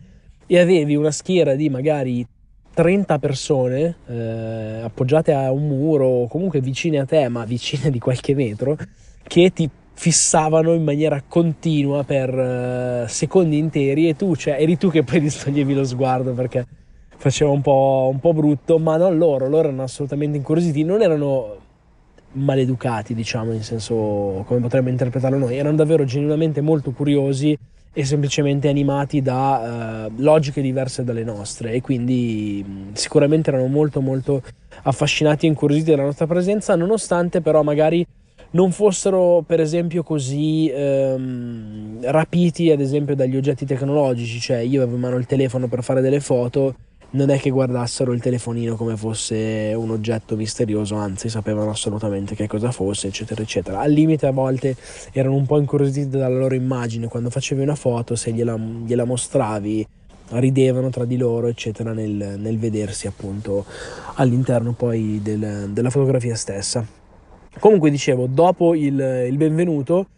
e avevi una schiera di magari 30 persone eh, appoggiate a un muro o comunque vicine a te, ma vicine di qualche metro, che ti fissavano in maniera continua per uh, secondi interi e tu, cioè, eri tu che poi distoglievi lo sguardo perché faceva un po', un po' brutto, ma non loro, loro erano assolutamente incuriositi, non erano maleducati, diciamo, in senso come potremmo interpretarlo noi, erano davvero genuinamente molto curiosi e semplicemente animati da uh, logiche diverse dalle nostre e quindi mh, sicuramente erano molto molto affascinati e incuriositi dalla nostra presenza, nonostante però magari non fossero per esempio così ehm, rapiti ad esempio dagli oggetti tecnologici, cioè io avevo in mano il telefono per fare delle foto, non è che guardassero il telefonino come fosse un oggetto misterioso, anzi sapevano assolutamente che cosa fosse, eccetera, eccetera. Al limite a volte erano un po' incuriositi dalla loro immagine, quando facevi una foto, se gliela, gliela mostravi, ridevano tra di loro, eccetera, nel, nel vedersi appunto all'interno poi del, della fotografia stessa. Comunque dicevo, dopo il, il benvenuto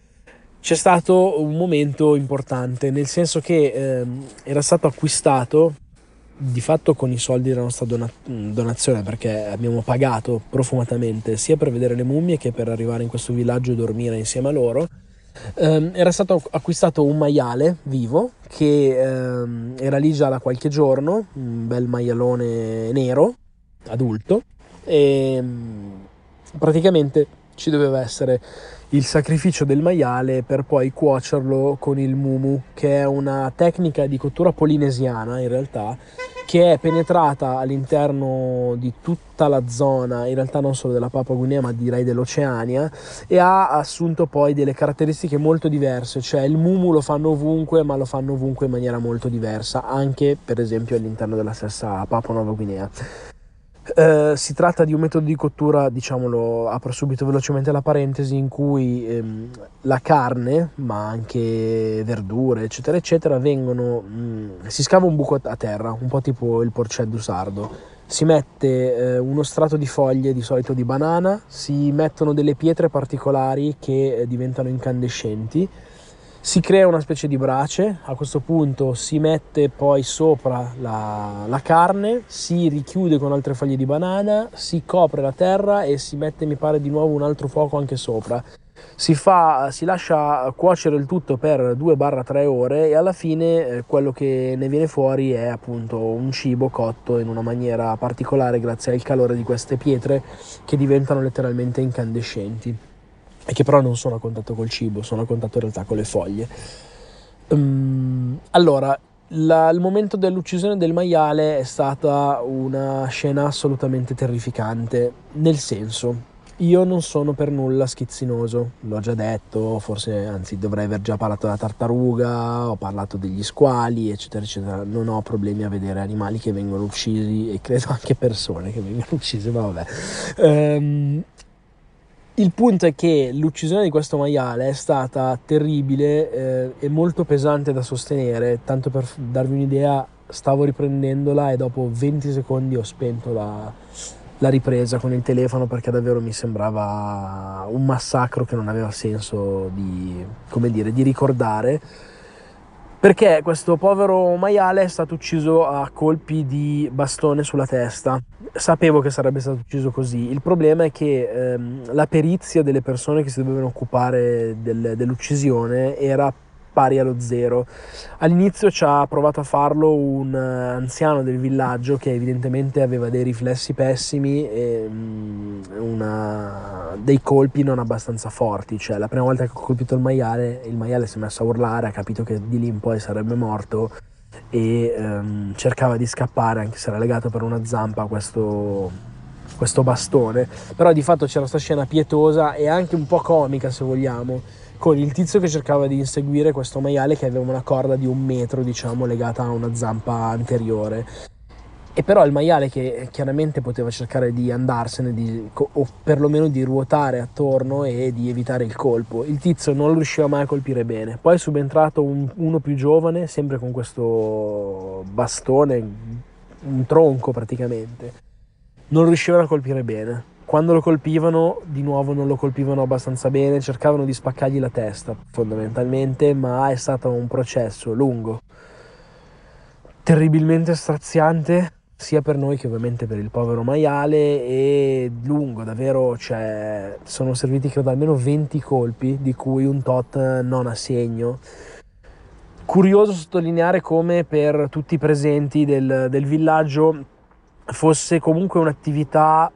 c'è stato un momento importante, nel senso che eh, era stato acquistato di fatto con i soldi della nostra dona- donazione perché abbiamo pagato profumatamente sia per vedere le mummie che per arrivare in questo villaggio e dormire insieme a loro. Um, era stato acquistato un maiale vivo che um, era lì già da qualche giorno, un bel maialone nero, adulto, e praticamente ci doveva essere il sacrificio del maiale per poi cuocerlo con il mumu, che è una tecnica di cottura polinesiana in realtà, che è penetrata all'interno di tutta la zona, in realtà non solo della Papua Guinea, ma direi dell'Oceania, e ha assunto poi delle caratteristiche molto diverse, cioè il mumu lo fanno ovunque, ma lo fanno ovunque in maniera molto diversa, anche per esempio all'interno della stessa Papua Nuova Guinea. Eh, si tratta di un metodo di cottura, diciamolo, apro subito velocemente la parentesi, in cui ehm, la carne, ma anche verdure, eccetera, eccetera, vengono. Mh, mm, si scava un buco a terra, un po' tipo il porceddu sardo. Si mette eh, uno strato di foglie, di solito di banana, si mettono delle pietre particolari che eh, diventano incandescenti si crea una specie di brace, a questo punto si mette poi sopra la, la, carne, si richiude con altre foglie di banana, si copre la terra e si mette, mi pare, di nuovo un altro fuoco anche sopra. Si, fa, si lascia cuocere il tutto per 2-3 ore e alla fine eh, quello che ne viene fuori è appunto un cibo cotto in una maniera particolare grazie al calore di queste pietre che diventano letteralmente incandescenti e che però non sono a contatto col cibo, sono a contatto in realtà con le foglie. Um, allora, la, il momento dell'uccisione del maiale è stata una scena assolutamente terrificante, nel senso, io non sono per nulla schizzinoso, l'ho già detto, forse anzi dovrei aver già parlato della tartaruga, ho parlato degli squali, eccetera, eccetera. Non ho problemi a vedere animali che vengono uccisi e credo anche persone che vengono uccise, ma vabbè. Um, il punto è che l'uccisione di questo maiale è stata terribile eh, e molto pesante da sostenere, tanto per darvi un'idea stavo riprendendola e dopo 20 secondi ho spento la, la ripresa con il telefono perché davvero mi sembrava un massacro che non aveva senso di, dire, di ricordare perché questo povero maiale è stato ucciso a colpi di bastone sulla testa sapevo che sarebbe stato ucciso così. Il problema è che ehm, la perizia delle persone che si dovevano occupare del, dell'uccisione era pari allo zero. All'inizio ci ha provato a farlo un uh, anziano del villaggio che evidentemente aveva dei riflessi pessimi e um, una, dei colpi non abbastanza forti. Cioè, la prima volta che ho colpito il maiale, il maiale si è messo a urlare, ha capito che di lì in poi sarebbe morto e ehm, cercava di scappare anche se era legato per una zampa a questo, questo bastone però di fatto c'era questa scena pietosa e anche un po' comica se vogliamo con il tizio che cercava di inseguire questo maiale che aveva una corda di un metro diciamo legata a una zampa anteriore. E però il maiale che chiaramente poteva cercare di andarsene di, o perlomeno di ruotare attorno e di evitare il colpo il tizio non riusciva mai a colpire bene. Poi è subentrato un, uno più giovane sempre con questo bastone un tronco praticamente. Non riuscivano a colpire bene quando lo colpivano di nuovo non lo colpivano abbastanza bene cercavano di spaccargli la testa fondamentalmente ma è stato un processo lungo. Terribilmente straziante sia per noi che ovviamente per il povero maiale e lungo davvero cioè, sono serviti credo almeno 20 colpi di cui un tot non a segno. Curioso sottolineare come per tutti i presenti del, del villaggio fosse comunque un'attività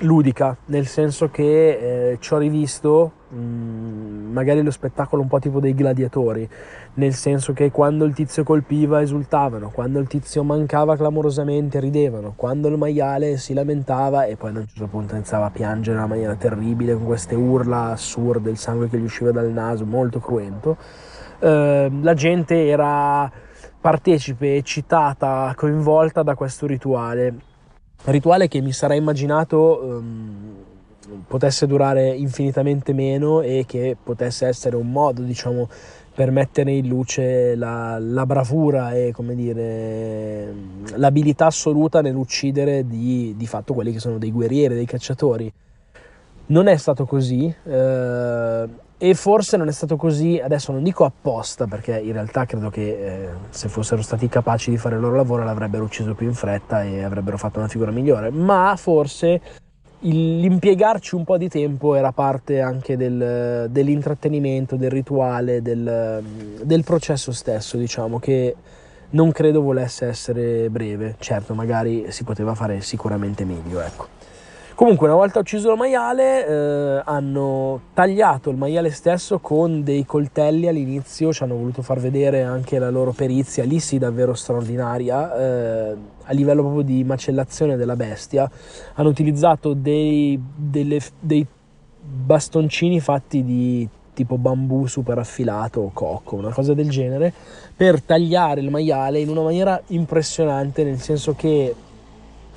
ludica, nel senso che eh, ci ho rivisto mh, mm, magari lo spettacolo un po' tipo dei gladiatori, nel senso che quando il tizio colpiva esultavano, quando il tizio mancava clamorosamente ridevano, quando il maiale si lamentava e poi a un certo punto iniziava a piangere in una maniera terribile con queste urla assurde, il sangue che gli usciva dal naso, molto cruento, eh, la gente era partecipe, eccitata, coinvolta da questo rituale rituale che mi sarei immaginato um, potesse durare infinitamente meno e che potesse essere un modo, diciamo, per mettere in luce la, la bravura e, come dire, l'abilità assoluta nell'uccidere di, di fatto quelli che sono dei guerrieri, dei cacciatori. Non è stato così. Eh, e forse non è stato così, adesso non dico apposta, perché in realtà credo che eh, se fossero stati capaci di fare il loro lavoro l'avrebbero ucciso più in fretta e avrebbero fatto una figura migliore, ma forse l'impiegarci un po' di tempo era parte anche del, dell'intrattenimento, del rituale, del, del processo stesso, diciamo, che non credo volesse essere breve. Certo, magari si poteva fare sicuramente meglio, ecco. Comunque, una volta ucciso il maiale, eh, hanno tagliato il maiale stesso con dei coltelli all'inizio, ci hanno voluto far vedere anche la loro perizia, lì sì davvero straordinaria, eh, a livello proprio di macellazione della bestia. Hanno utilizzato dei, delle, dei bastoncini fatti di tipo bambù super affilato o cocco, una cosa del genere, per tagliare il maiale in una maniera impressionante, nel senso che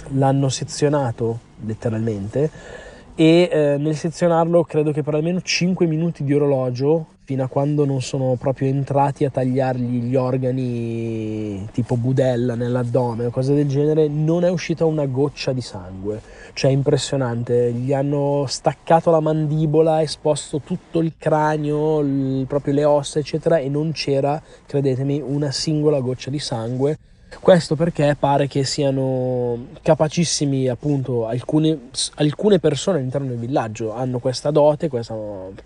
l'hanno sezionato letteralmente e eh, nel sezionarlo credo che per almeno 5 minuti di orologio fino a quando non sono proprio entrati a tagliargli gli organi tipo budella nell'addome o cose del genere non è uscita una goccia di sangue. Cioè impressionante. Gli hanno staccato la mandibola esposto tutto il cranio il, proprio le ossa eccetera e non c'era credetemi una singola goccia di sangue questo perché pare che siano capacissimi, appunto, alcune, alcune persone all'interno del villaggio hanno questa dote, questa,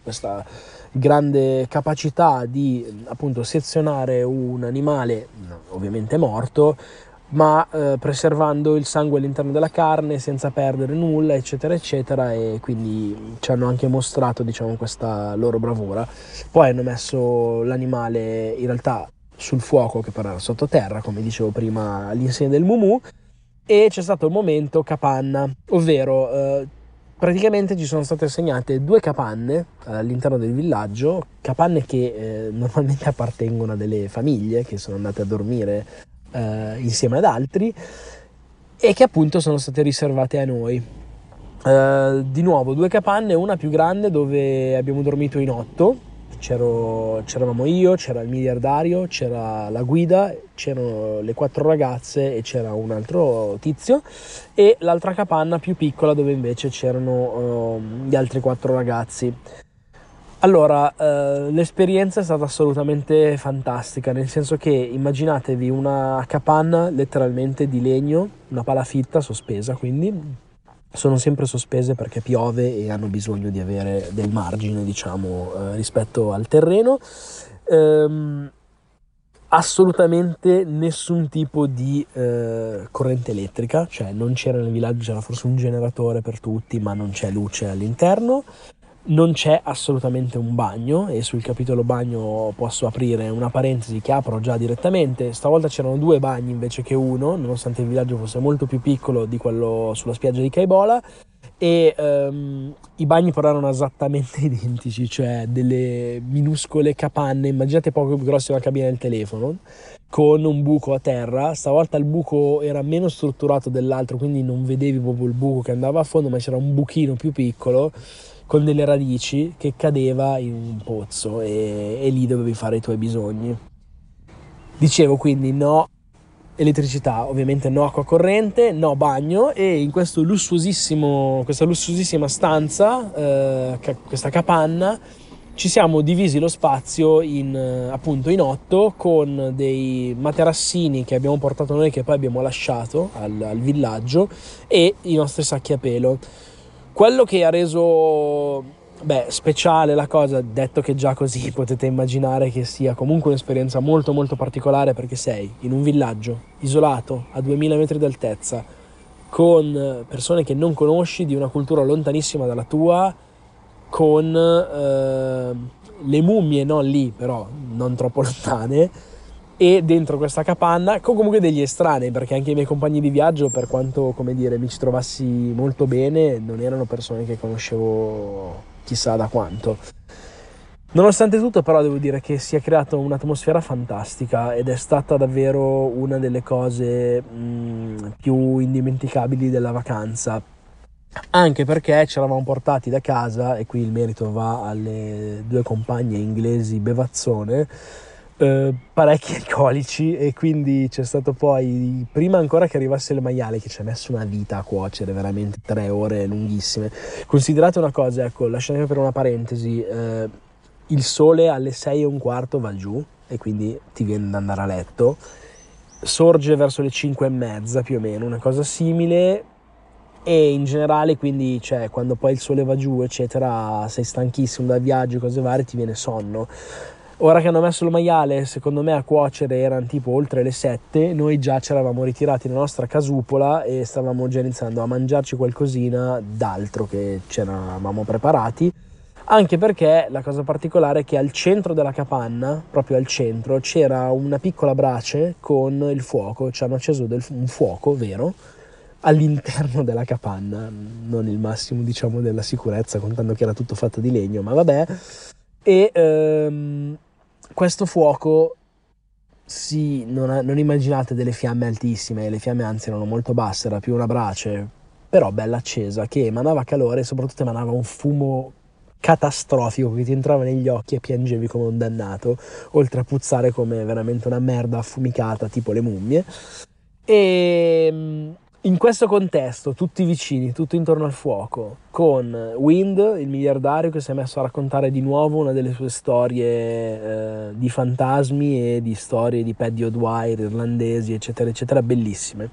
questa grande capacità di appunto sezionare un animale, ovviamente morto, ma eh, preservando il sangue all'interno della carne senza perdere nulla, eccetera, eccetera, e quindi ci hanno anche mostrato, diciamo, questa loro bravura. Poi hanno messo l'animale in realtà sul fuoco che però era sottoterra, come dicevo prima all'insegna del Mumu, e c'è stato il momento capanna, ovvero eh, praticamente ci sono state assegnate due capanne all'interno del villaggio, capanne che eh, normalmente appartengono a delle famiglie che sono andate a dormire eh, insieme ad altri e che appunto sono state riservate a noi. Uh, di nuovo due capanne, una più grande dove abbiamo dormito in otto C'ero, c'eravamo io, c'era il miliardario, c'era la guida, c'erano le quattro ragazze e c'era un altro tizio e l'altra capanna più piccola dove invece c'erano uh, gli altri quattro ragazzi. Allora, uh, l'esperienza è stata assolutamente fantastica, nel senso che immaginatevi una capanna letteralmente di legno, una palafitta sospesa, quindi sono sempre sospese perché piove e hanno bisogno di avere del margine, diciamo, eh, rispetto al terreno. Ehm, assolutamente nessun tipo di eh, corrente elettrica, cioè non c'era nel villaggio, c'era forse un generatore per tutti, ma non c'è luce all'interno. Non c'è assolutamente un bagno e sul capitolo bagno posso aprire una parentesi che apro già direttamente. Stavolta c'erano due bagni invece che uno, nonostante il villaggio fosse molto più piccolo di quello sulla spiaggia di Caibola e um, i bagni però erano esattamente identici, cioè delle minuscole capanne, immaginate poco più grosse una cabina del telefono, con un buco a terra. Stavolta il buco era meno strutturato dell'altro, quindi non vedevi proprio il buco che andava a fondo, ma c'era un buchino più piccolo con delle radici che cadeva in un pozzo e, e lì dovevi fare i tuoi bisogni. Dicevo quindi no elettricità, ovviamente no acqua corrente, no bagno e in questa lussuosissima stanza, eh, questa capanna, ci siamo divisi lo spazio in, eh, appunto in otto con dei materassini che abbiamo portato noi che poi abbiamo lasciato al, al villaggio e i nostri sacchi a pelo. Quello che ha reso beh, speciale la cosa, detto che già così potete immaginare che sia comunque un'esperienza molto molto particolare perché sei in un villaggio isolato a 2000 metri d'altezza con persone che non conosci di una cultura lontanissima dalla tua con eh, le mummie non lì però non troppo lontane e dentro questa capanna con comunque degli estranei perché anche i miei compagni di viaggio per quanto come dire mi ci trovassi molto bene non erano persone che conoscevo chissà da quanto. Nonostante tutto però devo dire che si è creata un'atmosfera fantastica ed è stata davvero una delle cose mh, più indimenticabili della vacanza. Anche perché ci eravamo portati da casa e qui il merito va alle due compagne inglesi bevazzone eh, parecchi alcolici e quindi c'è stato poi prima ancora che arrivasse il maiale che ci ha messo una vita a cuocere veramente tre ore lunghissime. Considerate una cosa ecco lasciatemi per una parentesi eh, il sole alle 6 e un quarto va giù e quindi ti viene da andare a letto. Sorge verso le 5 e mezza più o meno una cosa simile. E in generale quindi cioè, quando poi il sole va giù eccetera sei stanchissimo dal viaggio cose varie ti viene sonno Ora che hanno messo il maiale, secondo me a cuocere erano tipo oltre le 7, noi già ci eravamo ritirati nella nostra casupola e stavamo già iniziando a mangiarci qualcosina d'altro che ci eravamo preparati. Anche perché la cosa particolare è che al centro della capanna, proprio al centro, c'era una piccola brace con il fuoco, ci hanno acceso del, un fuoco vero all'interno della capanna, non il massimo diciamo della sicurezza, contando che era tutto fatto di legno, ma vabbè. E ehm, questo fuoco sì, non, non, immaginate delle fiamme altissime, le fiamme anzi erano molto basse, era più una brace, però bella accesa, che emanava calore e soprattutto emanava un fumo catastrofico che ti entrava negli occhi e piangevi come un dannato, oltre a puzzare come veramente una merda affumicata, tipo le mummie. E in questo contesto, tutti vicini, tutto intorno al fuoco, con Wind, il miliardario che si è messo a raccontare di nuovo una delle sue storie eh, di fantasmi e di storie di Paddy O'Dwyer, irlandesi, eccetera, eccetera, bellissime.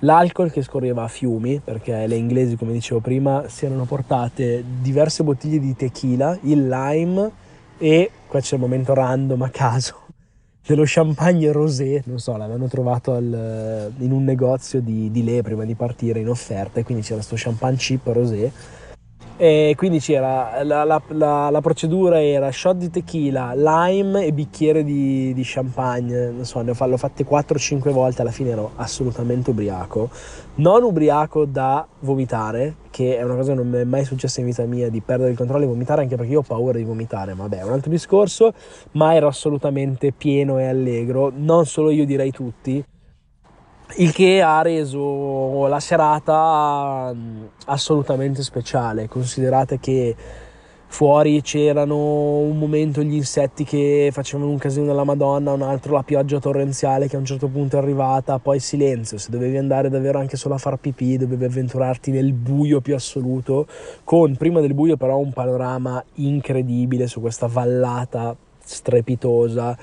L'alcol che scorreva a fiumi, perché le inglesi, come dicevo prima, si erano portate diverse bottiglie di tequila, il lime e, qua c'è il momento random a caso, dello champagne rosé, non so, l'avevano trovato al, in un negozio di, di lì prima di partire in offerta e quindi c'era questo champagne chip rosé e quindi c'era la, la, la, la, procedura era shot di tequila, lime e bicchiere di, di champagne. Non so, ne ho, l'ho fatte 4-5 volte. Alla fine ero assolutamente ubriaco. Non ubriaco da vomitare, che è una cosa che non mi è mai successa in vita mia di perdere il controllo e vomitare, anche perché io ho paura di vomitare. Vabbè, è un altro discorso, ma ero assolutamente pieno e allegro. Non solo io, direi tutti il che ha reso la serata mm, assolutamente speciale. Considerate che fuori c'erano un momento gli insetti che facevano un casino della Madonna, un altro la pioggia torrenziale che a un certo punto è arrivata, poi silenzio. Se dovevi andare davvero anche solo a far pipì, dovevi avventurarti nel buio più assoluto, con prima del buio però un panorama incredibile su questa vallata strepitosa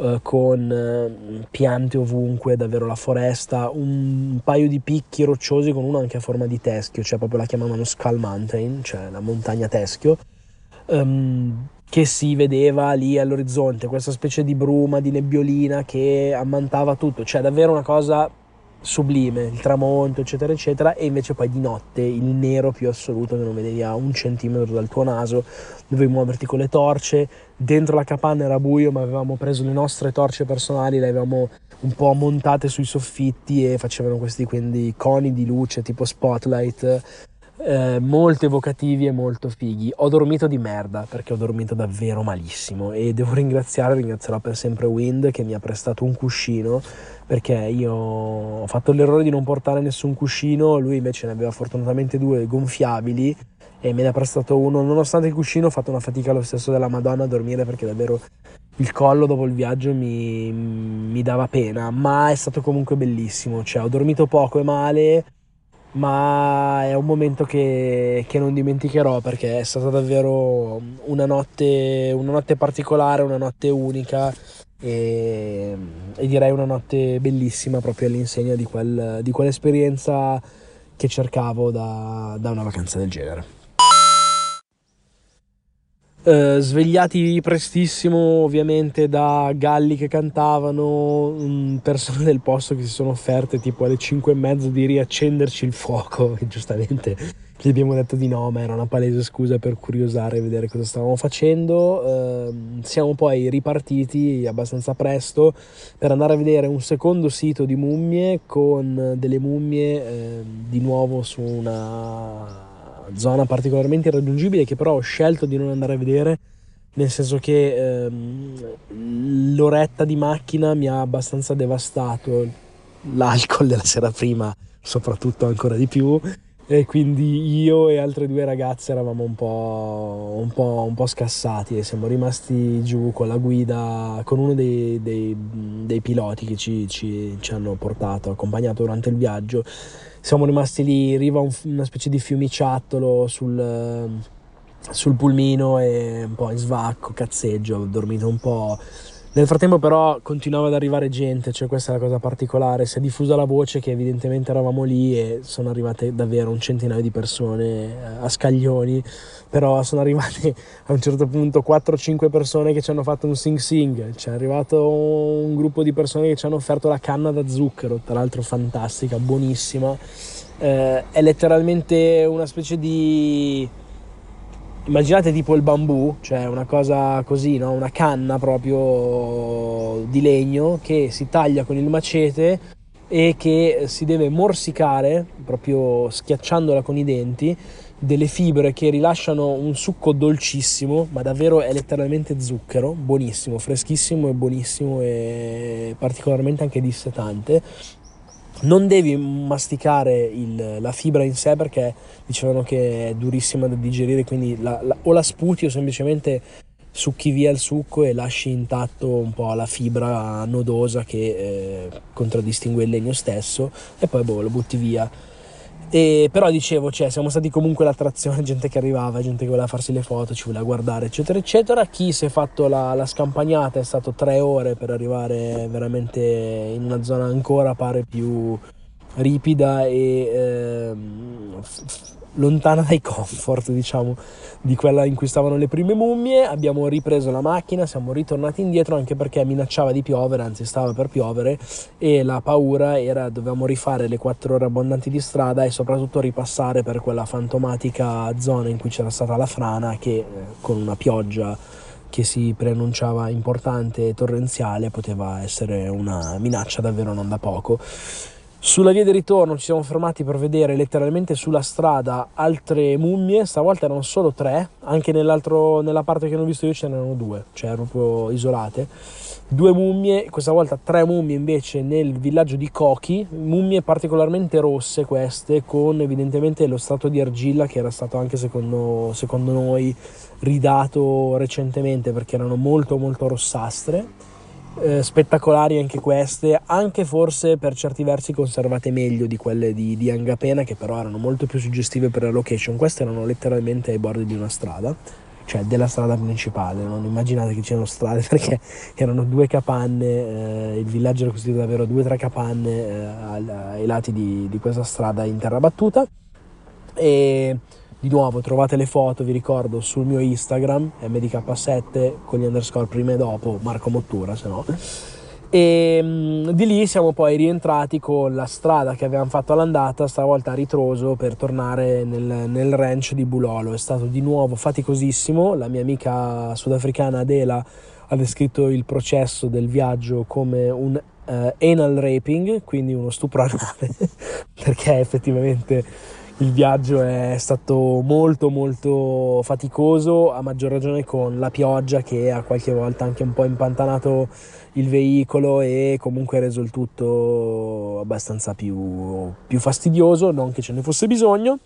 eh, con eh, piante ovunque, davvero la foresta, un paio di picchi rocciosi con uno anche a forma di teschio, cioè proprio la chiamavano Skull Mountain, cioè la montagna teschio, um, che si vedeva lì all'orizzonte, questa specie di bruma, di nebbiolina che ammantava tutto, cioè davvero una cosa sublime, il tramonto, eccetera, eccetera, e invece poi di notte il nero più assoluto che non vedevi a un centimetro dal tuo naso, dovevi muoverti con le torce, dentro la capanna era buio, ma avevamo preso le nostre torce personali, le avevamo un po' montate sui soffitti e facevano questi quindi coni di luce tipo spotlight eh, molto evocativi e molto fighi. Ho dormito di merda perché ho dormito davvero malissimo. E devo ringraziare, ringrazierò per sempre Wind che mi ha prestato un cuscino perché io ho fatto l'errore di non portare nessun cuscino, lui invece ne aveva fortunatamente due gonfiabili e me ne ha prestato uno, nonostante il cuscino ho fatto una fatica lo stesso della Madonna a dormire perché davvero il collo dopo il viaggio mi, mi dava pena, ma è stato comunque bellissimo, cioè ho dormito poco e male ma è un momento che, che, non dimenticherò perché è stata davvero una notte, una notte particolare, una notte unica e, e, direi una notte bellissima proprio all'insegna di, quel, di quell'esperienza che cercavo da, da una vacanza del genere. Uh, svegliati prestissimo ovviamente da galli che cantavano, um, persone del posto che si sono offerte tipo alle 5 e mezzo di riaccenderci il fuoco, e giustamente gli abbiamo detto di no, ma era una palese scusa per curiosare e vedere cosa stavamo facendo. Uh, siamo poi ripartiti abbastanza presto per andare a vedere un secondo sito di mummie con delle mummie uh, di nuovo su una zona particolarmente irraggiungibile che però ho scelto di non andare a vedere nel senso che ehm, l'oretta di macchina mi ha abbastanza devastato l'alcol della sera prima soprattutto ancora di più e quindi io e altre due ragazze eravamo un po', un po', un po scassati e siamo rimasti giù con la guida, con uno dei, dei, dei piloti che ci, ci, ci, hanno portato, accompagnato durante il viaggio. Siamo rimasti lì, riva un, una specie di fiumiciattolo sul, sul pulmino e un po' in svacco, cazzeggio, ho dormito un po' Nel frattempo però continuava ad arrivare gente, cioè questa è la cosa particolare, si è diffusa la voce che evidentemente eravamo lì e sono arrivate davvero un centinaio di persone eh, a scaglioni, però sono arrivate a un certo punto 4-5 persone che ci hanno fatto un sing sing, c'è arrivato un gruppo di persone che ci hanno offerto la canna da zucchero, tra l'altro fantastica, buonissima, eh, è letteralmente una specie di immaginate tipo il bambù, cioè una cosa così, no? una canna proprio di legno che si taglia con il macete e che si deve morsicare, proprio schiacciandola con i denti, delle fibre che rilasciano un succo dolcissimo, ma davvero è letteralmente zucchero, buonissimo, freschissimo e buonissimo e particolarmente anche dissetante non devi masticare il, la fibra in sé perché dicevano che è durissima da digerire, quindi la, la, o la sputi o semplicemente succhi via il succo e lasci intatto un po' la fibra nodosa che eh, contraddistingue il legno stesso e poi boh, lo butti via. E, però dicevo, cioè, siamo stati comunque l'attrazione, gente che arrivava, gente che voleva farsi le foto, ci voleva guardare, eccetera, eccetera. Chi si è fatto la, la scampagnata è stato tre ore per arrivare veramente in una zona ancora pare più ripida e eh, lontana dai comfort, diciamo, di quella in cui stavano le prime mummie. Abbiamo ripreso la macchina, siamo ritornati indietro anche perché minacciava di piovere, anzi stava per piovere e la paura era dovevamo rifare le quattro ore abbondanti di strada e soprattutto ripassare per quella fantomatica zona in cui c'era stata la frana che eh, con una pioggia che si preannunciava importante e torrenziale poteva essere una minaccia davvero non da poco. Sulla via di ritorno ci siamo fermati per vedere letteralmente sulla strada altre mummie, stavolta erano solo tre, anche nella parte che non ho visto io ce n'erano due, cioè proprio isolate. Due mummie, questa volta tre mummie invece nel villaggio di Koki, mummie particolarmente rosse queste, con evidentemente lo strato di argilla che era stato anche secondo, secondo noi ridato recentemente perché erano molto molto rossastre eh, spettacolari anche queste, anche forse per certi versi conservate meglio di quelle di, di Angapena che però erano molto più suggestive per la location. Queste erano letteralmente ai bordi di una strada, cioè della strada principale, non immaginate che c'erano strade perché erano due capanne, eh, il villaggio era costituito davvero due o tre capanne eh, ai lati di, di questa strada in terra battuta e di nuovo trovate le foto, vi ricordo, sul mio Instagram, mdk7 con gli underscore prima e dopo, Marco Mottura, se no. E mh, di lì siamo poi rientrati con la strada che avevamo fatto all'andata, stavolta a ritroso per tornare nel, nel ranch di Bulolo. È stato di nuovo faticosissimo. La mia amica sudafricana Adela ha descritto il processo del viaggio come un eh, anal raping, quindi uno stupro anale, perché effettivamente il viaggio è stato molto molto faticoso, a maggior ragione con la pioggia che a qualche volta anche un po' impantanato il veicolo e comunque reso il tutto abbastanza più, più fastidioso, non che ce ne fosse bisogno.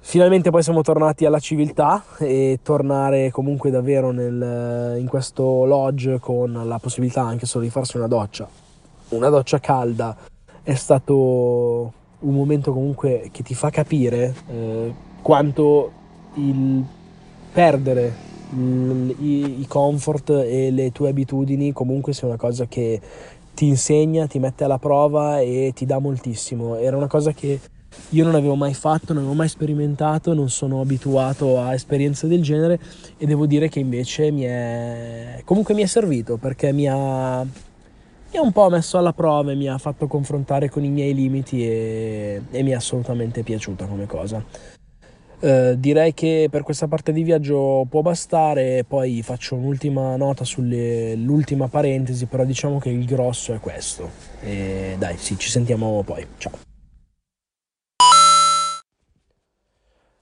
Finalmente poi siamo tornati alla civiltà e tornare comunque davvero nel, in questo lodge con la possibilità anche solo di farsi una doccia. Una doccia calda è stato un momento comunque che ti fa capire eh, quanto il perdere il- i, i comfort e le tue abitudini comunque sia una cosa che ti insegna, ti mette alla prova e ti dà moltissimo. Era una cosa che io non avevo mai fatto, non avevo mai sperimentato, non sono abituato a esperienze del genere e devo dire che invece mi è comunque mi è servito perché mi ha, mi ha un po' messo alla prova e mi ha fatto confrontare con i miei limiti e, e mi è assolutamente piaciuta come cosa. Eh, direi che per questa parte di viaggio può bastare, poi faccio un'ultima nota sull'ultima parentesi, però diciamo che il grosso è questo. E dai, sì, ci sentiamo poi. Ciao.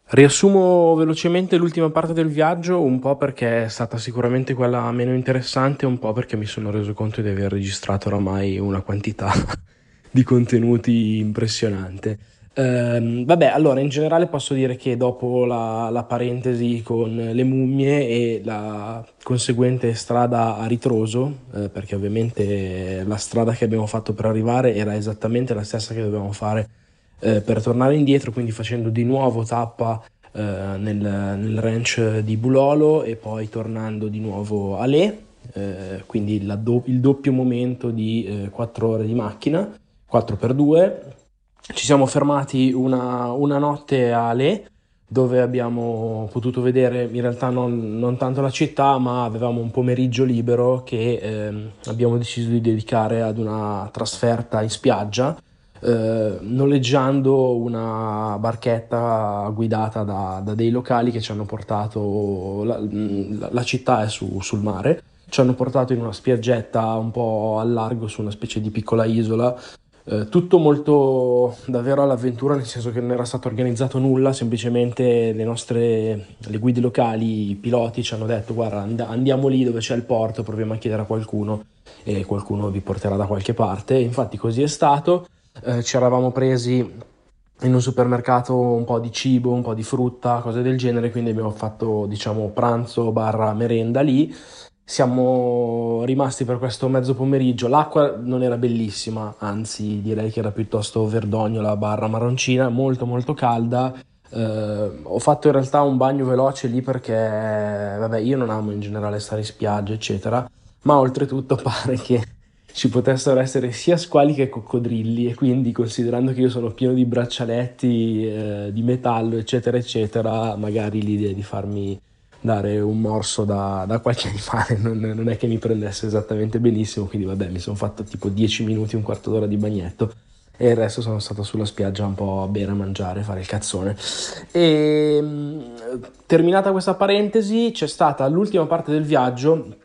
Riassumo velocemente l'ultima parte del viaggio, un po' perché è stata sicuramente quella meno interessante, un po' perché mi sono reso conto di aver registrato oramai una quantità di contenuti impressionante. Ehm, vabbè, allora in generale posso dire che dopo la, la parentesi con le mummie e la conseguente strada a ritroso, eh, perché ovviamente la strada che abbiamo fatto per arrivare era esattamente la stessa che dovevamo fare eh, per tornare indietro, quindi facendo di nuovo tappa eh, nel, nel ranch di Bulolo e poi tornando di nuovo a Le, eh, quindi do- il doppio momento di 4 ore di macchina, 4x2. Ci siamo fermati una, una notte a Le dove abbiamo potuto vedere in realtà non, non tanto la città, ma avevamo un pomeriggio libero che ehm, abbiamo deciso di dedicare ad una trasferta in spiaggia, eh, noleggiando una barchetta guidata da, da dei locali che ci hanno portato, la, la- la città è su- sul mare, ci hanno portato in una spiaggetta un po' al largo su una specie di piccola isola eh, tutto molto davvero all'avventura, nel senso che non era stato organizzato nulla, semplicemente le nostre le guide locali, i piloti ci hanno detto guarda and- andiamo lì dove c'è il porto, proviamo a chiedere a qualcuno e qualcuno vi porterà da qualche parte. Infatti così è stato, Eh, ci eravamo presi in un supermercato un po' di cibo, un po' di frutta, cose del genere, quindi abbiamo fatto diciamo pranzo barra merenda lì. Siamo rimasti per questo mezzo pomeriggio. L'acqua non era bellissima, anzi direi che era piuttosto verdognola barra marroncina, molto molto calda. Eh, ho fatto in realtà un bagno veloce lì perché, vabbè, io non amo in generale stare in spiaggia, eccetera, ma oltretutto pare che ci potessero essere sia squali che coccodrilli e quindi considerando che io sono pieno di braccialetti eh, di metallo, eccetera, eccetera, magari l'idea di farmi dare un morso da, da qualche animale non, non è che mi prendesse esattamente benissimo, quindi vabbè, mi sono fatto tipo 10 minuti, un quarto d'ora di bagnetto e il resto sono stato sulla spiaggia un po' a bere, a mangiare, fare il cazzone. E mh, terminata questa parentesi, c'è stata l'ultima parte del viaggio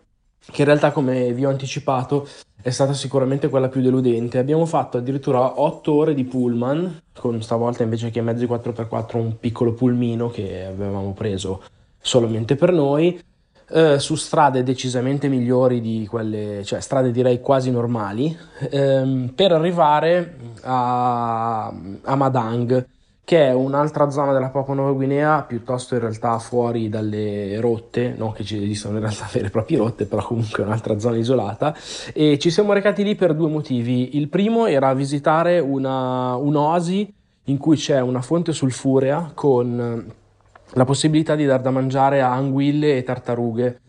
che in realtà, come vi ho anticipato, è stata sicuramente quella più deludente. Abbiamo fatto addirittura 8 ore di pullman, con stavolta invece che mezzi 4x4 un piccolo pulmino che avevamo preso solamente per noi, eh, su strade decisamente migliori di quelle, cioè strade direi quasi normali, ehm, per arrivare a, a Madang, che è un'altra zona della Papua Nuova Guinea, piuttosto in realtà fuori dalle rotte, non che ci esistono in realtà vere e proprie rotte, però comunque è un'altra zona isolata, e ci siamo recati lì per due motivi. Il primo era visitare una, un'oasi in cui c'è una fonte sulfurea con la possibilità di dar da mangiare a anguille e tartarughe.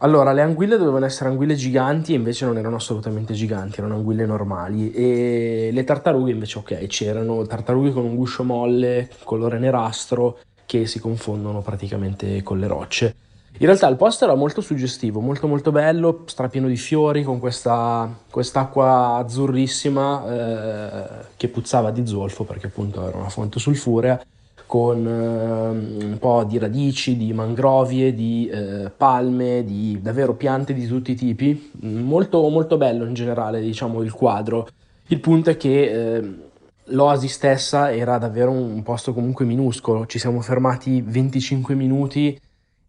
Allora, le anguille dovevano essere anguille giganti invece non erano assolutamente giganti, erano anguille normali. E le tartarughe invece ok, c'erano tartarughe con un guscio molle, colore nerastro, che si confondono praticamente con le rocce. In realtà il posto era molto suggestivo, molto molto bello, strapieno di fiori, con questa quest'acqua azzurrissima eh, che puzzava di zolfo perché appunto era una fonte sulfurea, con eh, un po' di radici, di mangrovie, di eh, palme, di davvero piante di tutti i tipi. Molto molto bello in generale, diciamo, il quadro. Il punto è che eh, l'oasi stessa era davvero un posto comunque minuscolo, ci siamo fermati 25 minuti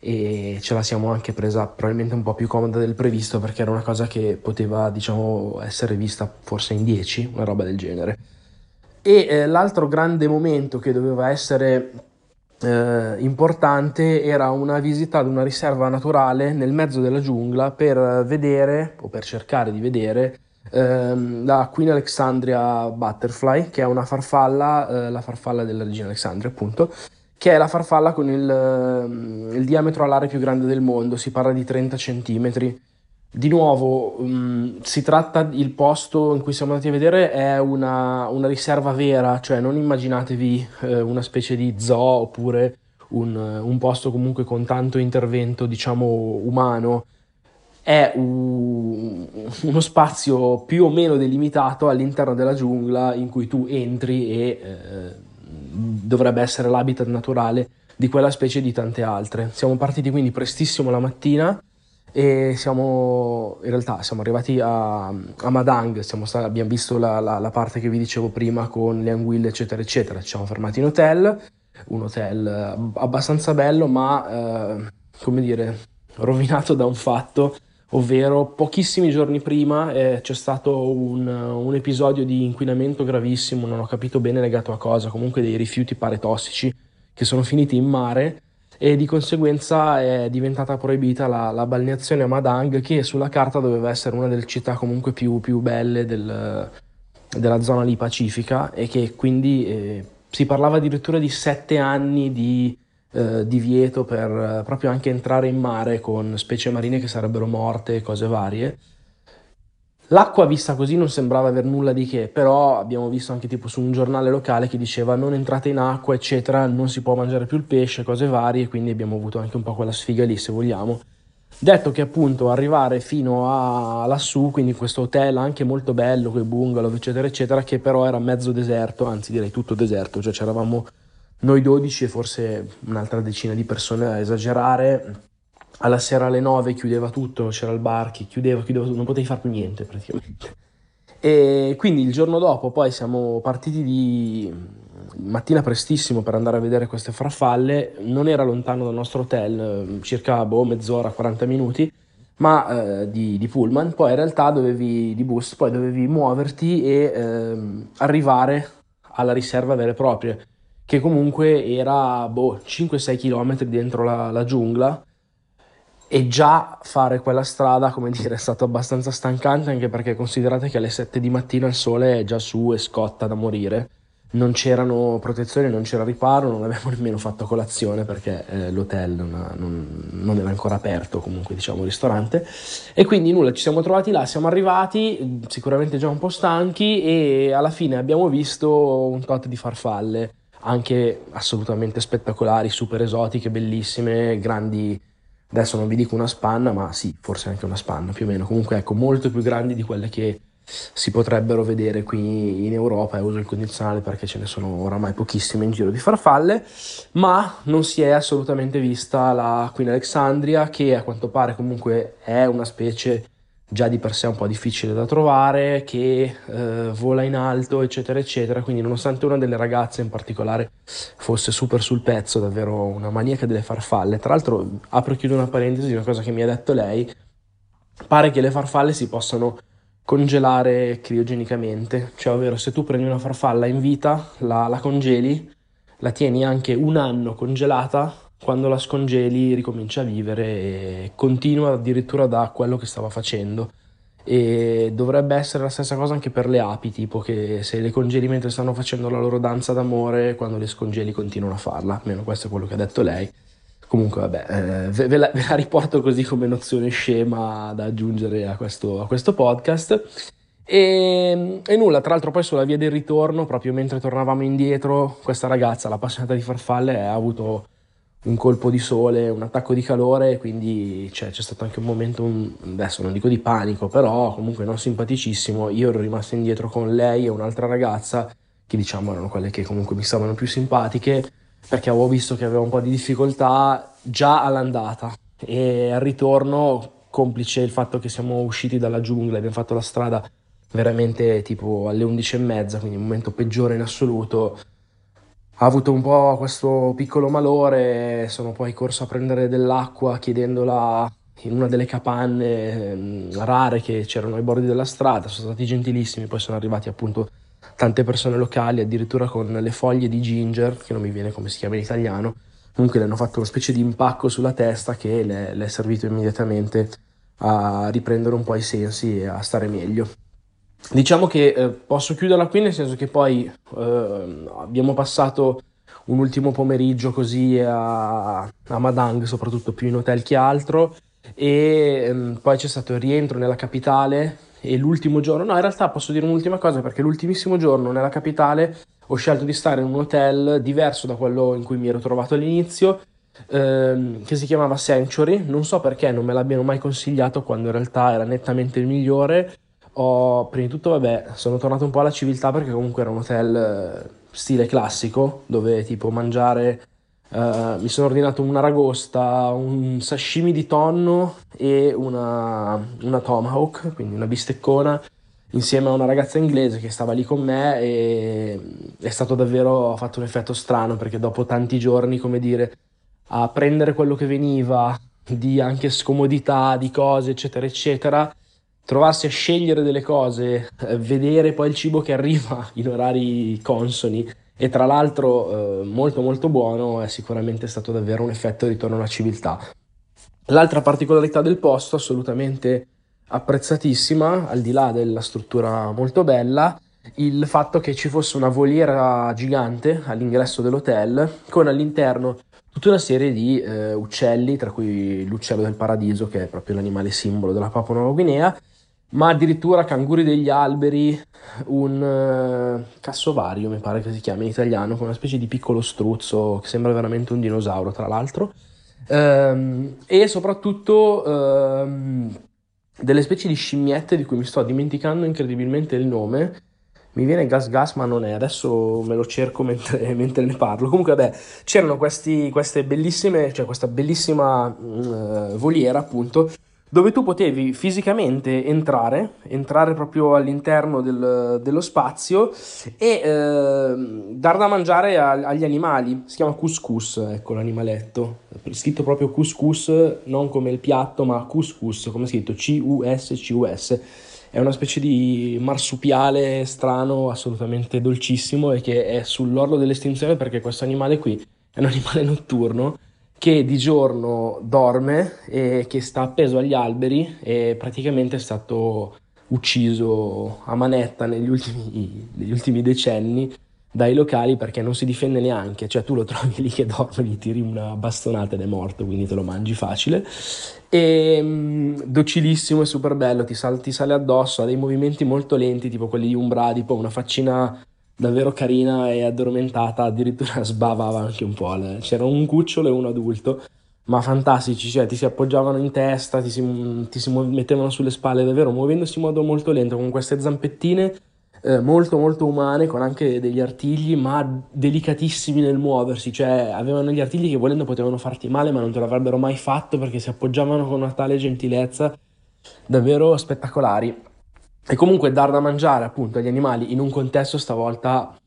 e ce la siamo anche presa probabilmente un po' più comoda del previsto perché era una cosa che poteva diciamo essere vista forse in 10 una roba del genere e eh, l'altro grande momento che doveva essere eh, importante era una visita ad una riserva naturale nel mezzo della giungla per vedere o per cercare di vedere ehm, la Queen Alexandria Butterfly che è una farfalla eh, la farfalla della regina Alexandria appunto che è la farfalla con il, ehm, il diametro alare più grande del mondo, si parla di 30 cm. Di nuovo, um, si tratta, il posto in cui siamo andati a vedere è una, una riserva vera, cioè non immaginatevi eh, una specie di zoo oppure un, un, posto comunque con tanto intervento, diciamo, umano. È un, uno spazio più o meno delimitato all'interno della giungla in cui tu entri e... Eh, dovrebbe essere l'habitat naturale di quella specie e di tante altre. Siamo partiti quindi prestissimo la mattina e siamo in realtà siamo arrivati a, a Madang, stati, abbiamo visto la, la, la, parte che vi dicevo prima con le anguille eccetera eccetera, ci siamo fermati in hotel, un hotel abbastanza bello ma eh, come dire rovinato da un fatto ovvero pochissimi giorni prima eh, c'è stato un, un, episodio di inquinamento gravissimo, non ho capito bene legato a cosa, comunque dei rifiuti pare tossici che sono finiti in mare e di conseguenza è diventata proibita la, la balneazione a Madang che sulla carta doveva essere una delle città comunque più, più belle del, della zona lì pacifica e che quindi eh, si parlava addirittura di sette anni di eh, divieto per eh, proprio anche entrare in mare con specie marine che sarebbero morte e cose varie. L'acqua vista così non sembrava aver nulla di che, però abbiamo visto anche tipo su un giornale locale che diceva non entrate in acqua, eccetera, non si può mangiare più il pesce, cose varie, quindi abbiamo avuto anche un po' quella sfiga lì, se vogliamo. Detto che appunto arrivare fino a lassù, quindi questo hotel anche molto bello, con i bungalow, eccetera, eccetera, che però era mezzo deserto, anzi direi tutto deserto, cioè c'eravamo noi 12 e forse un'altra decina di persone a esagerare. Alla sera alle 9 chiudeva tutto, c'era il bar che chiudeva, chiudeva tutto, non potevi fare più niente praticamente. E quindi il giorno dopo poi siamo partiti di mattina prestissimo per andare a vedere queste farfalle, non era lontano dal nostro hotel, circa boh, mezz'ora, 40 minuti, ma eh, di, di, pullman, poi in realtà dovevi, di bus, poi dovevi muoverti e eh, arrivare alla riserva vera e propria che comunque era boh, 5-6 km dentro la, la, giungla e già fare quella strada, come dire, è stato abbastanza stancante anche perché considerate che alle 7 di mattina il sole è già su e scotta da morire. Non c'erano protezioni, non c'era riparo, non avevamo nemmeno fatto colazione perché eh, l'hotel non, non, non, era ancora aperto, comunque diciamo il ristorante. E quindi nulla, ci siamo trovati là, siamo arrivati, sicuramente già un po' stanchi e alla fine abbiamo visto un tot di farfalle anche assolutamente spettacolari, super esotiche, bellissime, grandi. Adesso non vi dico una spanna, ma sì, forse anche una spanna più o meno. Comunque, ecco, molto più grandi di quelle che si potrebbero vedere qui in Europa e uso il condizionale perché ce ne sono oramai pochissime in giro di farfalle, ma non si è assolutamente vista la Queen Alexandria che a quanto pare comunque è una specie già di per sé un po' difficile da trovare, che eh, vola in alto, eccetera, eccetera. Quindi, nonostante una delle ragazze in particolare fosse super sul pezzo, davvero una maniaca delle farfalle. Tra l'altro, apro e chiudo una parentesi di una cosa che mi ha detto lei. Pare che le farfalle si possano congelare criogenicamente, cioè ovvero se tu prendi una farfalla in vita, la, la congeli, la tieni anche un anno congelata quando la scongeli ricomincia a vivere e continua addirittura da quello che stava facendo. E dovrebbe essere la stessa cosa anche per le api, tipo che se le congeli mentre stanno facendo la loro danza d'amore, quando le scongeli continuano a farla, almeno questo è quello che ha detto lei. Comunque, vabbè, eh, ve, la, ve, la, riporto così come nozione scema da aggiungere a questo, a questo podcast. E, e, nulla, tra l'altro poi sulla via del ritorno, proprio mentre tornavamo indietro, questa ragazza, l'appassionata di farfalle, ha avuto un colpo di sole, un attacco di calore, quindi cioè, c'è stato anche un momento, un, adesso non dico di panico, però comunque non simpaticissimo. Io ero rimasto indietro con lei e un'altra ragazza, che diciamo erano quelle che comunque mi stavano più simpatiche, perché avevo visto che aveva un po' di difficoltà già all'andata e al ritorno, complice il fatto che siamo usciti dalla giungla, abbiamo fatto la strada veramente tipo alle 11.30, quindi il momento peggiore in assoluto ha avuto un po' questo piccolo malore, sono poi corso a prendere dell'acqua chiedendola in una delle capanne mm, rare che c'erano ai bordi della strada, sono stati gentilissimi, poi sono arrivati appunto tante persone locali, addirittura con le foglie di ginger, che non mi viene come si chiama in italiano, comunque le hanno fatto una specie di impacco sulla testa che le, le è servito immediatamente a riprendere un po' i sensi e a stare meglio. Diciamo che eh, posso chiuderla qui nel senso che poi eh, abbiamo passato un ultimo pomeriggio così a, a Madang, soprattutto più in hotel che altro, e ehm, poi c'è stato il rientro nella capitale e l'ultimo giorno, no in realtà posso dire un'ultima cosa perché l'ultimissimo giorno nella capitale ho scelto di stare in un hotel diverso da quello in cui mi ero trovato all'inizio, ehm, che si chiamava Sanctuary, non so perché non me l'abbiano mai consigliato quando in realtà era nettamente il migliore ho, prima di tutto, vabbè, sono tornato un po' alla civiltà perché comunque era un hotel eh, stile classico, dove tipo mangiare, uh, mi sono ordinato una ragosta, un sashimi di tonno e una, una tomahawk, quindi una bisteccona, insieme a una ragazza inglese che stava lì con me e è stato davvero, fatto un effetto strano perché dopo tanti giorni, come dire, a prendere quello che veniva di anche scomodità, di cose, eccetera, eccetera, trovarsi a scegliere delle cose, eh, vedere poi il cibo che arriva in orari consoni e tra l'altro eh, molto molto buono è sicuramente stato davvero un effetto di ritorno alla civiltà. L'altra particolarità del posto, assolutamente apprezzatissima, al di là della struttura molto bella, il fatto che ci fosse una voliera gigante all'ingresso dell'hotel con all'interno tutta una serie di eh, uccelli, tra cui l'uccello del paradiso, che è proprio l'animale simbolo della Papua Nuova Guinea, ma addirittura canguri degli alberi, un uh, cassovario mi pare che si chiami in italiano, con una specie di piccolo struzzo che sembra veramente un dinosauro tra l'altro, um, e soprattutto um, delle specie di scimmiette di cui mi sto dimenticando incredibilmente il nome. Mi viene gas gas, ma non è. Adesso me lo cerco mentre, mentre ne parlo. Comunque, vabbè, c'erano questi, queste bellissime, cioè questa bellissima uh, voliera, appunto, dove tu potevi fisicamente entrare, entrare proprio all'interno del, dello spazio e eh, dar da mangiare a, agli animali. Si chiama couscous, ecco l'animaletto. Scritto proprio couscous, non come il piatto, ma couscous, come scritto C-U-S-C-U-S. È una specie di marsupiale strano, assolutamente dolcissimo e che è sull'orlo dell'estinzione perché questo animale qui è un animale notturno che di giorno dorme e che sta appeso agli alberi e praticamente è stato ucciso a manetta negli ultimi, negli ultimi decenni dai locali perché non si difende neanche, cioè tu lo trovi lì che dorme, gli tiri una bastonata ed è morto, quindi te lo mangi facile. E mm, docilissimo e super bello, ti, sal, ti sale addosso, ha dei movimenti molto lenti, tipo quelli di un bradipo, una faccina davvero carina e addormentata, addirittura sbavava anche un po'. C'era un cucciolo e un adulto, ma fantastici, cioè ti si appoggiavano in testa, ti si, ti si mettevano sulle spalle, davvero muovendosi in modo molto lento, con queste zampettine eh, molto molto umane, con anche degli artigli, ma delicatissimi nel muoversi, cioè avevano gli artigli che volendo potevano farti male, ma non te l'avrebbero mai fatto perché si appoggiavano con una tale gentilezza, davvero spettacolari. E comunque dar da mangiare appunto agli animali in un contesto stavolta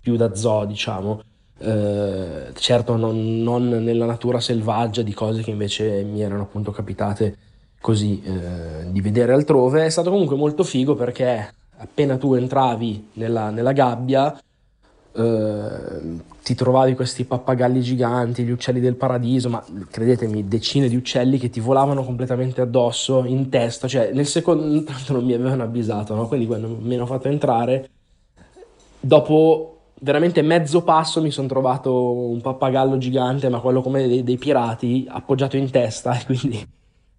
più da zoo, diciamo. Eh, certo non, non, nella natura selvaggia di cose che invece mi erano appunto capitate così eh, di vedere altrove è stato comunque molto figo perché appena tu entravi nella, nella gabbia eh, ti trovavi questi pappagalli giganti, gli uccelli del paradiso, ma credetemi, decine di uccelli che ti volavano completamente addosso, in testa, cioè nel secondo tanto non mi avevano avvisato, no? quindi quando mi hanno fatto entrare, dopo veramente mezzo passo mi sono trovato un pappagallo gigante, ma quello come dei, dei pirati, appoggiato in testa, e quindi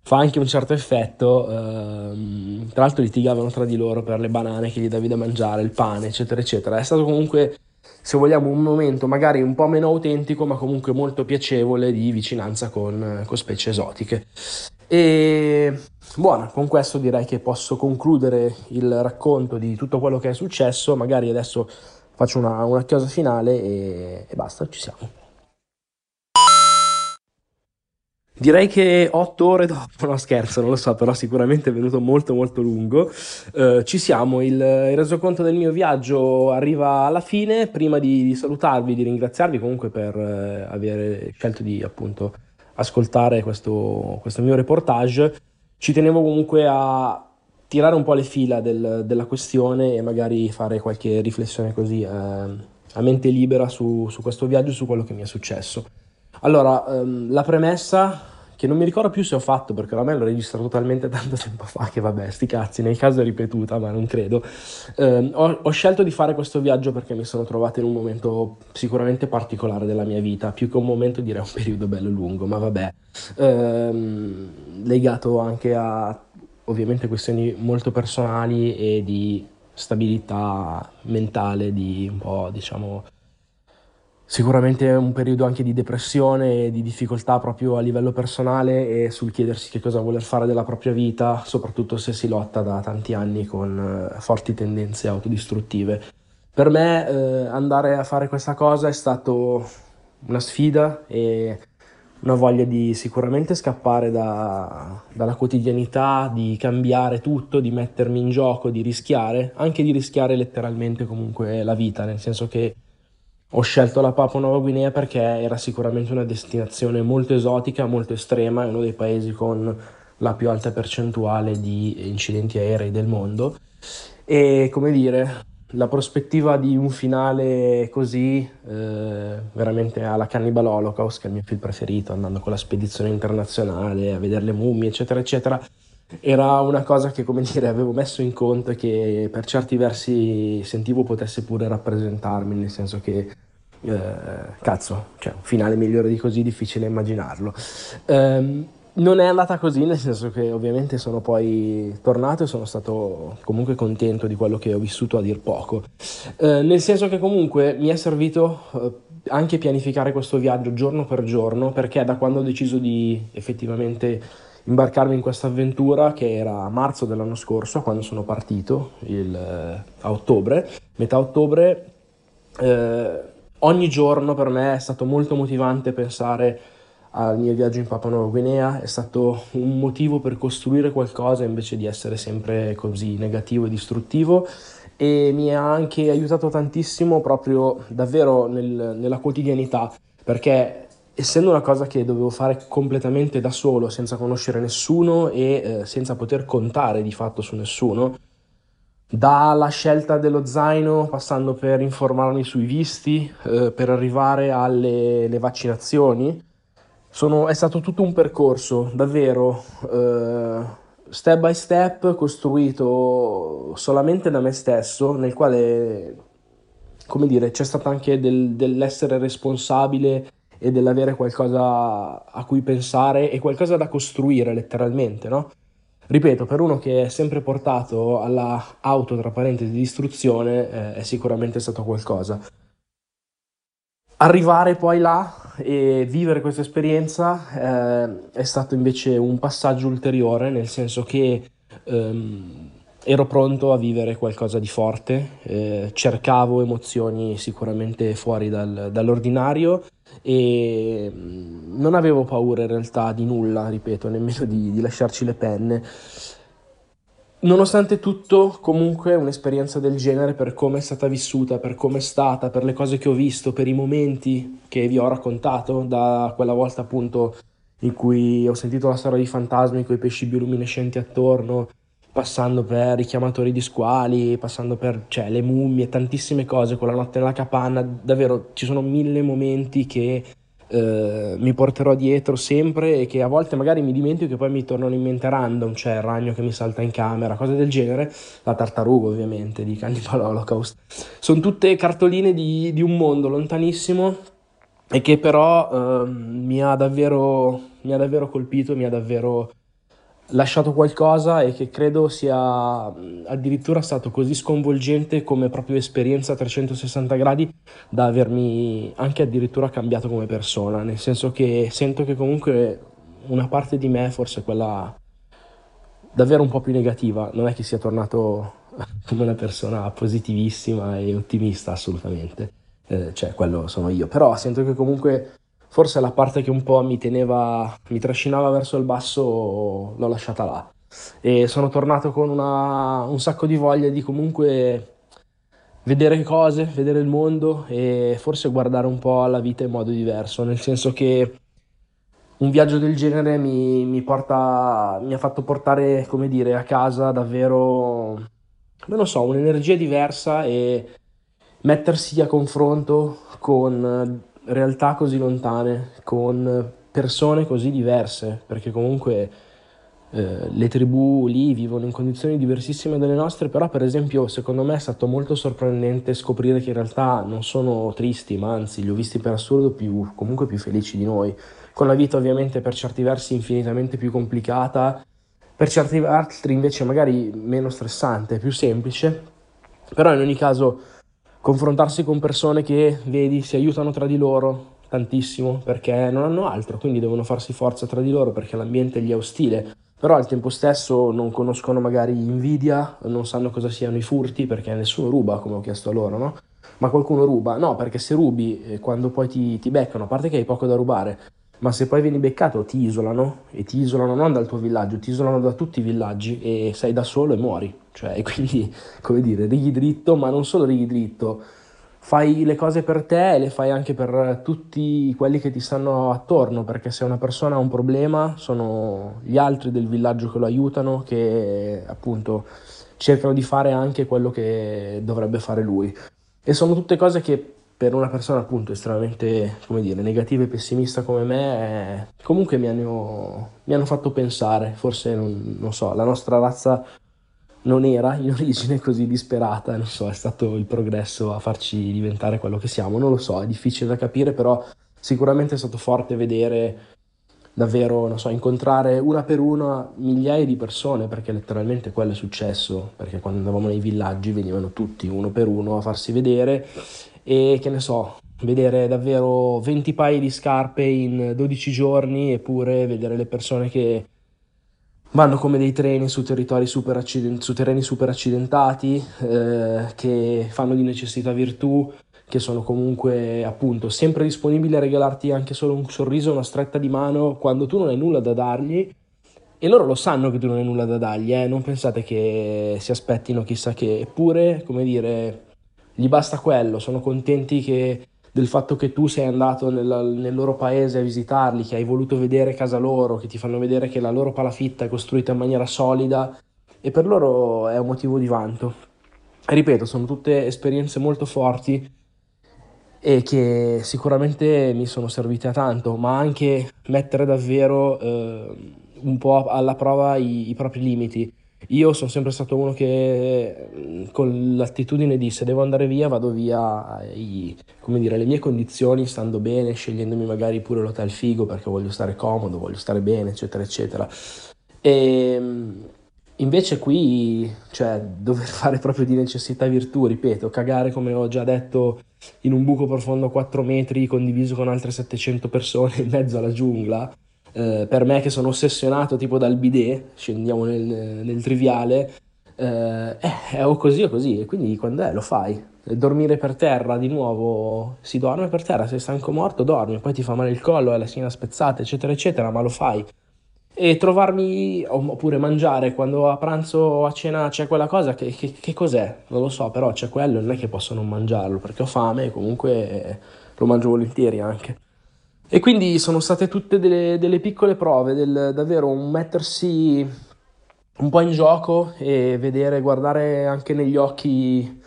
fa anche un certo effetto. Uh, tra l'altro litigavano tra di loro per le banane che gli davi da mangiare, il pane, eccetera, eccetera. È stato comunque se vogliamo un momento magari un po' meno autentico ma comunque molto piacevole di vicinanza con, con specie esotiche. E buona, con questo direi che posso concludere il racconto di tutto quello che è successo, magari adesso faccio una, una chiosa finale e, e basta, ci siamo. Direi che otto ore dopo, no scherzo, non lo so, però sicuramente è venuto molto molto lungo. Uh, ci siamo, il, il, resoconto del mio viaggio arriva alla fine. Prima di, di salutarvi, di ringraziarvi comunque per uh, aver scelto di appunto ascoltare questo, questo, mio reportage, ci tenevo comunque a tirare un po' le fila del, della questione e magari fare qualche riflessione così eh, a mente libera su, su questo viaggio, su quello che mi è successo. Allora, ehm, la premessa che non mi ricordo più se ho fatto perché oramai l'ho registrato talmente tanto tempo fa che vabbè, sti cazzi, nel caso è ripetuta, ma non credo. Eh, ho, ho, scelto di fare questo viaggio perché mi sono trovato in un momento sicuramente particolare della mia vita, più che un momento direi un periodo bello lungo, ma vabbè, eh, legato anche a ovviamente questioni molto personali e di stabilità mentale, di un po' diciamo Sicuramente è un periodo anche di depressione e di difficoltà proprio a livello personale e sul chiedersi che cosa voler fare della propria vita, soprattutto se si lotta da tanti anni con eh, forti tendenze autodistruttive. Per me eh, andare a fare questa cosa è stato una sfida e una voglia di sicuramente scappare da, dalla quotidianità, di cambiare tutto, di mettermi in gioco, di rischiare, anche di rischiare letteralmente comunque la vita, nel senso che ho scelto la Papua Nuova Guinea perché era sicuramente una destinazione molto esotica, molto estrema, è uno dei paesi con la più alta percentuale di incidenti aerei del mondo. E come dire, la prospettiva di un finale così, eh, veramente alla Cannibal Holocaust, che è il mio film preferito, andando con la spedizione internazionale a vedere le mummie, eccetera, eccetera, era una cosa che, come dire, avevo messo in conto e che per certi versi sentivo potesse pure rappresentarmi, nel senso che, eh, cazzo, cioè un finale migliore di così difficile immaginarlo. Um, non è andata così, nel senso che ovviamente sono poi tornato e sono stato comunque contento di quello che ho vissuto a dir poco. Eh, nel senso che comunque mi è servito eh, anche pianificare questo viaggio giorno per giorno, perché da quando ho deciso di effettivamente imbarcarmi in questa avventura che era a marzo dell'anno scorso quando sono partito il, eh, a ottobre, metà ottobre. Eh, ogni giorno per me è stato molto motivante pensare al mio viaggio in Papua Nuova Guinea, è stato un motivo per costruire qualcosa invece di essere sempre così negativo e distruttivo e mi ha anche aiutato tantissimo proprio davvero nel, nella quotidianità perché essendo una cosa che dovevo fare completamente da solo, senza conoscere nessuno e eh, senza poter contare di fatto su nessuno, dalla scelta dello zaino, passando per informarmi sui visti, eh, per arrivare alle vaccinazioni, sono, è stato tutto un percorso davvero eh, step by step costruito solamente da me stesso, nel quale, come dire, c'è stato anche del, dell'essere responsabile e dell'avere qualcosa a cui pensare e qualcosa da costruire letteralmente, no? Ripeto, per uno che è sempre portato alla auto, tra parentesi, di distruzione, eh, è sicuramente stato qualcosa. Arrivare poi là e vivere questa esperienza eh, è stato invece un passaggio ulteriore, nel senso che ehm, ero pronto a vivere qualcosa di forte, eh, cercavo emozioni sicuramente fuori dal, dall'ordinario e mm, non avevo paura in realtà di nulla, ripeto, nemmeno di, di lasciarci le penne. Nonostante tutto, comunque, un'esperienza del genere, per come è stata vissuta, per come è stata, per le cose che ho visto, per i momenti che vi ho raccontato, da quella volta appunto in cui ho sentito la storia di fantasmi con i pesci bioluminescenti attorno, passando per i chiamatori di squali, passando per cioè, le mummie, tantissime cose, con la notte nella capanna, davvero ci sono mille momenti che eh, mi porterò dietro sempre e che a volte magari mi dimentico che poi mi tornano in mente random, cioè il ragno che mi salta in camera, cose del genere, la tartaruga ovviamente di Cannibal Holocaust. Sono tutte cartoline di, di un mondo lontanissimo e che però eh, mi, ha davvero, mi ha davvero colpito, mi ha davvero lasciato qualcosa e che credo sia addirittura stato così sconvolgente come proprio esperienza a 360 gradi da avermi anche addirittura cambiato come persona, nel senso che sento che comunque una parte di me, forse quella davvero un po' più negativa, non è che sia tornato come una persona positivissima e ottimista assolutamente, eh, cioè quello sono io, però sento che comunque forse la parte che un po' mi teneva, mi trascinava verso il basso l'ho lasciata là. E sono tornato con una, un sacco di voglia di comunque vedere cose, vedere il mondo e forse guardare un po' alla vita in modo diverso, nel senso che un viaggio del genere mi, mi porta, mi ha fatto portare, come dire, a casa davvero, non lo so, un'energia diversa e mettersi a confronto con realtà così lontane, con persone così diverse, perché comunque eh, le tribù lì vivono in condizioni diversissime dalle nostre, però per esempio secondo me è stato molto sorprendente scoprire che in realtà non sono tristi, ma anzi li ho visti per assurdo più, comunque più felici di noi, con la vita ovviamente per certi versi infinitamente più complicata, per certi altri invece magari meno stressante, più semplice, però in ogni caso confrontarsi con persone che vedi si aiutano tra di loro tantissimo perché non hanno altro, quindi devono farsi forza tra di loro perché l'ambiente gli è ostile, però al tempo stesso non conoscono magari invidia, non sanno cosa siano i furti perché nessuno ruba, come ho chiesto a loro, no? Ma qualcuno ruba? No, perché se rubi, eh, quando poi ti, ti beccano, a parte che hai poco da rubare, ma se poi vieni beccato ti isolano e ti isolano non dal tuo villaggio, ti isolano da tutti i villaggi e sei da solo e muori. Cioè, quindi, come dire, righi dritto, ma non solo righi dritto, fai le cose per te e le fai anche per tutti quelli che ti stanno attorno, perché se una persona ha un problema sono gli altri del villaggio che lo aiutano, che appunto cercano di fare anche quello che dovrebbe fare lui. E sono tutte cose che per una persona appunto estremamente, come dire, negativa e pessimista come me, eh, comunque mi hanno, mi hanno, fatto pensare, forse non, non, so, la nostra razza non era in origine così disperata, non so, è stato il progresso a farci diventare quello che siamo, non lo so, è difficile da capire, però sicuramente è stato forte vedere davvero, non so, incontrare una per una migliaia di persone, perché letteralmente quello è successo, perché quando andavamo nei villaggi venivano tutti uno per uno a farsi vedere e che ne so, vedere davvero 20 paia di scarpe in 12 giorni eppure vedere le persone che vanno come dei treni su, territori super accident- su terreni super accidentati, eh, che fanno di necessità virtù, che sono comunque appunto sempre disponibili a regalarti anche solo un sorriso, una stretta di mano quando tu non hai nulla da dargli. E loro lo sanno che tu non hai nulla da dargli, eh? non pensate che si aspettino chissà che, eppure, come dire, gli basta quello, sono contenti che, del fatto che tu sei andato nel, nel, loro paese a visitarli, che hai voluto vedere casa loro, che ti fanno vedere che la loro palafitta è costruita in maniera solida e per loro è un motivo di vanto. Ripeto, sono tutte esperienze molto forti e che sicuramente mi sono servite a tanto, ma anche mettere davvero eh, un po' alla prova i, i propri limiti io sono sempre stato uno che mm, con l'attitudine di se devo andare via vado via i, come dire, le mie condizioni stando bene, scegliendomi magari pure l'hotel figo perché voglio stare comodo, voglio stare bene, eccetera, eccetera. E mm, invece qui, cioè, dover fare proprio di necessità virtù, ripeto, cagare come ho già detto in un buco profondo 4 metri condiviso con altre 700 persone in mezzo alla giungla eh, per me che sono ossessionato tipo dal bidet, scendiamo nel, nel triviale, eh, è o così o così, e quindi quando è lo fai. Dormire per terra di nuovo, si dorme per terra, sei stanco morto, dormi, poi ti fa male il collo, hai la schiena spezzata, eccetera, eccetera, ma lo fai. E trovarmi, oppure mangiare quando a pranzo o a cena c'è quella cosa, che, che, che cos'è? Non lo so, però c'è quello, non è che posso non mangiarlo, perché ho fame comunque lo mangio volentieri anche. E quindi sono state tutte delle, delle piccole prove, del, davvero un mettersi un po' in gioco e vedere, guardare anche negli occhi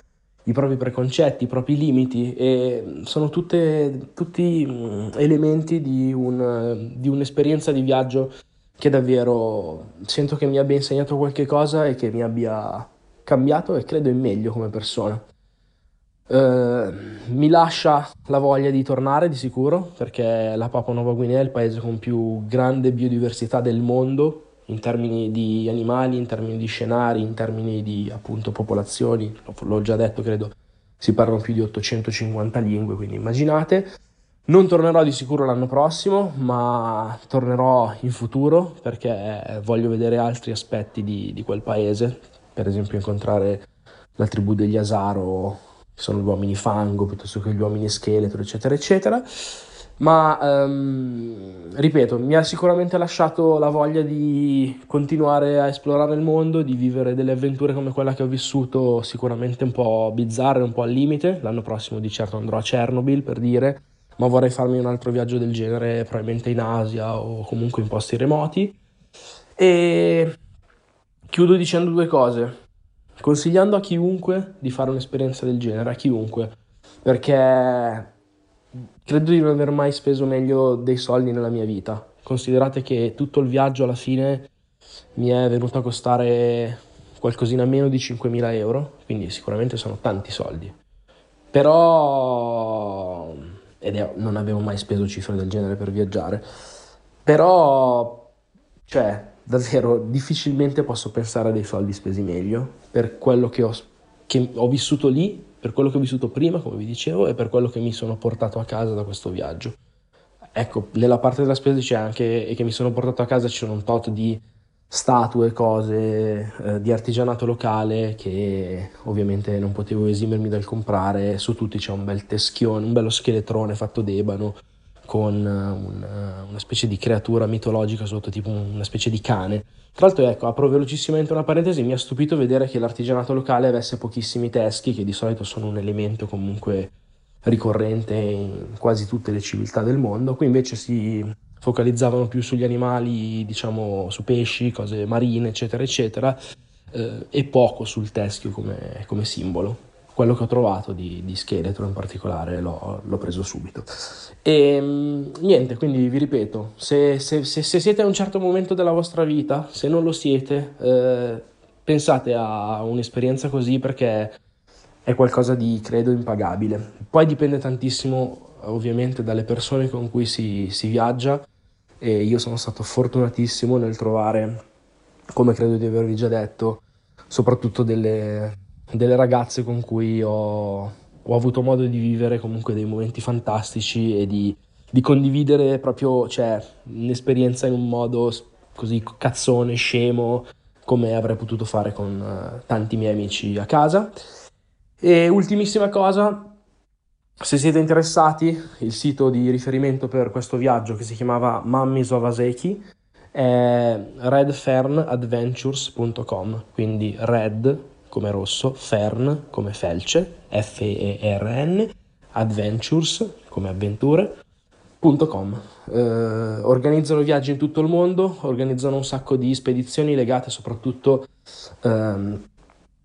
i propri preconcetti, i propri limiti e sono tutte, tutti mm, elementi di, un, di un'esperienza di viaggio che davvero sento che mi abbia insegnato qualche cosa e che mi abbia cambiato e credo in meglio come persona. Eh, mi lascia la voglia di tornare di sicuro perché la Papua Nuova Guinea è il paese con più grande biodiversità del mondo in termini di animali, in termini di scenari, in termini di appunto popolazioni, l'ho già detto, credo si parlano più di 850 lingue, quindi immaginate. Non tornerò di sicuro l'anno prossimo, ma tornerò in futuro perché voglio vedere altri aspetti di, di quel paese, per esempio incontrare la tribù degli Asaro, sono gli uomini fango, piuttosto che gli uomini scheletro, eccetera, eccetera ma um, ripeto, mi ha sicuramente lasciato la voglia di continuare a esplorare il mondo, di vivere delle avventure come quella che ho vissuto, sicuramente un po' bizzarre, un po' al limite. L'anno prossimo di certo andrò a Chernobyl per dire, ma vorrei farmi un altro viaggio del genere, probabilmente in Asia o comunque in posti remoti. E chiudo dicendo due cose, consigliando a chiunque di fare un'esperienza del genere, a chiunque, perché credo di non aver mai speso meglio dei soldi nella mia vita. Considerate che tutto il viaggio alla fine mi è venuto a costare qualcosina meno di 5.000 euro, quindi sicuramente sono tanti soldi. Però, ed è, non avevo mai speso cifre del genere per viaggiare, però, cioè, davvero difficilmente posso pensare a dei soldi spesi meglio per quello che ho, che ho vissuto lì per quello che ho vissuto prima, come vi dicevo, e per quello che mi sono portato a casa da questo viaggio. Ecco, nella parte della spesa c'è anche e che mi sono portato a casa ci sono un tot di statue, cose eh, di artigianato locale che ovviamente non potevo esimermi dal comprare. Su tutti c'è un bel teschione, un bello scheletrone fatto d'ebano con una, una specie di creatura mitologica sotto, tipo una specie di cane tra l'altro, ecco, apro velocissimamente una parentesi, mi ha stupito vedere che l'artigianato locale avesse pochissimi teschi, che di solito sono un elemento comunque ricorrente in quasi tutte le civiltà del mondo. Qui invece si focalizzavano più sugli animali, diciamo, su pesci, cose marine, eccetera, eccetera, eh, e poco sul teschio come, come simbolo quello che ho trovato di, di scheletro in particolare l'ho, l'ho preso subito. E mm, niente, quindi vi ripeto, se, se, se, se, siete a un certo momento della vostra vita, se non lo siete, eh, pensate a un'esperienza così perché è qualcosa di, credo, impagabile. Poi dipende tantissimo ovviamente dalle persone con cui si, si viaggia e io sono stato fortunatissimo nel trovare, come credo di avervi già detto, soprattutto delle, delle ragazze con cui ho, ho, avuto modo di vivere comunque dei momenti fantastici e di, di condividere proprio cioè, un'esperienza in un modo così cazzone, scemo, come avrei potuto fare con uh, tanti miei amici a casa. E ultimissima cosa, se siete interessati, il sito di riferimento per questo viaggio che si chiamava Mummies of Aseki è redfernadventures.com, quindi red come rosso, Fern come felce, F-E-R-N, Adventures come avventure.com. Eh, organizzano viaggi in tutto il mondo, organizzano un sacco di spedizioni legate soprattutto ehm,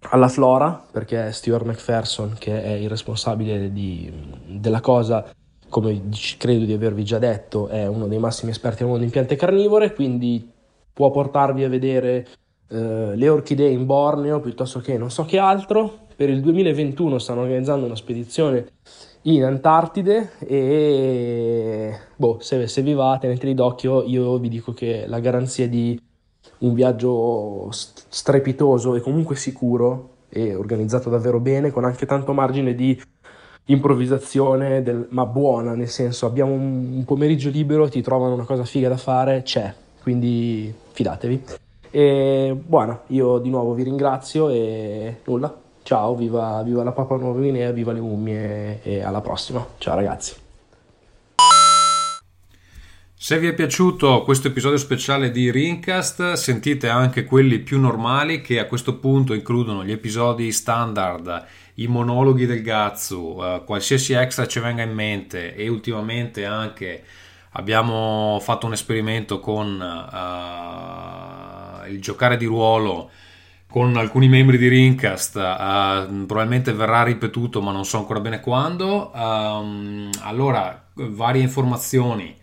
alla flora, perché Stuart McPherson, che è il responsabile di, della cosa, come credo di avervi già detto, è uno dei massimi esperti al mondo in piante carnivore, quindi può portarvi a vedere eh, le orchidee in Borneo piuttosto che non so che altro. Per il 2021 stanno organizzando una spedizione in Antartide e boh, se, se vi va teneteli d'occhio, io vi dico che la garanzia di un viaggio strepitoso e comunque sicuro e organizzato davvero bene, con anche tanto margine di improvvisazione, del, ma buona, nel senso abbiamo un, un pomeriggio libero, ti trovano una cosa figa da fare, c'è, quindi fidatevi. E buona, io di nuovo vi ringrazio e nulla. Ciao, viva, viva la Papua Nuova Guinea, viva le mummie e alla prossima. Ciao ragazzi. Se vi è piaciuto questo episodio speciale di Rincast, sentite anche quelli più normali che a questo punto includono gli episodi standard, i monologhi del Gazzu, eh, qualsiasi extra ci venga in mente e ultimamente anche abbiamo fatto un esperimento con uh, il giocare di ruolo con alcuni membri di Rincast uh, probabilmente verrà ripetuto ma non so ancora bene quando. Um, allora varie informazioni.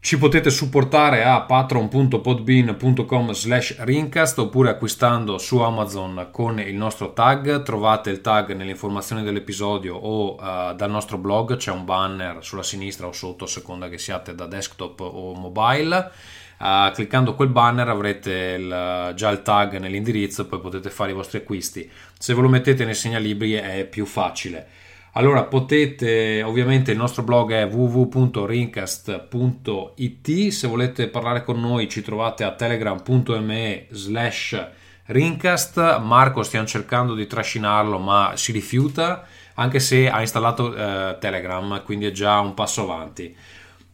Ci potete supportare a patron.podbean.com slash rincast oppure acquistando su Amazon con il nostro tag. Trovate il tag nelle informazioni dell'episodio o uh, dal nostro blog. C'è un banner sulla sinistra o sotto a seconda che siate da desktop o mobile Uh, cliccando quel banner avrete il, già il tag nell'indirizzo, poi potete fare i vostri acquisti. Se ve lo mettete nei segnalibri è più facile. Allora potete, ovviamente il nostro blog è www.rincast.it, se volete parlare con noi ci trovate a telegram.me slash rincast, Marco stiamo cercando di trascinarlo ma si rifiuta anche se ha installato eh, Telegram, quindi è già un passo avanti.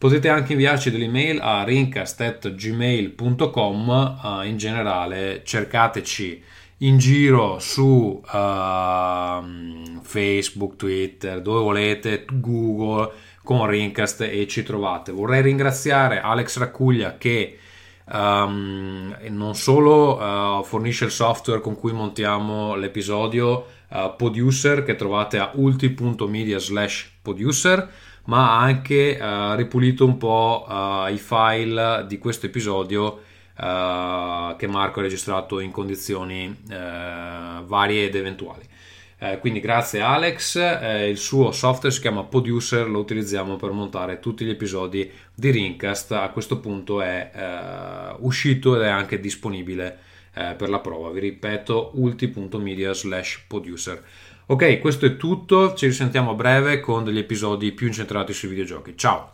Potete anche inviarci delle email a rincast.gmail.com, uh, in generale cercateci in giro su uh, Facebook, Twitter, dove volete, Google con Rincast e ci trovate. Vorrei ringraziare Alex Raccuglia che um, non solo uh, fornisce il software con cui montiamo l'episodio uh, Producer che trovate a ulti.media slash producer ma ha anche uh, ripulito un po' uh, i file di questo episodio uh, che Marco ha registrato in condizioni varie ed eventuali. quindi grazie Alex, il suo software si chiama Producer, lo utilizziamo per montare tutti gli episodi di Rincast, a questo punto è uscito ed è anche disponibile per la prova, vi ripeto ulti.media slash producer. Ok, questo è tutto, ci risentiamo a breve con degli episodi più incentrati sui videogiochi. Ciao!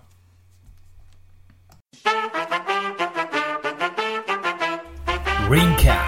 Ringcast